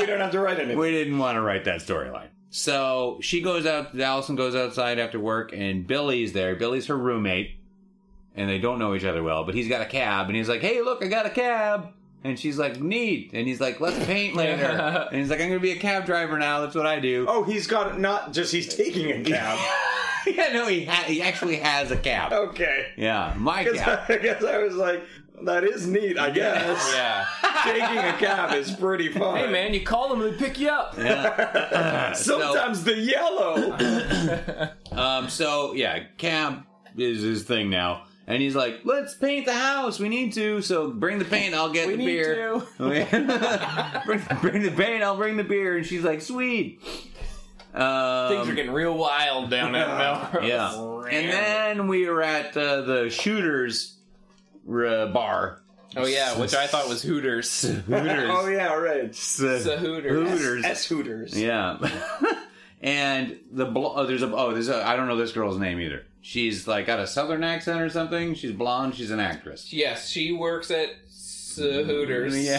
Speaker 5: don't have to write anything.
Speaker 3: We didn't want to write that storyline. So she goes out, Allison goes outside after work, and Billy's there. Billy's her roommate, and they don't know each other well, but he's got a cab, and he's like, hey, look, I got a cab. And she's like, neat. And he's like, let's paint later. and he's like, I'm going to be a cab driver now. That's what I do.
Speaker 5: Oh, he's got not just he's taking a cab.
Speaker 3: yeah, no, he ha- he actually has a cab.
Speaker 2: Okay.
Speaker 3: Yeah, my cap.
Speaker 2: I guess I was like, that is neat, I guess.
Speaker 1: Yeah.
Speaker 2: Taking a cab is pretty fun.
Speaker 1: Hey man, you call them, and they pick you up.
Speaker 2: Sometimes the yellow.
Speaker 3: Um, so yeah, cab is his thing now. And he's like, let's paint the house. We need to. So bring the paint. I'll get
Speaker 1: We
Speaker 3: the
Speaker 1: need
Speaker 3: beer. bring, bring the paint. I'll bring the beer. And she's like, sweet. Um,
Speaker 1: Things are getting real wild down at Melrose.
Speaker 3: Yeah. And then we were at uh, the Shooters uh, bar.
Speaker 1: Oh yeah, which I thought was Hooters.
Speaker 3: Hooters.
Speaker 2: oh yeah, right.
Speaker 1: It's a Hooters.
Speaker 3: Hooters.
Speaker 2: S Hooters.
Speaker 3: Yeah. and the bl- oh, there's a oh there's a I don't know this girl's name either. She's like got a southern accent or something. She's blonde. She's an actress.
Speaker 1: Yes, she works at S- Hooters.
Speaker 3: Yeah.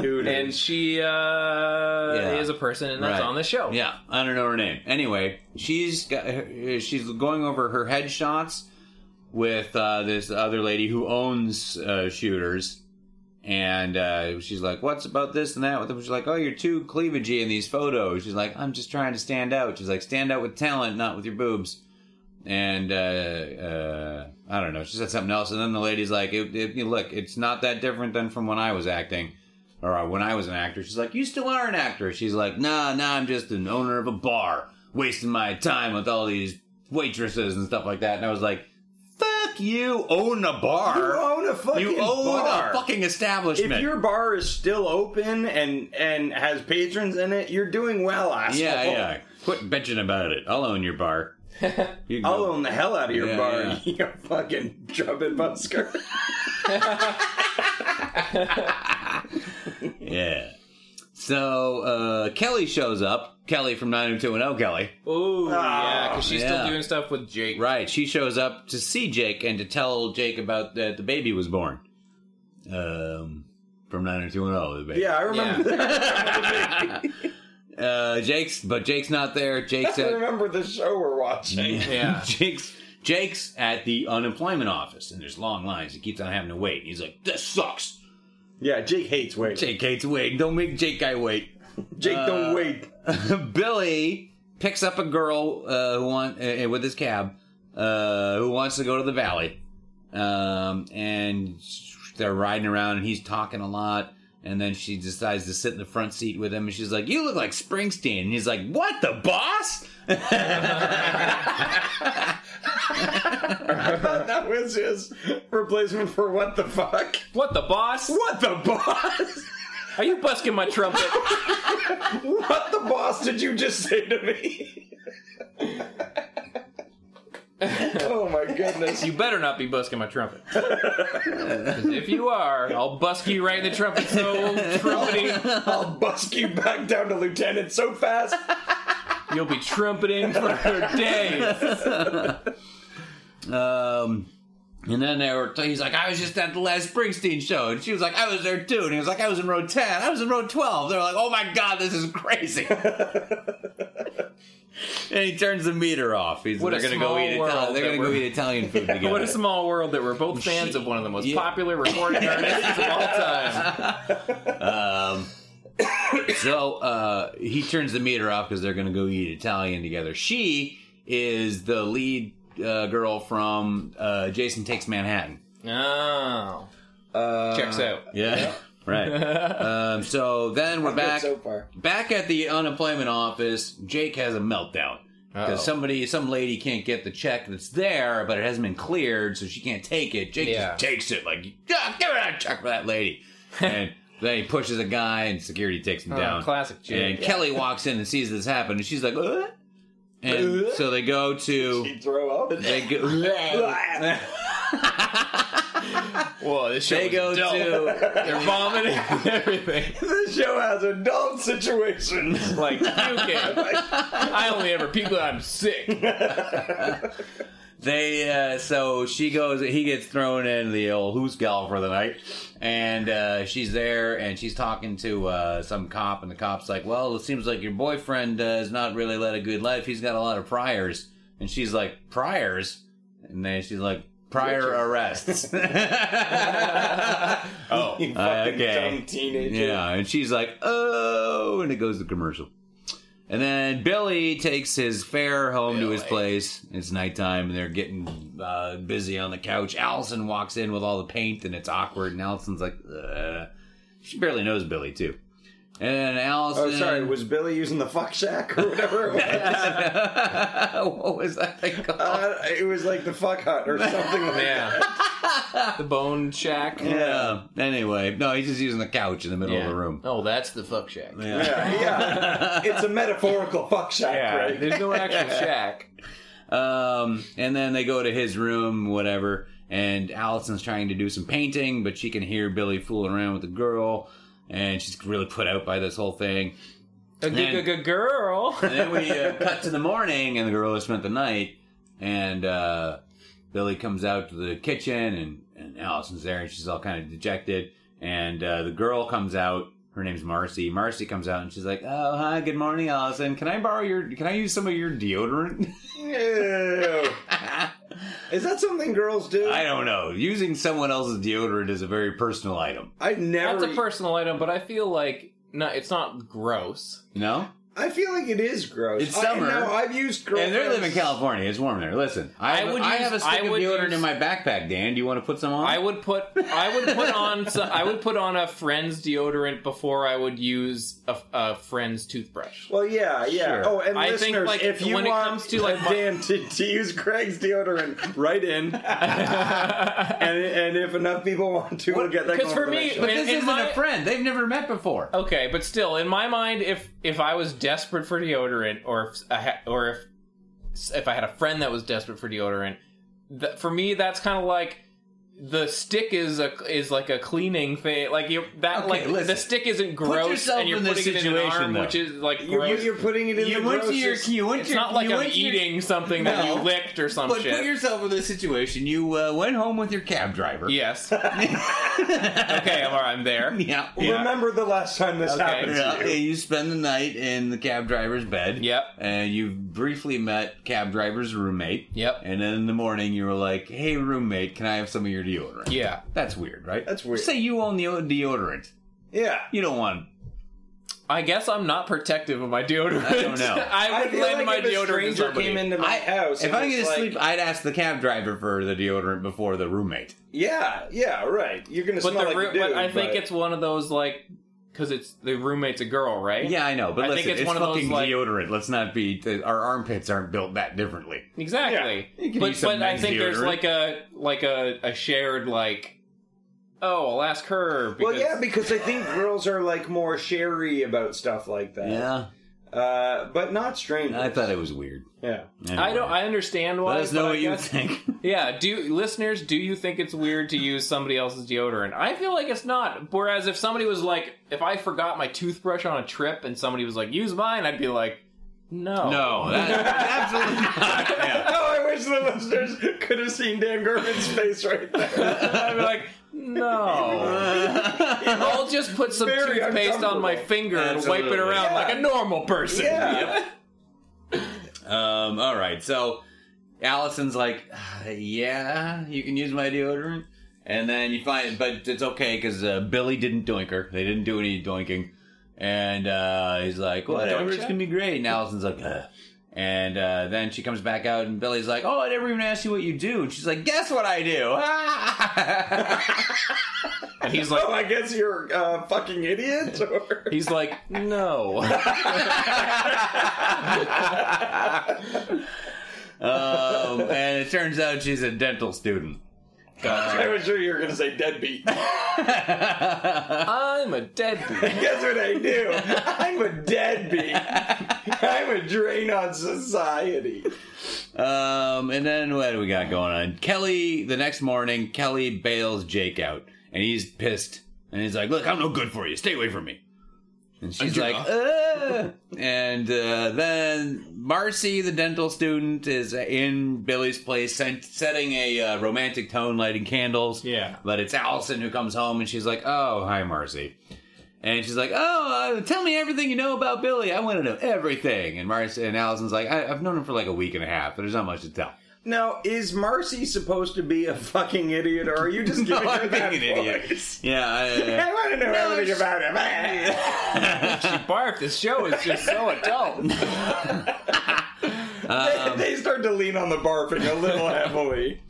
Speaker 2: Hooters.
Speaker 1: And she uh, is a person, and that's
Speaker 3: Right.
Speaker 1: on the show.
Speaker 3: Yeah, I don't know her name. Anyway, she's got she's going over her headshots with uh, this other lady who owns uh, shooters, and uh, she's like, "What's about this and that?" With she's like, "Oh, you're too cleavagey in these photos." She's like, "I'm just trying to stand out." She's like, "Stand out with talent, not with your boobs." And uh, uh, I don't know. She said something else, and then the lady's like, it, it, "Look, it's not that different than from when I was acting." or uh, when I was an actor. She's like, "You still are an actor." She's like, "Nah, nah, I'm just an owner of a bar, wasting my time with all these waitresses and stuff like that." And I was like, "Fuck you, own a bar.
Speaker 2: You own a fucking
Speaker 3: You own
Speaker 2: bar.
Speaker 3: a fucking establishment."
Speaker 2: If your bar is still open and and has patrons in it, you're doing well, asshole.
Speaker 3: yeah, yeah. Quit bitching about it. I'll own your bar. You
Speaker 2: I'll own the hell out of your
Speaker 3: Yeah,
Speaker 2: bar,
Speaker 3: yeah.
Speaker 2: you fucking trumpet busker.
Speaker 3: Yeah. So uh, Kelly shows up. Kelly from 90210 Kelly.
Speaker 1: Ooh, yeah, because she's
Speaker 3: yeah.
Speaker 1: still doing stuff with Jake.
Speaker 3: Right. She shows up to see Jake and to tell Jake about that the baby was born. Um, from 90210, the baby.
Speaker 2: yeah, I remember. That.
Speaker 3: Uh, Jake's, but Jake's not there. Jake's
Speaker 2: I
Speaker 3: at
Speaker 2: remember the show we're watching.
Speaker 1: Yeah.
Speaker 3: Jake's Jake's at the unemployment office, and there's long lines. He keeps on having to wait. He's like, "This sucks."
Speaker 2: Yeah, Jake hates waiting.
Speaker 3: Jake hates waiting. Don't make Jake guy wait.
Speaker 2: Jake, don't wait.
Speaker 3: Billy picks up a girl uh, who want uh, with his cab uh, who wants to go to the valley, um, and they're riding around, and he's talking a lot. And then she decides to sit in the front seat with him, and she's like, "You look like Springsteen." And he's like, "What, the boss?"
Speaker 2: I thought that was his replacement for what the fuck?
Speaker 1: What the boss?
Speaker 2: What the boss?
Speaker 1: Are you busking my trumpet?
Speaker 2: What the boss did you just say to me? oh my goodness.
Speaker 1: you better not be busking my trumpet. 'Cause if you are, I'll busk you right in the trumpet so trumpeting.
Speaker 2: I'll busk you back down to lieutenant so fast.
Speaker 1: You'll be trumpeting for days.
Speaker 3: Um, and then they were, he's like, I was just at the last Springsteen show. And she was like, I was there too. And he was like, I was in row 10. I was in row 12. They're like, oh my God, this is crazy. And he turns the meter off. He's
Speaker 1: What
Speaker 3: they're going to go eat Italian. They're going to go eat Italian food together.
Speaker 1: What a small world that we're both fans of one of the most
Speaker 3: Yeah.
Speaker 1: popular recording artists of all time.
Speaker 3: Um, so uh, he turns the meter off because they're going to go eat Italian together. She is the lead uh, girl from uh, Jason Takes Manhattan.
Speaker 1: Oh.
Speaker 2: Uh,
Speaker 1: Checks out.
Speaker 3: Yeah. Right. Um, so then we're
Speaker 2: Good
Speaker 3: back
Speaker 2: so far.
Speaker 3: back at the unemployment office. Jake has a meltdown because somebody, some lady can't get the check that's there, but it hasn't been cleared, so she can't take it. Jake
Speaker 1: Yeah.
Speaker 3: just takes it like, yeah, give me that check for that lady, and then he pushes a guy, and security takes him
Speaker 1: Oh,
Speaker 3: down.
Speaker 1: classic Jake.
Speaker 3: And Kelly walks in and sees this happen, and she's like, what? And so they go to.
Speaker 2: You throw up.
Speaker 3: They go.
Speaker 1: Whoa, this show
Speaker 3: They go
Speaker 1: adult.
Speaker 3: to.
Speaker 1: They're vomiting and everything.
Speaker 2: this show has adult situations.
Speaker 1: Like, puking. I only ever puke when I'm sick.
Speaker 3: They uh, so she goes. He gets thrown in the old hoosegow for the night, and uh, she's there and she's talking to uh, some cop, and the cop's like, "Well, it seems like your boyfriend uh, has not really led a good life. He's got a lot of priors." And she's like, "Priors," and then she's like, "Prior arrests."
Speaker 1: Oh.
Speaker 2: You fucking
Speaker 3: okay.
Speaker 2: dumb teenager.
Speaker 3: yeah, and she's like, "Oh," and it goes to commercial. And then Billy takes his fare home to his place. It's nighttime, and they're getting uh, busy on the couch. Allison walks in with all the paint, and it's awkward. And Allison's like, uh, she barely knows Billy too. And then Allison,
Speaker 2: Oh, sorry. Was Billy using the fuck shack or whatever? It was?
Speaker 3: what was that thing called?
Speaker 2: uh, it was like the fuck hut or something like that.
Speaker 1: Yeah. the bone shack.
Speaker 3: yeah. Anyway, no, he's just using the couch in the middle of the room.
Speaker 1: Oh, that's the fuck shack. Yeah.
Speaker 2: Yeah, yeah. It's a metaphorical fuck shack, right?
Speaker 1: There's no actual shack.
Speaker 3: Um, and then they go to his room, whatever. And Allison's trying to do some painting, but she can hear Billy fooling around with the girl, and she's really put out by this whole thing.
Speaker 1: A good, good girl.
Speaker 3: And then we uh, cut to the morning, and the girl has spent the night, and uh, Billy comes out to the kitchen, and, and Allison's there, and she's all kind of dejected. And uh, the girl comes out. Her name's Marcy. Marcy comes out, and she's like, "Oh, hi, good morning, Allison. Can I borrow your? Can I use some of your deodorant?"
Speaker 2: Ew. Is that something girls do?
Speaker 3: I don't know. Using someone else's deodorant is a very personal item.
Speaker 2: I've never.
Speaker 1: That's a personal item, but I feel like no, it's not gross.
Speaker 3: No?
Speaker 2: I feel like it is gross.
Speaker 3: It's
Speaker 2: I-
Speaker 3: summer.
Speaker 2: no, I've used girl.
Speaker 3: And they live in California. It's warm there. Listen, I,
Speaker 1: I would
Speaker 3: I
Speaker 1: use-
Speaker 3: have a stick
Speaker 1: I
Speaker 3: of deodorant
Speaker 1: use-
Speaker 3: in my backpack, Dan. Do you want to put some on?
Speaker 1: I would put I would put on some, I would put on a friend's deodorant before I would use a, a friend's toothbrush.
Speaker 2: Well, yeah, yeah.
Speaker 3: Sure.
Speaker 2: Oh, and
Speaker 1: I think,
Speaker 2: listeners,
Speaker 1: like,
Speaker 2: if you
Speaker 1: when it
Speaker 2: want
Speaker 1: comes to, like,
Speaker 2: Dan to, to use Craig's deodorant, write in, and and if enough people want to, we'll get that. Because
Speaker 1: for me-
Speaker 3: but
Speaker 1: in-
Speaker 3: this
Speaker 1: in
Speaker 3: isn't
Speaker 1: my-
Speaker 3: a friend. They've never met before.
Speaker 1: Okay, but still, in my mind, if if I was desperate for deodorant, or if I ha- or if if I had a friend that was desperate for deodorant, that, for me, that's kind of like the stick is a is like a cleaning thing. Like you that
Speaker 3: Okay,
Speaker 1: like
Speaker 3: listen.
Speaker 1: the stick isn't gross,
Speaker 3: yourself
Speaker 1: and you're
Speaker 3: in this
Speaker 1: putting it in an
Speaker 3: situation,
Speaker 1: arm,
Speaker 3: though.
Speaker 1: which is like
Speaker 2: you're,
Speaker 1: gross.
Speaker 2: you're putting it in
Speaker 3: You
Speaker 2: the
Speaker 3: went to your
Speaker 2: grossest-
Speaker 3: you went
Speaker 1: it's
Speaker 3: to your,
Speaker 1: not like
Speaker 3: you
Speaker 1: I'm
Speaker 3: went to your-
Speaker 1: eating something that
Speaker 3: No.
Speaker 1: you licked or some
Speaker 3: But
Speaker 1: shit.
Speaker 3: put yourself in this situation. You uh, went home with your cab driver.
Speaker 1: yes. okay, I'm, I'm there.
Speaker 3: Yeah.
Speaker 2: Remember the last time this
Speaker 1: Okay.
Speaker 2: happened
Speaker 3: Yeah,
Speaker 2: to you?
Speaker 3: you spend the night in the cab driver's bed.
Speaker 1: Yep.
Speaker 3: And you briefly met cab driver's roommate.
Speaker 1: Yep.
Speaker 3: And then in the morning, you were like, "Hey, roommate, can I have some of your deodorant?"
Speaker 1: Yeah.
Speaker 3: That's weird, right?
Speaker 2: That's weird.
Speaker 3: Say you own the deodorant.
Speaker 2: Yeah.
Speaker 3: You don't want.
Speaker 1: I guess I'm not protective of my deodorant.
Speaker 3: I don't know.
Speaker 1: I
Speaker 2: I
Speaker 1: would
Speaker 2: feel
Speaker 1: lend
Speaker 2: like
Speaker 1: my
Speaker 2: if a
Speaker 1: deodorant to somebody.
Speaker 2: came into my house,
Speaker 3: If
Speaker 2: and
Speaker 3: I
Speaker 2: was
Speaker 3: get to
Speaker 2: like,
Speaker 3: sleep, I'd ask the cab driver for the deodorant before the roommate.
Speaker 2: yeah, yeah, right. You're gonna
Speaker 1: but
Speaker 2: smell
Speaker 1: the
Speaker 2: like
Speaker 1: roo-
Speaker 2: a dude,
Speaker 1: but I think it's one of those like because it's the roommate's a girl, right?
Speaker 3: Yeah, I know, but
Speaker 1: I
Speaker 3: listen,
Speaker 1: think it's
Speaker 3: it's,
Speaker 1: one of those,
Speaker 3: fucking
Speaker 1: like-
Speaker 3: deodorant. Let's not be. Our armpits aren't built that differently.
Speaker 1: exactly.
Speaker 3: Yeah, you can
Speaker 1: but
Speaker 3: some
Speaker 1: but I
Speaker 3: men's
Speaker 1: think there's
Speaker 3: deodorant.
Speaker 1: like a like a, a shared like. Oh, I'll ask her. Because,
Speaker 2: Well, yeah, because I think girls are like more sherry about stuff like that.
Speaker 3: Yeah,
Speaker 2: Uh, but not strange.
Speaker 3: I thought it was weird.
Speaker 2: Yeah.
Speaker 1: I don't. I understand why.
Speaker 3: Let us
Speaker 1: but
Speaker 3: know
Speaker 1: I
Speaker 3: what you
Speaker 1: guess-
Speaker 3: think.
Speaker 1: Yeah, do listeners, do you think it's weird to use somebody else's deodorant? I feel like it's not. Whereas if somebody was like, if I forgot my toothbrush on a trip and somebody was like, use mine, I'd be like, no.
Speaker 3: no, that, absolutely not. Yeah.
Speaker 2: Oh, I wish the listeners could have seen Dan Gorman's face right there.
Speaker 1: I'd be like, no. I'll just put some
Speaker 2: Very
Speaker 1: toothpaste on my
Speaker 2: uncomfortable.
Speaker 1: finger and wipe it
Speaker 3: Absolutely.
Speaker 1: around
Speaker 2: Yeah.
Speaker 1: like a normal person.
Speaker 2: Yeah.
Speaker 3: Um, all right, so Allison's like, "Uh, yeah, you can use my deodorant. And then you find, but it's okay because uh, Billy didn't doink her. They didn't do any doinking. And uh, he's like, whatever,
Speaker 1: doink
Speaker 3: it's
Speaker 1: check?
Speaker 3: gonna be great. And Allison's like, Ugh. And uh, then she comes back out, and Billy's like, oh, I never even asked you what you do. And she's like, guess what I do?
Speaker 1: And he's like,
Speaker 2: Oh, I guess you're uh, fucking idiot. Or...
Speaker 1: he's like, no.
Speaker 3: um, and it turns out she's a dental student.
Speaker 2: I was sure you were going to say deadbeat.
Speaker 1: I'm a deadbeat.
Speaker 2: Guess what I do? I'm a deadbeat. I'm a drain on society.
Speaker 3: Um, and then what do we got going on? Kelly, the next morning, Kelly bails Jake out, and he's pissed, and he's like, "Look, I'm no good for you. Stay away from me." And she's like. "Uh." and uh, then Marcy, the dental student, is in Billy's place, sent, setting a uh, romantic tone, lighting candles.
Speaker 1: Yeah.
Speaker 3: but it's Allison who comes home, and she's like, "Oh, hi, Marcy." And she's like, "Oh, uh, tell me everything you know about Billy. I want to know everything." And Marcy and Allison's like, I- "I've known him for like a week and a half, but there's not much to tell."
Speaker 5: Now, is Marcy supposed to be a fucking idiot, or are you just giving
Speaker 3: No,
Speaker 5: her
Speaker 3: I'm
Speaker 5: that
Speaker 3: being an idiot.
Speaker 5: voice?
Speaker 3: Yeah, I,
Speaker 5: I want to know everything about him.
Speaker 1: She barfed. This show is just so adult.
Speaker 5: they, um, they start to lean on the barfing a little heavily.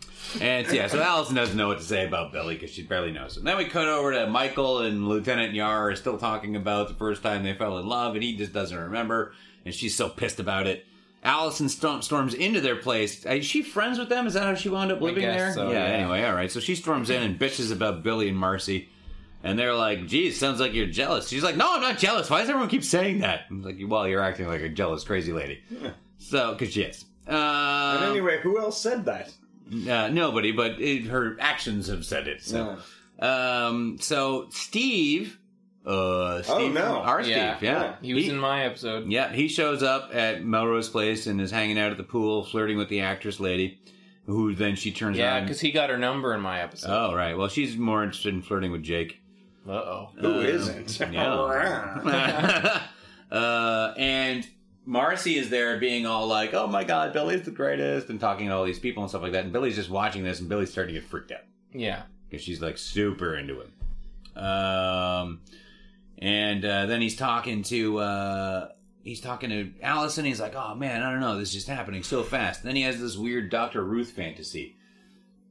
Speaker 3: And yeah, so Allison doesn't know what to say about Billy because she barely knows him. Then we cut over to Michael and Lieutenant Yar are still talking about the first time they fell in love, and he just doesn't remember, and she's so pissed about it. Allison storm, storms into their place. Is she friends with them? Is that how she wound up living
Speaker 1: guess
Speaker 3: there?
Speaker 1: so,
Speaker 3: yeah,
Speaker 1: yeah.
Speaker 3: Anyway, all right. So she storms in and bitches about Billy and Marcy, and they're like, "Geez, sounds like you're jealous." She's like, "No, I'm not jealous. Why does everyone keep saying that?" I'm like, "Well, you're acting like a jealous, crazy lady." So, because she is. Um,
Speaker 5: And anyway, who else said that?
Speaker 3: uh, nobody, but it, her actions have said it. So, um, so Steve, uh, Steve,
Speaker 5: no.
Speaker 3: our Steve,
Speaker 1: Yeah.
Speaker 3: yeah,
Speaker 1: He was in my episode.
Speaker 3: yeah, he shows up at Melrose Place and is hanging out at the pool, flirting with the actress lady, who then she turns
Speaker 1: Yeah,
Speaker 3: on.
Speaker 1: because he got her number in my episode.
Speaker 3: oh, right. Well, she's more interested in flirting with Jake.
Speaker 1: Uh oh.
Speaker 5: Who isn't?
Speaker 3: Yeah. uh, and Marcy is there being all like, oh my god, Billy's the greatest, and talking to all these people and stuff like that. And Billy's just watching this, and Billy's starting to get freaked out.
Speaker 1: Yeah.
Speaker 3: because she's like super into him. Um, and uh, then he's talking to uh, he's talking to Allison. He's like, "Oh man, I don't know, this is just happening so fast." then he has this weird Doctor Ruth fantasy,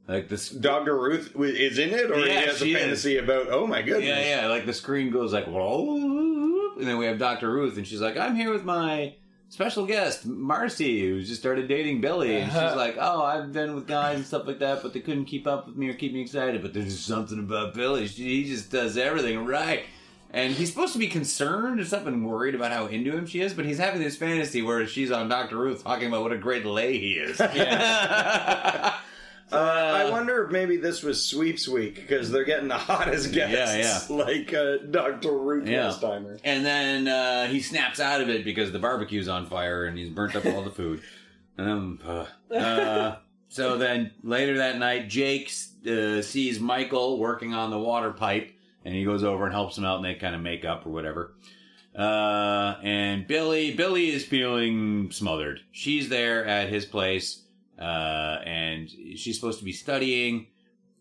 Speaker 3: like this.
Speaker 5: Dr. Ruth is in it, or
Speaker 3: Yeah,
Speaker 5: he has a
Speaker 3: she is.
Speaker 5: fantasy about, oh my goodness.
Speaker 3: Yeah, yeah. Like the screen goes like, whoa, and then we have Doctor Ruth, and she's like, "I'm here with my." Special guest Marcy, who just started dating Billy, and she's like, "Oh, I've been with guys and stuff like that, but they couldn't keep up with me or keep me excited. But there's something about Billy; she, he just does everything right." And he's supposed to be concerned and stuff and worried about how into him she is, but he's having this fantasy where she's on Doctor Ruth talking about what a great lay he is.
Speaker 1: Yeah.
Speaker 5: Uh, I wonder if maybe this was sweeps week because they're getting the hottest guests.
Speaker 3: Yeah, yeah.
Speaker 5: Like uh, Dr. Ruth
Speaker 3: Yeah.
Speaker 5: last timer.
Speaker 3: And then uh, he snaps out of it because the barbecue's on fire and he's burnt up all the food. Um, uh, so then later that night, Jake uh, sees Michael working on the water pipe and he goes over and helps him out and they kind of make up or whatever. Uh, and Billy, Billy is feeling smothered. She's there at his place, uh, and she's supposed to be studying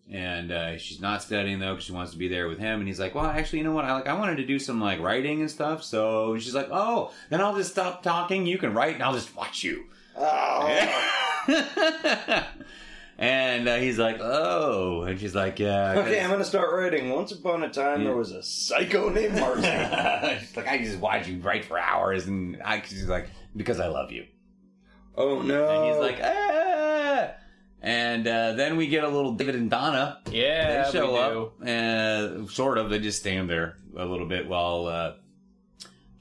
Speaker 3: and uh, she's not studying though because she wants to be there with him. And he's like, "Well, actually, you know what? I like I wanted to do some like writing and stuff." So she's like, "Oh, then I'll just stop talking. You can write, and I'll just watch you." and uh, he's like, "Oh," and she's like, "Yeah."
Speaker 5: Okay, I'm going to start writing. Once upon a time, there was a psycho named Marcy.
Speaker 3: she's like, "I just watch you write for hours," and I, she's like, "Because I love you."
Speaker 5: oh no.
Speaker 3: And he's like, "Ah." And uh, then we get a little David and Donna
Speaker 1: Yeah,
Speaker 3: they show
Speaker 1: we
Speaker 3: up, uh, sort of. They just stand there a little bit while uh,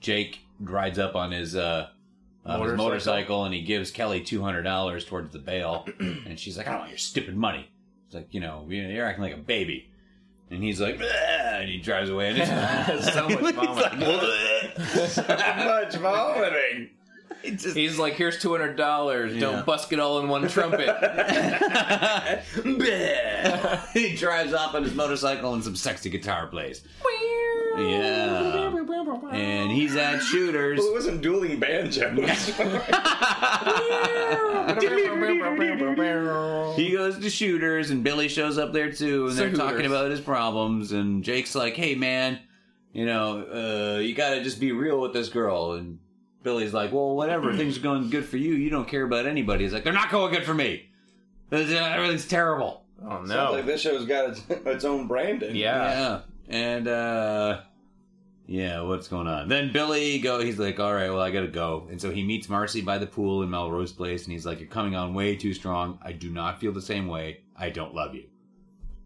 Speaker 3: Jake rides up on his uh, on his
Speaker 1: Motorcycle.
Speaker 3: motorcycle, and he gives Kelly two hundred dollars towards the bail, and she's like, "I don't want your stupid money." It's like, you know, you're acting like a baby. And he's like, "Bleh," and he drives away. And it's
Speaker 1: So much
Speaker 3: He's
Speaker 1: vomit.
Speaker 3: like, "Bleh."
Speaker 5: much vomiting.
Speaker 1: He's like, here's two hundred dollars.
Speaker 3: Yeah.
Speaker 1: Don't busk it all in one trumpet.
Speaker 3: Bleh. he drives off on his motorcycle and some sexy guitar plays. Yeah. And he's at Shooters.
Speaker 5: Well, it wasn't dueling banjos.
Speaker 3: He goes to Shooters, and Billy shows up there too, and they're
Speaker 1: Shooters.
Speaker 3: talking about his problems. And Jake's like, "Hey, man, you know, uh, you got to just be real with this girl." And Billy's like, "Well, whatever. Things are going good for you. You don't care about anybody." He's like, "They're not going good for me. Everything's terrible."
Speaker 1: oh
Speaker 5: Sounds
Speaker 1: no.
Speaker 5: like this show's got its, its own branding.
Speaker 1: yeah.
Speaker 3: Yeah. And uh yeah, what's going on? Then Billy go he's like, All right, well I gotta go. And so he meets Marcy by the pool in Melrose Place and he's like, You're coming on way too strong. I do not feel the same way. I don't love you.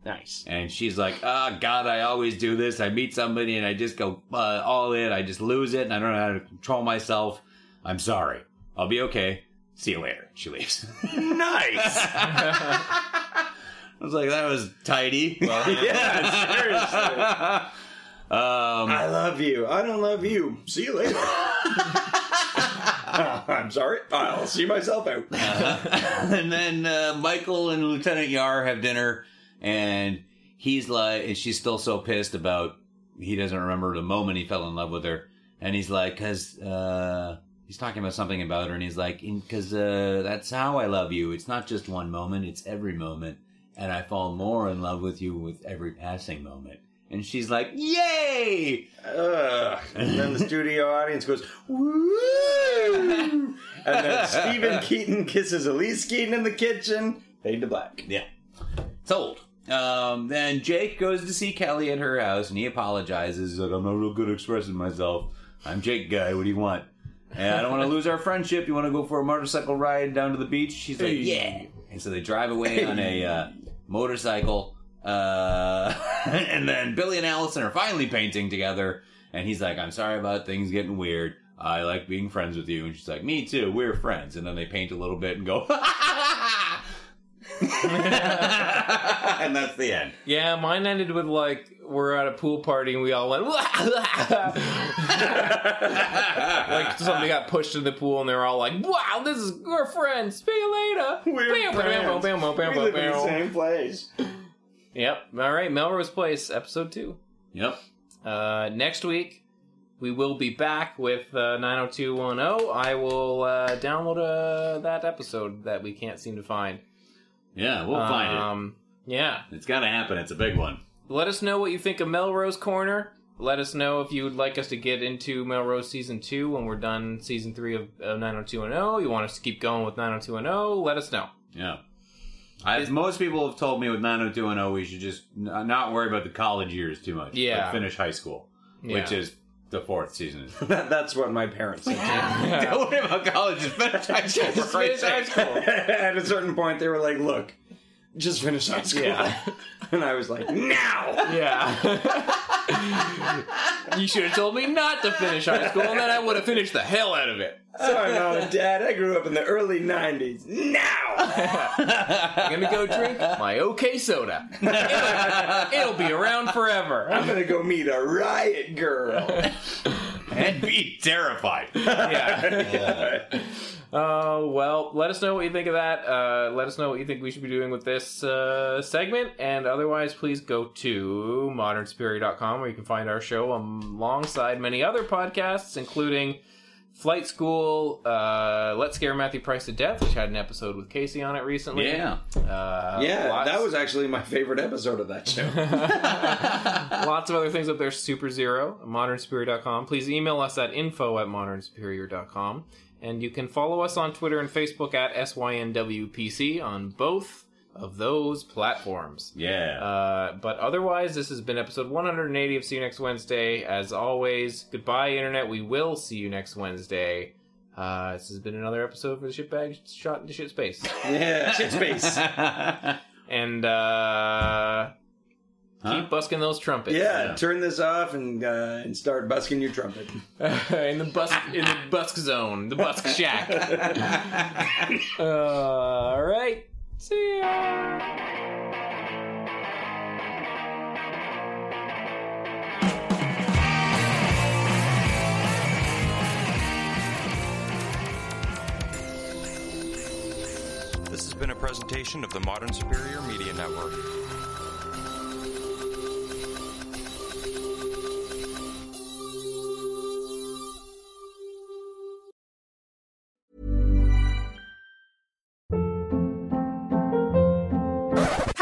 Speaker 5: Nice.
Speaker 3: And she's like, Ah, God, I always do this. I meet somebody and I just go uh, all in. I just lose it and I don't know how to control myself. I'm sorry. I'll be okay. See you later. She leaves.
Speaker 5: Nice.
Speaker 3: I was like, that was tidy. Well,
Speaker 5: yeah, seriously.
Speaker 3: um,
Speaker 5: I love you. I don't love you. See you later. I'm sorry. I'll see myself out.
Speaker 3: and then uh, Michael and Lieutenant Yar have dinner, and he's like, and she's still so pissed about he doesn't remember the moment he fell in love with her, and he's like, because uh, he's talking about something about her, and he's like, "Because uh, that's how I love you. It's not just one moment; it's every moment, and I fall more in love with you with every passing moment." And she's like, "Yay!"
Speaker 5: Ugh. And then the studio audience goes, woo! And then Steven Keaton kisses Elyse Keaton in the kitchen. Fade to black.
Speaker 3: Yeah. Sold. Um, then Jake goes to see Kelly at her house and he apologizes. He's like, I'm not real good at expressing myself. I'm Jake guy. What do you want? And I don't want to lose our friendship. You want to go for a motorcycle ride down to the beach? She's like, yeah. And so they drive away on a uh, motorcycle. Uh, and then Billy and Allison are finally painting together. And he's like, I'm sorry about things getting weird. I like being friends with you. And she's like, me too. We're friends. And then they paint a little bit and go, and that's the end.
Speaker 1: Yeah, mine ended with like we're at a pool party and we all went like something got pushed in the pool and they're all like, "Wow, this is we're friends. See you later."
Speaker 5: We're
Speaker 1: Bam, bam,
Speaker 5: friends.
Speaker 1: bam, bam, bam,
Speaker 5: we live in the same place.
Speaker 1: Yep. All right, Melrose Place, episode two.
Speaker 3: Yep.
Speaker 1: Uh, next week we will be back with uh, 90210. I will uh, download uh, that episode that we can't seem to find.
Speaker 3: Yeah, we'll find it.
Speaker 1: Um, yeah.
Speaker 3: it. It's got to happen. It's a big one.
Speaker 1: Let us know what you think of Melrose Corner. Let us know if you would like us to get into Melrose season two when we're done season three of uh, 90210. You want us to keep going with 90210? Let us know.
Speaker 3: Yeah. I, most people have told me with 90210 we should just n- not worry about the college years too much.
Speaker 1: Yeah.
Speaker 3: Like finish high school, which is the fourth season.
Speaker 5: That, that's what my parents said.
Speaker 3: Don't worry about college. Just finish high school. for
Speaker 1: Just
Speaker 3: Christ's
Speaker 1: finish high
Speaker 3: sake.
Speaker 1: school.
Speaker 5: At a certain point, they were like, "Look, just finish high school."
Speaker 1: Yeah.
Speaker 5: And I was like, "Now."
Speaker 1: Yeah. you should have told me not to finish high school, and then I would have finished the hell out of it.
Speaker 5: Sorry, mom and dad. I grew up in the early '90s. Now.
Speaker 1: I'm gonna go drink my OK soda. It'll, it'll be around forever.
Speaker 5: I'm gonna go meet a riot girl.
Speaker 3: and be terrified.
Speaker 1: Yeah. Uh, well, let us know what you think of that. Uh, let us know what you think we should be doing with this uh, segment. And otherwise, please go to modernsuperior.com where you can find our show alongside many other podcasts, including Flight School, uh, Let's Scare Matthew Price to Death, which had an episode with Casey on it recently.
Speaker 3: Yeah.
Speaker 1: Uh,
Speaker 5: yeah,
Speaker 1: lots-
Speaker 5: that was actually my favorite episode of that show.
Speaker 1: Lots of other things up there. Super Zero, modernsuperior.com. Please email us at info at modernsuperior.com. And you can follow us on Twitter and Facebook at SYNWPC on both of those platforms.
Speaker 3: Yeah.
Speaker 1: Uh, but otherwise, this has been episode 180 of See You Next Wednesday. As always, goodbye, Internet. We will see you next Wednesday. Uh, this has been another episode for the shitbag shot into shit space.
Speaker 5: yeah, shit space.
Speaker 1: And uh,
Speaker 3: Huh?
Speaker 1: keep busking those trumpets.
Speaker 5: Yeah, turn this off and uh, and start busking your trumpet.
Speaker 1: in the busk in the busk zone, the busk shack. uh, all right, see ya.
Speaker 6: This has been a presentation of the Modern Superior Media Network.